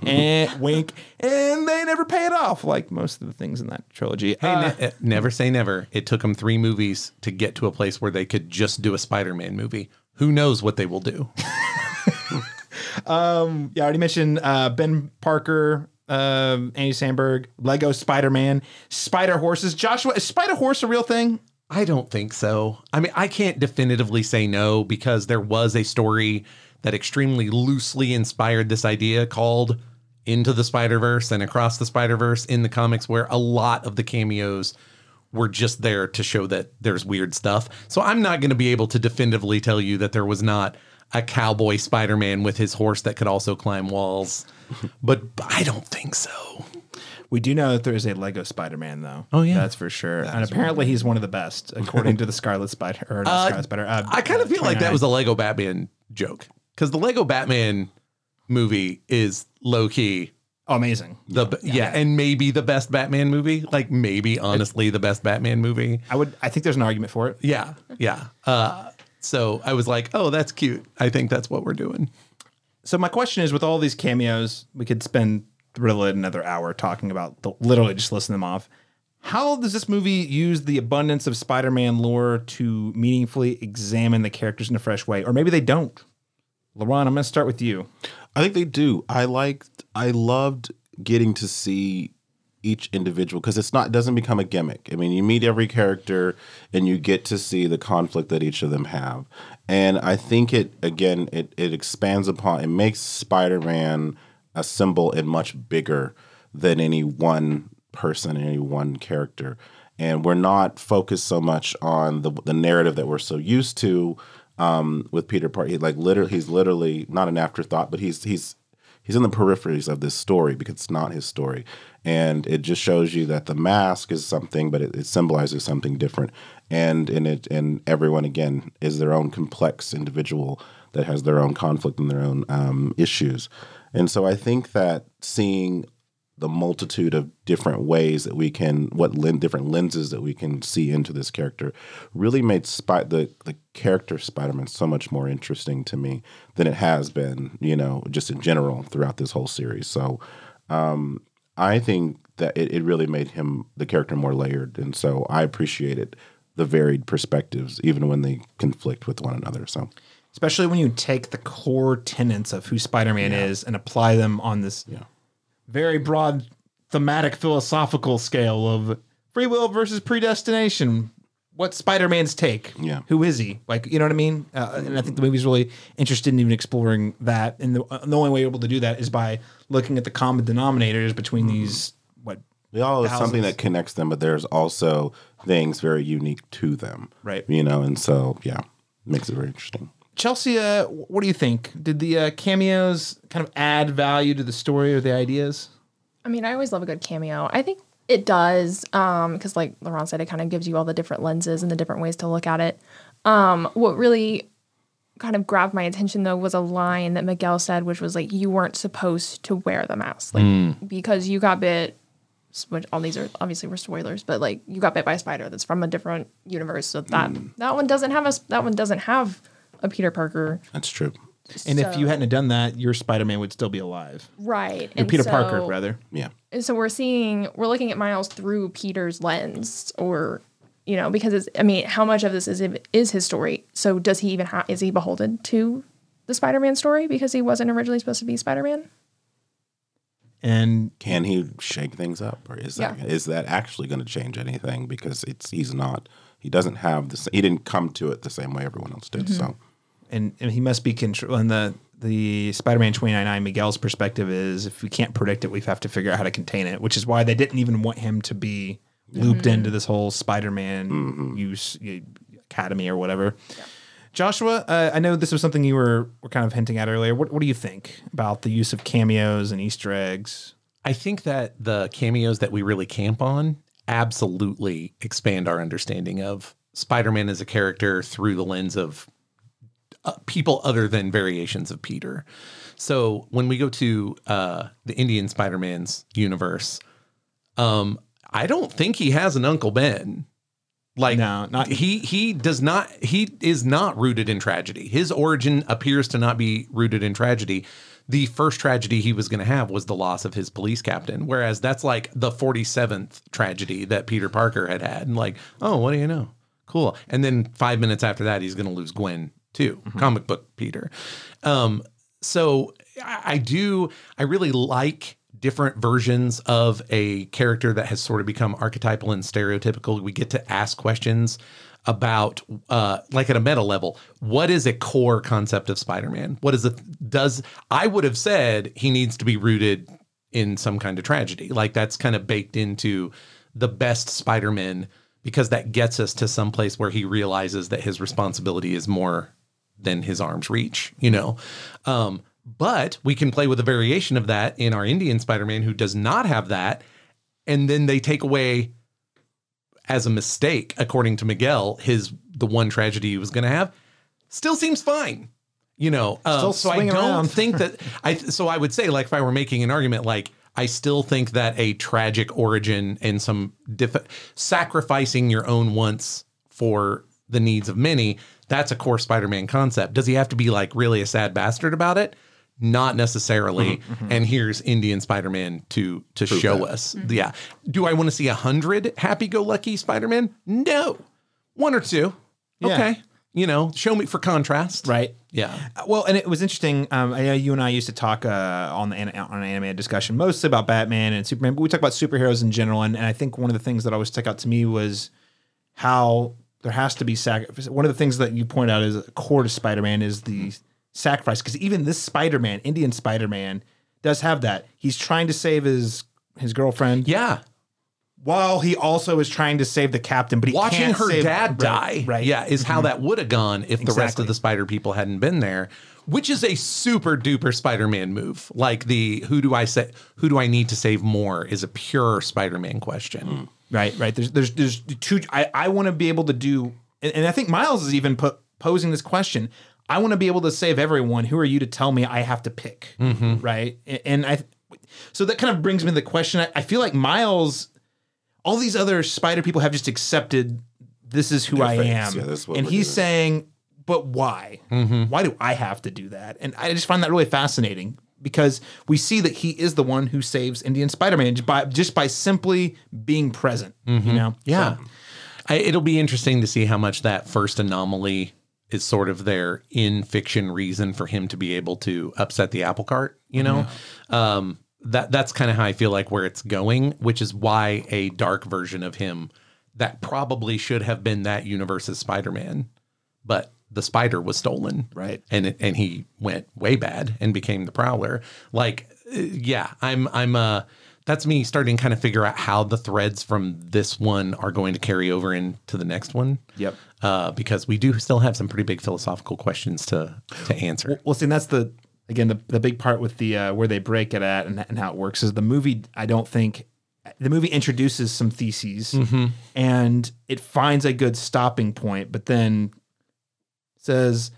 and wink. And they never pay it off like most of the things in that trilogy. Hey, Uh, ne- uh, never say never. It took them three movies to get to a place where they could just do a Spider-Man movie. Who knows what they will do? yeah, I already mentioned uh, Ben Parker, um, Andy Samberg, Lego Spider Man, Spider Horses. Joshua, is Spider Horse a real thing? I don't think so. I mean, I can't definitively say no because there was a story that extremely loosely inspired this idea called Into the Spider Verse and Across the Spider Verse in the comics, where a lot of the cameos were just there to show that there's weird stuff. So I'm not going to be able to definitively tell you that there was not a cowboy Spider Man with his horse that could also climb walls, but I don't think so. We do know that there is a Lego Spider Man, though. Oh, yeah. That's for sure. and apparently he's one of the best, according to the Scarlet Spider. Or not Scarlet Spider. Uh, I kind of feel like that was a Lego Batman joke because the Lego Batman movie is low key oh, amazing. the yeah, and maybe the best Batman movie. Like maybe honestly the best Batman movie. I would. I think there's an argument for it. Yeah, yeah. Uh, so I was like, oh, that's cute. I think that's what we're doing. So my question is, with all these cameos, we could spend another hour talking about the, literally just listing them off. How does this movie use the abundance of Spider-Man lore to meaningfully examine the characters in a fresh way, or maybe they don't? LaRon, I'm going to start with you. I think they do. I liked. I loved getting to see each individual because it's not it doesn't become a gimmick. I mean, you meet every character and you get to see the conflict that each of them have. And I think it again it it expands upon it makes Spider-Man a symbol and much bigger than any one person, any one character. And we're not focused so much on the the narrative that we're so used to um, with Peter Parker. He, like literally, he's literally not an afterthought, but he's he's he's in the peripheries of this story because it's not his story, and it just shows you that the mask is something, but it, it symbolizes something different, and in it and everyone again is their own complex individual that has their own conflict and their own um, issues, and so I think that seeing the multitude of different ways that we can what different lenses that we can see into this character really made Spy- the the character Spider-Man so much more interesting to me than it has been, you know, just in general throughout this whole series. So um, I think that it, it really made him the character more layered, and so I appreciated the varied perspectives even when they conflict with one another. So especially when you take the core tenets of who Spider-Man is and apply them on this very broad thematic philosophical scale of free will versus predestination. What's Spider-Man's take? Yeah. Who is he? Like, you know what I mean? Uh, and I think the movie's really interested in even exploring that. And the, uh, the only way you're able to do that is by looking at the common denominators between these, what, They all have something that connects them, but there's also things very unique to them. Right. You know, and so yeah, makes it very interesting. Chelsea, uh, what do you think? Did the uh, cameos kind of add value to the story or the ideas? I mean, I always love a good cameo. I think it does, um, because like LaRon said, it kind of gives you all the different lenses and the different ways to look at it. Um, what really kind of grabbed my attention though was a line that Miguel said, which was like, "You weren't supposed to wear the mask, like because you got bit." Which all these are obviously were spoilers, but like you got bit by a spider that's from a different universe, so that that one doesn't have a s- that one doesn't have a Peter Parker, That's true. And if you hadn't done that, your Spider-Man would still be alive. right? Or And Peter Parker, rather. Yeah. And so we're seeing we're looking at Miles through Peter's lens, or you know, because it's I mean, how much of this is is his story? So does he even have is he beholden to the Spider-Man story because he wasn't originally supposed to be Spider-Man? And Can he shake things up, or is that Yeah. is that actually going to change anything? Because it's he's not. He doesn't have the. He didn't come to it the same way everyone else did. Mm-hmm. So and, and he must be control. And the the Spider-Man 2099 Miguel's perspective is if we can't predict it, we have to figure out how to contain it. Which is why they didn't even want him to be looped into this whole Spider-Man use uh, academy or whatever. Joshua, uh, I know this was something you were, were kind of hinting at earlier. What, what do you think about the use of cameos and Easter eggs? I think that the cameos that we really camp on absolutely expand our understanding of Spider-Man as a character through the lens of people other than variations of Peter. So when we go to uh, the Indian Spider-Man's universe, um, I don't think he has an Uncle Ben. Like No, not- he he does not he is not rooted in tragedy. His origin appears to not be rooted in tragedy. The first tragedy he was going to have was the loss of his police captain, whereas that's like the 47th tragedy that Peter Parker had had. And like, oh, what do you know? Cool. And then 5 minutes after that he's going to lose Gwen too. Comic book Peter. Um so I, I do I really like different versions of a character that has sort of become archetypal and stereotypical. We get to ask questions about uh like at a meta level what is a core concept of spider-man what is it does i would have said he needs to be rooted in some kind of tragedy like that's kind of baked into the best spider-man because that gets us to some place where he realizes that his responsibility is more than his arms reach, you know. Um, but we can play with a variation of that in our Indian Spider-Man who does not have that, and then they take away as a mistake, according to Miguel, his the one tragedy he was going to have still seems fine. You know, um, Still so I don't around. think that I. So I would say, like, if I were making an argument, like, I still think that a tragic origin and some diff- sacrificing your own wants for the needs of many, that's a core Spider-Man concept. Does he have to be like really a sad bastard about it? Not necessarily. And here's Indian Spider-Man to to show us. Yeah. Do I want to see a hundred happy-go-lucky Spider-Man? No. One or two. Yeah. Okay. you know, show me for contrast. right? Yeah. Uh, Well, and it was interesting. Um, I know you and I used to talk uh, on the an- on an animated discussion mostly about Batman and Superman, but we talk about superheroes in general. And, and I think one of the things that always stuck out to me was how there has to be sacrifice. One of the things that you point out is core to Spider Man is the mm-hmm. sacrifice, because even this Spider Man, Indian Spider Man, does have that. He's trying to save his his girlfriend, Yeah. while he also is trying to save the captain. But he Watching her save- dad right, die, right? Yeah, is how mm-hmm. that would have gone if the rest of the Spider people hadn't been there. Which is a super duper Spider-Man move. Like the who do I say who do I need to save more is a pure Spider-Man question. Hmm. Right, right. There's there's there's two. I I want to be able to do, and, and I think Miles is even put, posing this question. I want to be able to save everyone. Who are you to tell me I have to pick? Mm-hmm. Right, and, and I. So that kind of brings me to the question. I, I feel like Miles, all these other Spider people have just accepted this is who Their I fates. am, Yeah, and he's doing. saying, but why? Mm-hmm. Why do I have to do that? And I just find that really fascinating because we see that he is the one who saves Indian Spider-Man just by just by simply being present. You know? Yeah. So- I, it'll be interesting to see how much that first anomaly is sort of their in fiction reason for him to be able to upset the apple cart, you know? Um, that that's kind of how I feel like where it's going, which is why a dark version of him that probably should have been that universe's Spider-Man, but the spider was stolen. Right. And it, and he went way bad and became the prowler. Like uh, yeah, I'm I'm uh that's me starting to kind of figure out how the threads from this one are going to carry over into the next one. Yep. Uh, because we do still have some pretty big philosophical questions to to answer. Well, see, and that's the again the, the big part with the uh, where they break it at and, and how it works is the movie. I don't think the movie introduces some theses and it finds a good stopping point, but then says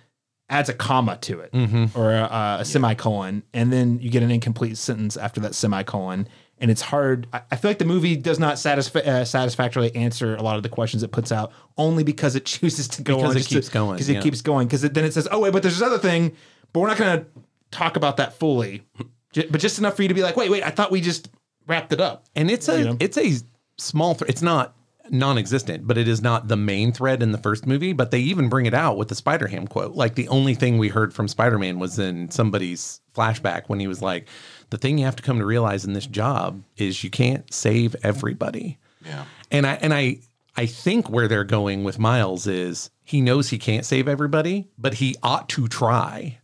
adds a comma to it or a, a semicolon, and then you get an incomplete sentence after that semicolon. And it's hard. I, I feel like the movie does not satisfa- uh, satisfactorily answer a lot of the questions it puts out, only because it chooses to go Because on. it keeps to- going, Because it yeah. keeps going. Because then it says, "Oh wait, but there's this other thing, but we're not going to talk about that fully." Ju- But just enough for you to be like, "Wait, wait, I thought we just wrapped it up." And it's a You know? it's a small thread. It's not non-existent, but it is not the main thread in the first movie. But they even bring it out with the Spider-Ham quote. Like the only thing we heard from Spider-Man was in somebody's flashback when he was like, "The thing you have to come to realize in this job is you can't save everybody." Yeah. And I and I I think where they're going with Miles is he knows he can't save everybody, but he ought to try.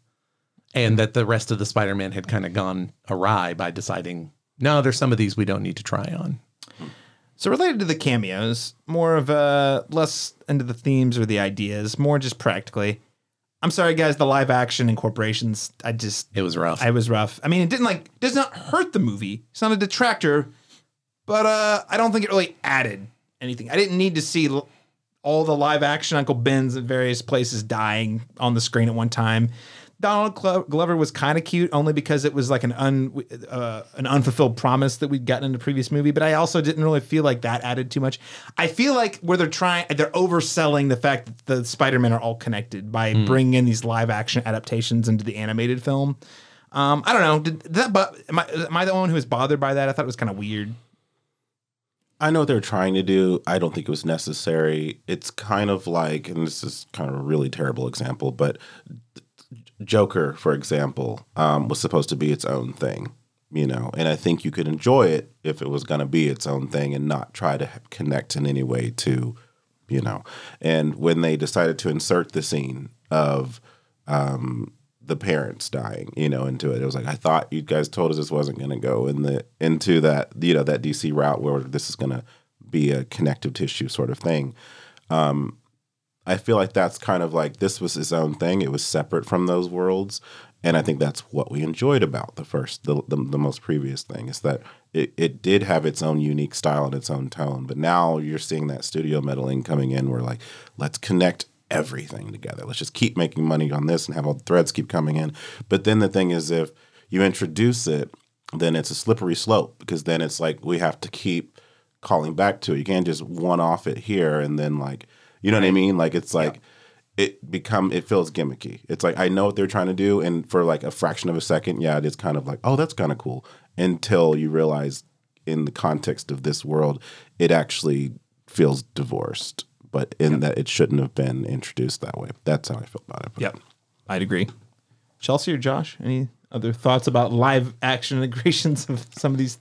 And that the rest of the Spider-Man had kind of gone awry by deciding, no, there's some of these we don't need to try on. So related to the cameos, more of uh less into the themes or the ideas, more just practically. I'm sorry, guys. The live action incorporations, I just It was rough. I was rough. I mean, it didn't like does not hurt the movie. It's not a detractor, but uh I don't think it really added anything. I didn't need to see l- all the live action Uncle Ben's in various places dying on the screen at one time. Donald Glover was kind of cute, only because it was like an un uh, an unfulfilled promise that we'd gotten in the previous movie. But I also didn't really feel like that added too much. I feel like where they're trying, they're overselling the fact that the Spider Men are all connected by bringing in these live action adaptations into the animated film. Um, I don't know. Did, did that? But am I, am I the one who was bothered by that? I thought it was kind of weird. I know what they're trying to do. I don't think it was necessary. It's kind of like, and this is kind of a really terrible example, but Joker, for example, um, was supposed to be its own thing, you know, and I think you could enjoy it if it was going to be its own thing and not try to connect in any way to, you know. And when they decided to insert the scene of um, the parents dying, you know, into it, it was like I thought you guys told us this wasn't going to go in the into that, you know, that DC route where this is going to be a connective tissue sort of thing. Um, I feel like that's kind of like this was his own thing. It was separate from those worlds, and I think that's what we enjoyed about the first, the the, the most previous thing is that it, it did have its own unique style and its own tone. But now you're seeing that studio meddling coming in, where like let's connect everything together. Let's just keep making money on this and have all the threads keep coming in. But then the thing is, if you introduce it, then it's a slippery slope because then it's like we have to keep calling back to it. You can't just one off it here and then like you know what I mean? Like it's like it become it feels gimmicky. It's like I know what they're trying to do, and for like a fraction of a second, yeah, it is kind of like, oh, that's kind of cool. Until you realize in the context of this world, it actually feels divorced. but in that it shouldn't have been introduced that way. That's how I feel about it. But Yep, I'd agree. Chelsea or Josh, any other thoughts about live action integrations of some of these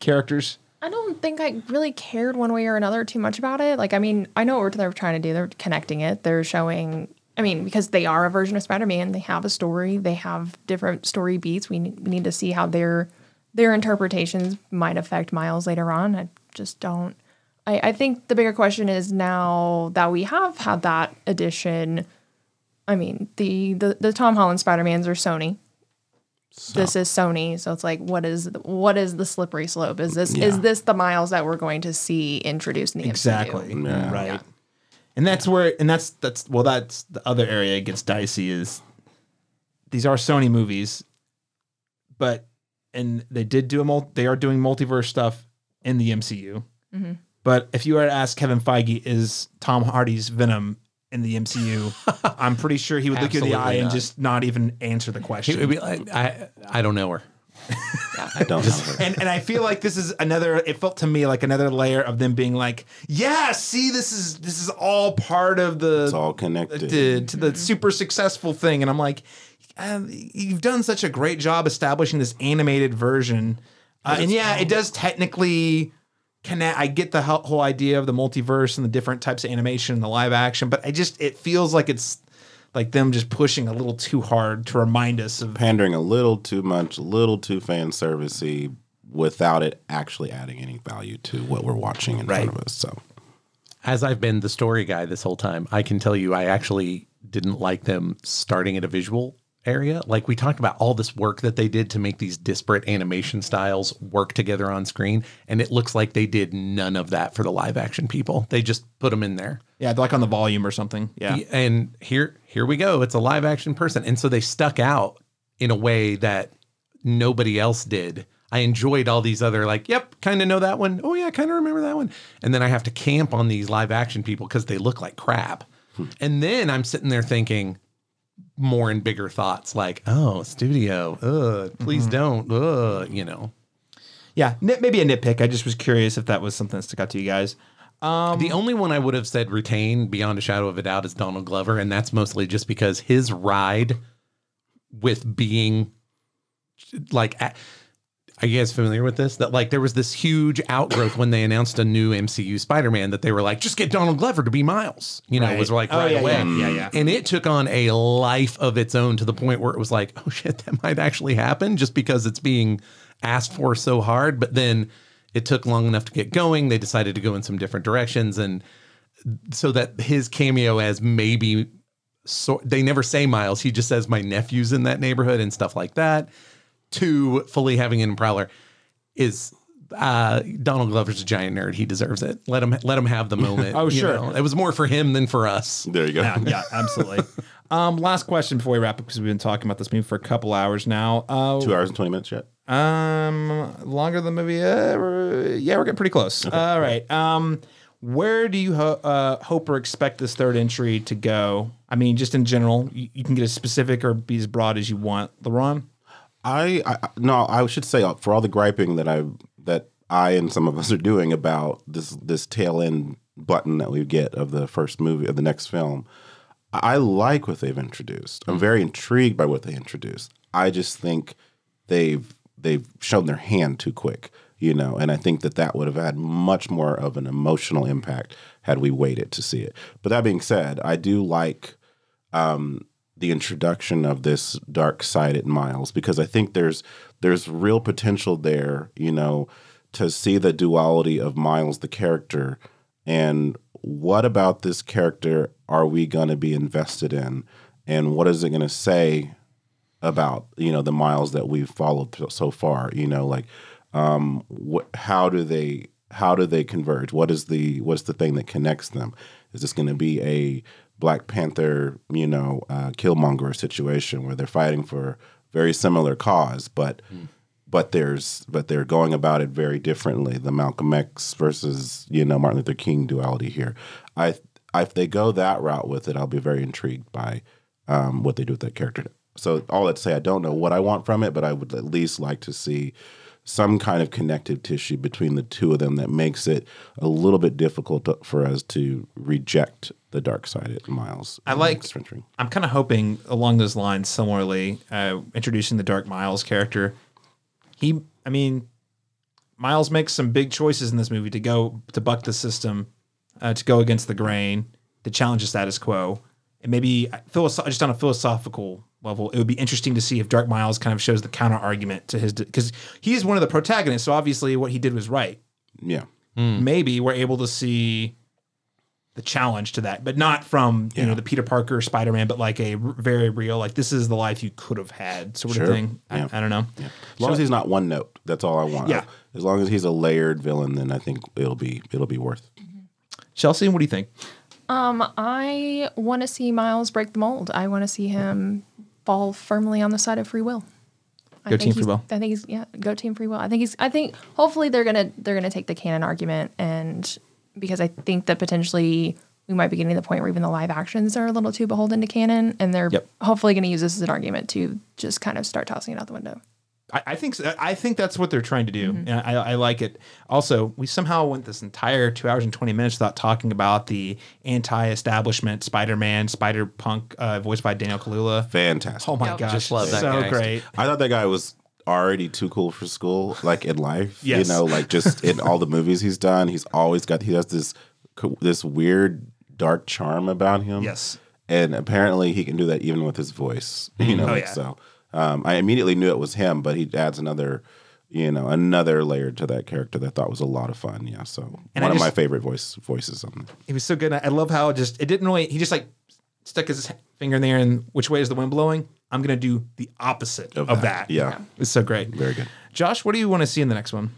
characters? I don't think I really cared one way or another too much about it. Like, I mean, I know what they're trying to do. They're connecting it. They're showing. I mean, because they are a version of Spider-Man, they have a story. They have different story beats. We need, we need to see how their their interpretations might affect Miles later on. I just don't. I, I think the bigger question is now that we have had that addition. I mean, the the, the Tom Holland Spider-Mans are Sony. This is Sony, so it's like, what is what is the slippery slope? Is this is this the Miles that we're going to see introduced in the Exactly. MCU? Yeah. Right. And that's where and that's that's well that's the other area it gets dicey is these are Sony movies, but and they did do a mul- they are doing multiverse stuff in the MCU. Mm-hmm. But if you were to ask Kevin Feige, is Tom Hardy's Venom in the MCU? I'm pretty sure he would look you in the eye Absolutely and not. just not even answer the It question. would be like, I I don't know her. I don't know. her. and and I feel like this is another. It felt to me like another layer of them being like, yeah, see, this is this is all part of the It's all connected. to, to the super successful thing, and I'm like, um, you've done such a great job establishing this animated version, uh, and yeah, it does technically connect. I get the whole whole idea of the multiverse and the different types of animation and the live action, but I just it feels like it's like them just pushing a little too hard to remind us of Pandering a little too much, a little too fan servicey, without it actually adding any value to what we're watching in Right. front of us. So As I've been the story guy this whole time, I can tell you I actually didn't like them starting at a visual area. Like we talked about all this work that they did to make these disparate animation styles work together on screen, and it looks like they did none of that for the live action people. They just put them in there. yeah, like on the volume or something. Yeah, And here here we go. It's a live action person. And so they stuck out in a way that nobody else did. I enjoyed all these other like, yep, kind of know that one. Oh yeah, kind of remember that one. And then I have to camp on these live action people because they look like crap. Hmm. And then I'm sitting there thinking more and bigger thoughts like, oh, studio, uh, please don't, uh, you know. yeah, maybe a nitpick. I just was curious if that was something that stuck out to you guys. the only one I would have said retain beyond a shadow of a doubt is Donald Glover, and that's mostly just because his ride with being like. Are you guys familiar with this? That like there was this huge outgrowth when they announced a new MCU Spider-Man that they were like, just get Donald Glover to be Miles. You know, it was like Oh, right yeah, away. yeah, yeah, yeah. And it took on a life of its own to the point where it was like, oh shit, that might actually happen just because it's being asked for so hard. But then it took long enough to get going. They decided to go in some different directions. And so that his cameo as maybe so they never say Miles, he just says my nephew's in that neighborhood and stuff like that. To fully having an prowler is uh Donald Glover's a giant nerd. He deserves it. Let him let him have the moment. Oh, sure. know. It was more for him than for us. there you go. Yeah, yeah, absolutely. um, last question before we wrap up because we've been talking about this movie for a couple hours now. Uh, Two hours and twenty minutes yet. Um, longer than the movie. Uh, yeah, we're getting pretty close. All right. Um, where do you ho- uh, hope or expect this third entry to go? I mean, just in general, you, you can get as specific or be as broad as you want. LaRon. I, I no, I should say uh, for all the griping that I that I and some of us are doing about this this tail end button that we get of the first movie of the next film. I like what they've introduced. I'm very intrigued by what they introduced. I just think they've they've shown their hand too quick, you know, and I think that that would have had much more of an emotional impact had we waited to see it. But that being said, I do like um, the introduction of this dark sided Miles because I think there's there's real potential there, you know, to see the duality of Miles the character and what about this character are we going to be invested in? And what is it going to say about you know the miles that we've followed so- far you know like um how do they how do they converge? What is the what's the thing that connects them? Is this going to be a black panther you know uh, killmonger situation where they're fighting for very similar cause but but there's but they're going about it very differently. The malcolm x versus you know martin luther king duality here. I I- if they go that route with it i'll be very intrigued by um, what they do with that character. So all that to say i don't know what i want from it but i would at least like to see some kind of connective tissue between the two of them that makes it a little bit difficult to, for us to reject the dark side at Miles. I like-. I'm kind of hoping along those lines, similarly, uh, introducing the Dark Miles character. He, I mean, Miles makes some big choices in this movie to go to buck the system, uh, to go against the grain, to challenge the status quo, and maybe philosoph- just on a philosophical level, it would be interesting to see if Dark Miles kind of shows the counter argument to his because he is one of the protagonists. So obviously, what he did was right. Yeah. Maybe we're able to see the challenge to that, but not from you know the Peter Parker Spider Man, but like a r- very real like this is the life you could have had sort of thing. Yeah. I don't know. Yeah. As long as he's not one note, that's all I want. Yeah. As long as he's a layered villain, then I think it'll be it'll be worth. Chelsea, what do you think? Um, I want to see Miles break the mold. I want to see him fall firmly on the side of free will. I Go think team free he's- will. I think he's yeah, go team free will. I think he's I think hopefully they're gonna they're gonna take the canon argument and because I think that potentially we might be getting to the point where even the live actions are a little too beholden to canon and they're Yep. hopefully gonna use this as an argument to just kind of start tossing it out the window. I, I think so- I think that's what they're trying to do. And I, I like it. Also, we somehow went this entire two hours and twenty minutes without talking about the anti-establishment Spider-Man, Spider-Punk, uh, voiced by Daniel Kaluuya. Fantastic. Oh my Yep. gosh, Just love that so guy. great. I thought that guy was already too cool for school, like in life. Yes. You know, like just in all the movies he's done, he's always got he has this this weird dark charm about him. Yes. and apparently he can do that even with his voice. You know, Oh, like, yeah. so um, I immediately knew it was him, but he adds another. You know, another layer to that character that I thought was a lot of fun. Yeah, so And one I of my favorite voice voices on there. He was so good. I love how it just it didn't really. He just like stuck his finger in there and which way is the wind blowing? I'm gonna do the opposite of, Of that. that. Yeah. it's so great. Very good. Josh, what do you want to see in the next one?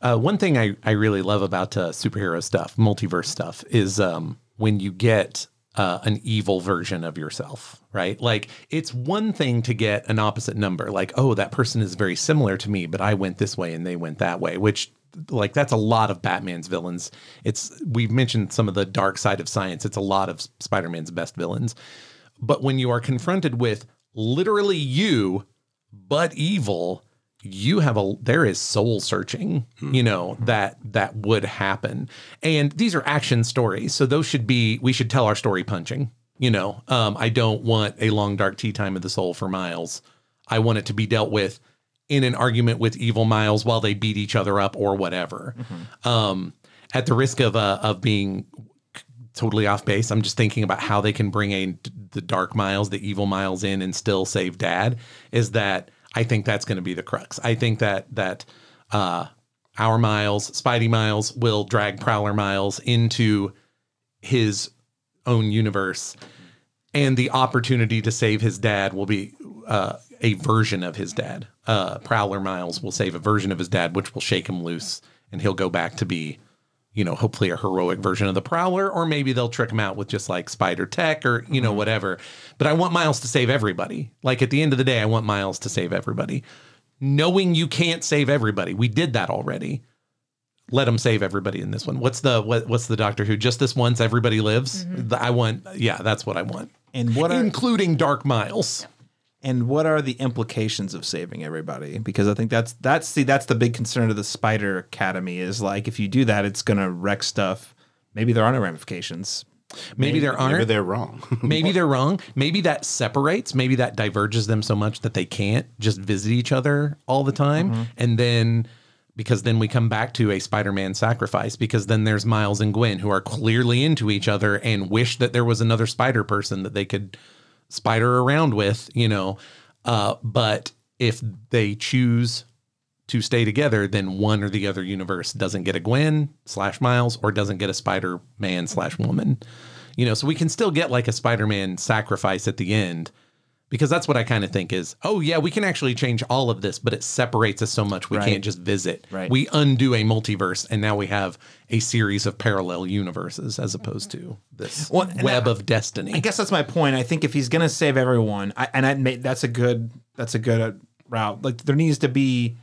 Uh, one thing I, I really love about uh, superhero stuff, multiverse stuff, is um, when you get uh, an evil version of yourself, right? Like it's one thing to get an opposite number, like, oh, that person is very similar to me, but I went this way and they went that way, which like that's a lot of Batman's villains. It's we've mentioned some of the dark side of science. It's a lot of Spider-Man's best villains. But when you are confronted with literally you, but evil, you have a there is soul searching you know that that would happen and these are action stories so those should be we should tell our story punching you know um i don't want a long dark tea time of the soul for miles i want it to be dealt with in an argument with evil miles while they beat each other up or whatever um at the risk of uh of being totally off base. I'm just thinking about how they can bring a the dark miles, the evil miles in and still save dad. Is that I think that's going to be the crux. I think that that uh our miles, Spidey miles will drag Prowler miles into his own universe and the opportunity to save his dad will be uh, a version of his dad. Uh, Prowler Miles will save a version of his dad, which will shake him loose, and he'll go back to be, you know, hopefully a heroic version of the Prowler, or maybe they'll trick him out with just like Spider Tech or you know mm-hmm. whatever. But I want Miles to save everybody. Like at the end of the day, I want Miles to save everybody. Knowing you can't save everybody, we did that already. Let him save everybody in this one. What's the what, what's the Doctor Who? Just this once, everybody lives. Mm-hmm. The- I want, yeah, that's what I want And what are including Dark Miles. And what are the implications of saving everybody? Because I think that's that's see that's the big concern of the Spider Academy is like if you do that, it's gonna wreck stuff. Maybe there are no ramifications. Maybe, there aren't. Maybe Maybe, they're wrong. Maybe they're wrong. Maybe that separates. Maybe that diverges them so much that they can't just visit each other all the time. Mm-hmm. And then because then we come back to a Spider-Man sacrifice because then there's Miles and Gwen who are clearly into each other and wish that there was another spider person that they could spider around with, you know. Uh, but if they choose to stay together, then one or the other universe doesn't get a Gwen slash Miles or doesn't get a Spider Man slash woman. You know, so we can still get like a Spider Man sacrifice at the end because that's what I kind of think is, oh, yeah, we can actually change all of this, but it separates us so much we Right. can't just visit. Right. We undo a multiverse and now we have a series of parallel universes as opposed to this Well, web I- of destiny. I guess that's my point. I think if he's gonna save everyone, I, and I that's a good that's a good uh, route. Like there needs to be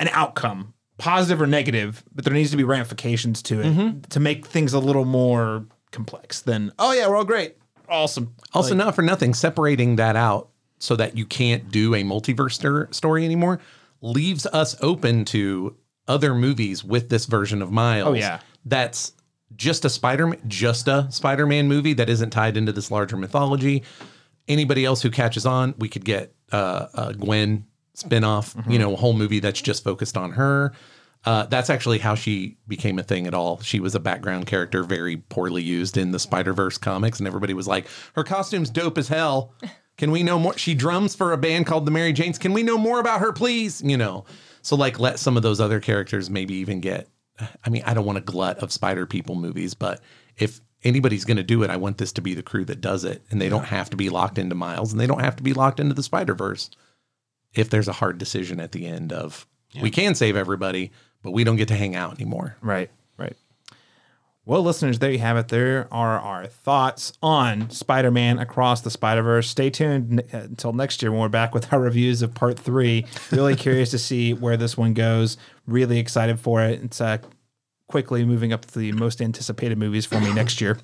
an outcome, positive or negative, but there needs to be ramifications to it to make things a little more complex than oh yeah, we're all great, awesome. Also, Like, not for nothing, separating that out so that you can't do a multiverse stor- story anymore leaves us open to other movies with this version of Miles. Oh, yeah. That's just a Spider just a Spider-Man movie that isn't tied into this larger mythology. Anybody else who catches on, we could get uh, a Gwen spin-off, you know, a whole movie that's just focused on her. Uh, that's actually how she became a thing at all. She was a background character, very poorly used in the Spider Verse comics, and everybody was like, "Her costume's dope as hell." Can we know more? She drums for a band called the Mary Janes. Can we know more about her, please? You know, so like let some of those other characters maybe even get. I mean, I don't want a glut of Spider People movies, but if anybody's going to do it, I want this to be the crew that does it, and they don't have to be locked into Miles, and they don't have to be locked into the Spider Verse. If there's a hard decision at the end of we can save everybody, but we don't get to hang out anymore. Right, right. Well, listeners, there you have it. There are our thoughts on Spider Man Across the Spider Verse. Stay tuned n- uh, until next year when we're back with our reviews of part three. Really curious to see where this one goes. Really excited for it. It's uh, quickly moving up to the most anticipated movies for me next year.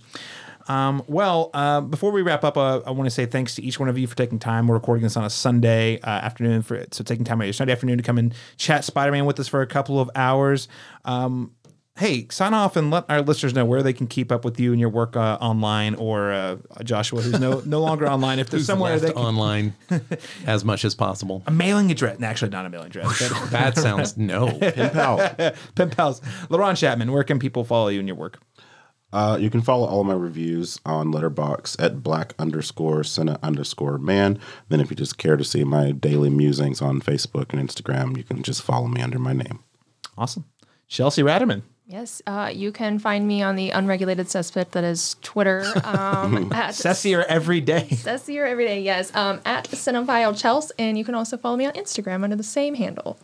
Um, well, uh, before we wrap up, uh, I want to say thanks to each one of you for taking time. We're recording this on a Sunday uh, afternoon, for so taking time out of your Sunday afternoon to come and chat Spider Man with us for a couple of hours. Um, hey, sign off and let our listeners know where they can keep up with you and your work uh, online, or uh, Joshua, who's no no longer online. If there's somewhere they can, online as much as possible. a mailing address, actually not a mailing address. That sounds no. Pen pal. Pen pals, LaRon Chapman. Where can people follow you and your work? Uh, you can follow all of my reviews on Letterboxd at black underscore Senna underscore man. Then, if you just care to see my daily musings on Facebook and Instagram, you can just follow me under my name. Awesome, Chelsea Ratterman. Yes, uh, you can find me on the unregulated cesspit that is Twitter um, at Cessier every day. Cessier every day. Yes, um, at Cinephile Chels, and you can also follow me on Instagram under the same handle.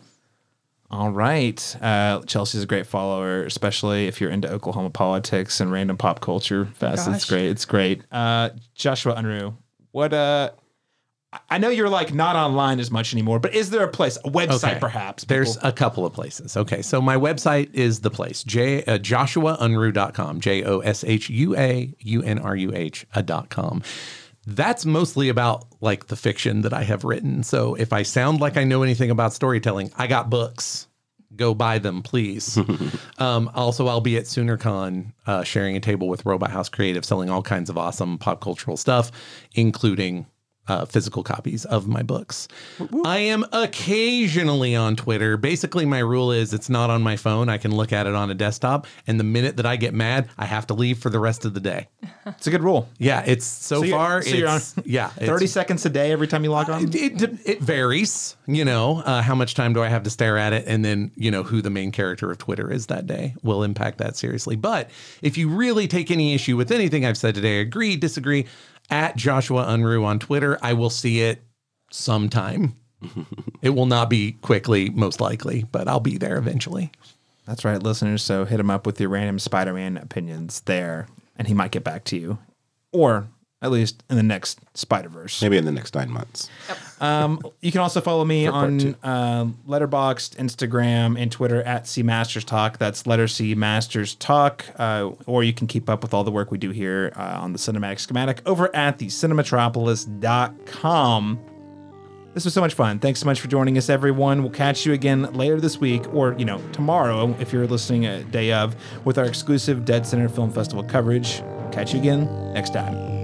All right. Uh, Chelsea's a great follower, especially if you're into Oklahoma politics and random pop culture fest. It's great. It's great. Uh, Joshua Unruh, what, uh, I- know you're like not online as much anymore, but is there a place, a website Okay. perhaps? There's a couple of places. Okay. So my website is the place, J, uh, joshuaunruh.com, J O S H U A U N R U H uh, dot com. That's mostly about like the fiction that I have written. So if I sound like I know anything about storytelling, I got books. Go buy them, please. um, also, I'll be at SoonerCon uh, sharing a table with Robot House Creative, selling all kinds of awesome pop cultural stuff, including uh, physical copies of my books. I am occasionally on Twitter. Basically, my rule is it's not on my phone. I can look at it on a desktop. And the minute that I get mad, I have to leave for the rest of the day. it's a good rule. Yeah, it's so, So far. so it's, yeah, it's- 30 seconds a day every time you log on? it, it, it varies, you know, uh, how much time do I have to stare at it? And then, you know, who the main character of Twitter is that day will impact that seriously. But if you really take any issue with anything I've said today, agree, disagree, at Joshua Unruh on Twitter, I will see it sometime. it will not be quickly, most likely, but I'll be there eventually. That's right, listeners. So hit him up with your random Spider Man opinions there, and he might get back to you. Or at least in the next Spider Verse. Maybe in the next nine months. Um, you can also follow me on two. uh, Letterboxd, Instagram, and Twitter at C Masters Talk. That's letter C Masters Talk. Uh, or you can keep up with all the work we do here uh, on the Cinematic Schematic over at the cinematropolis.com. This was so much fun. Thanks so much for joining us, everyone. We'll catch you again later this week, or you know tomorrow if you're listening a day of, with our exclusive Dead Center Film Festival coverage. Catch you again next time.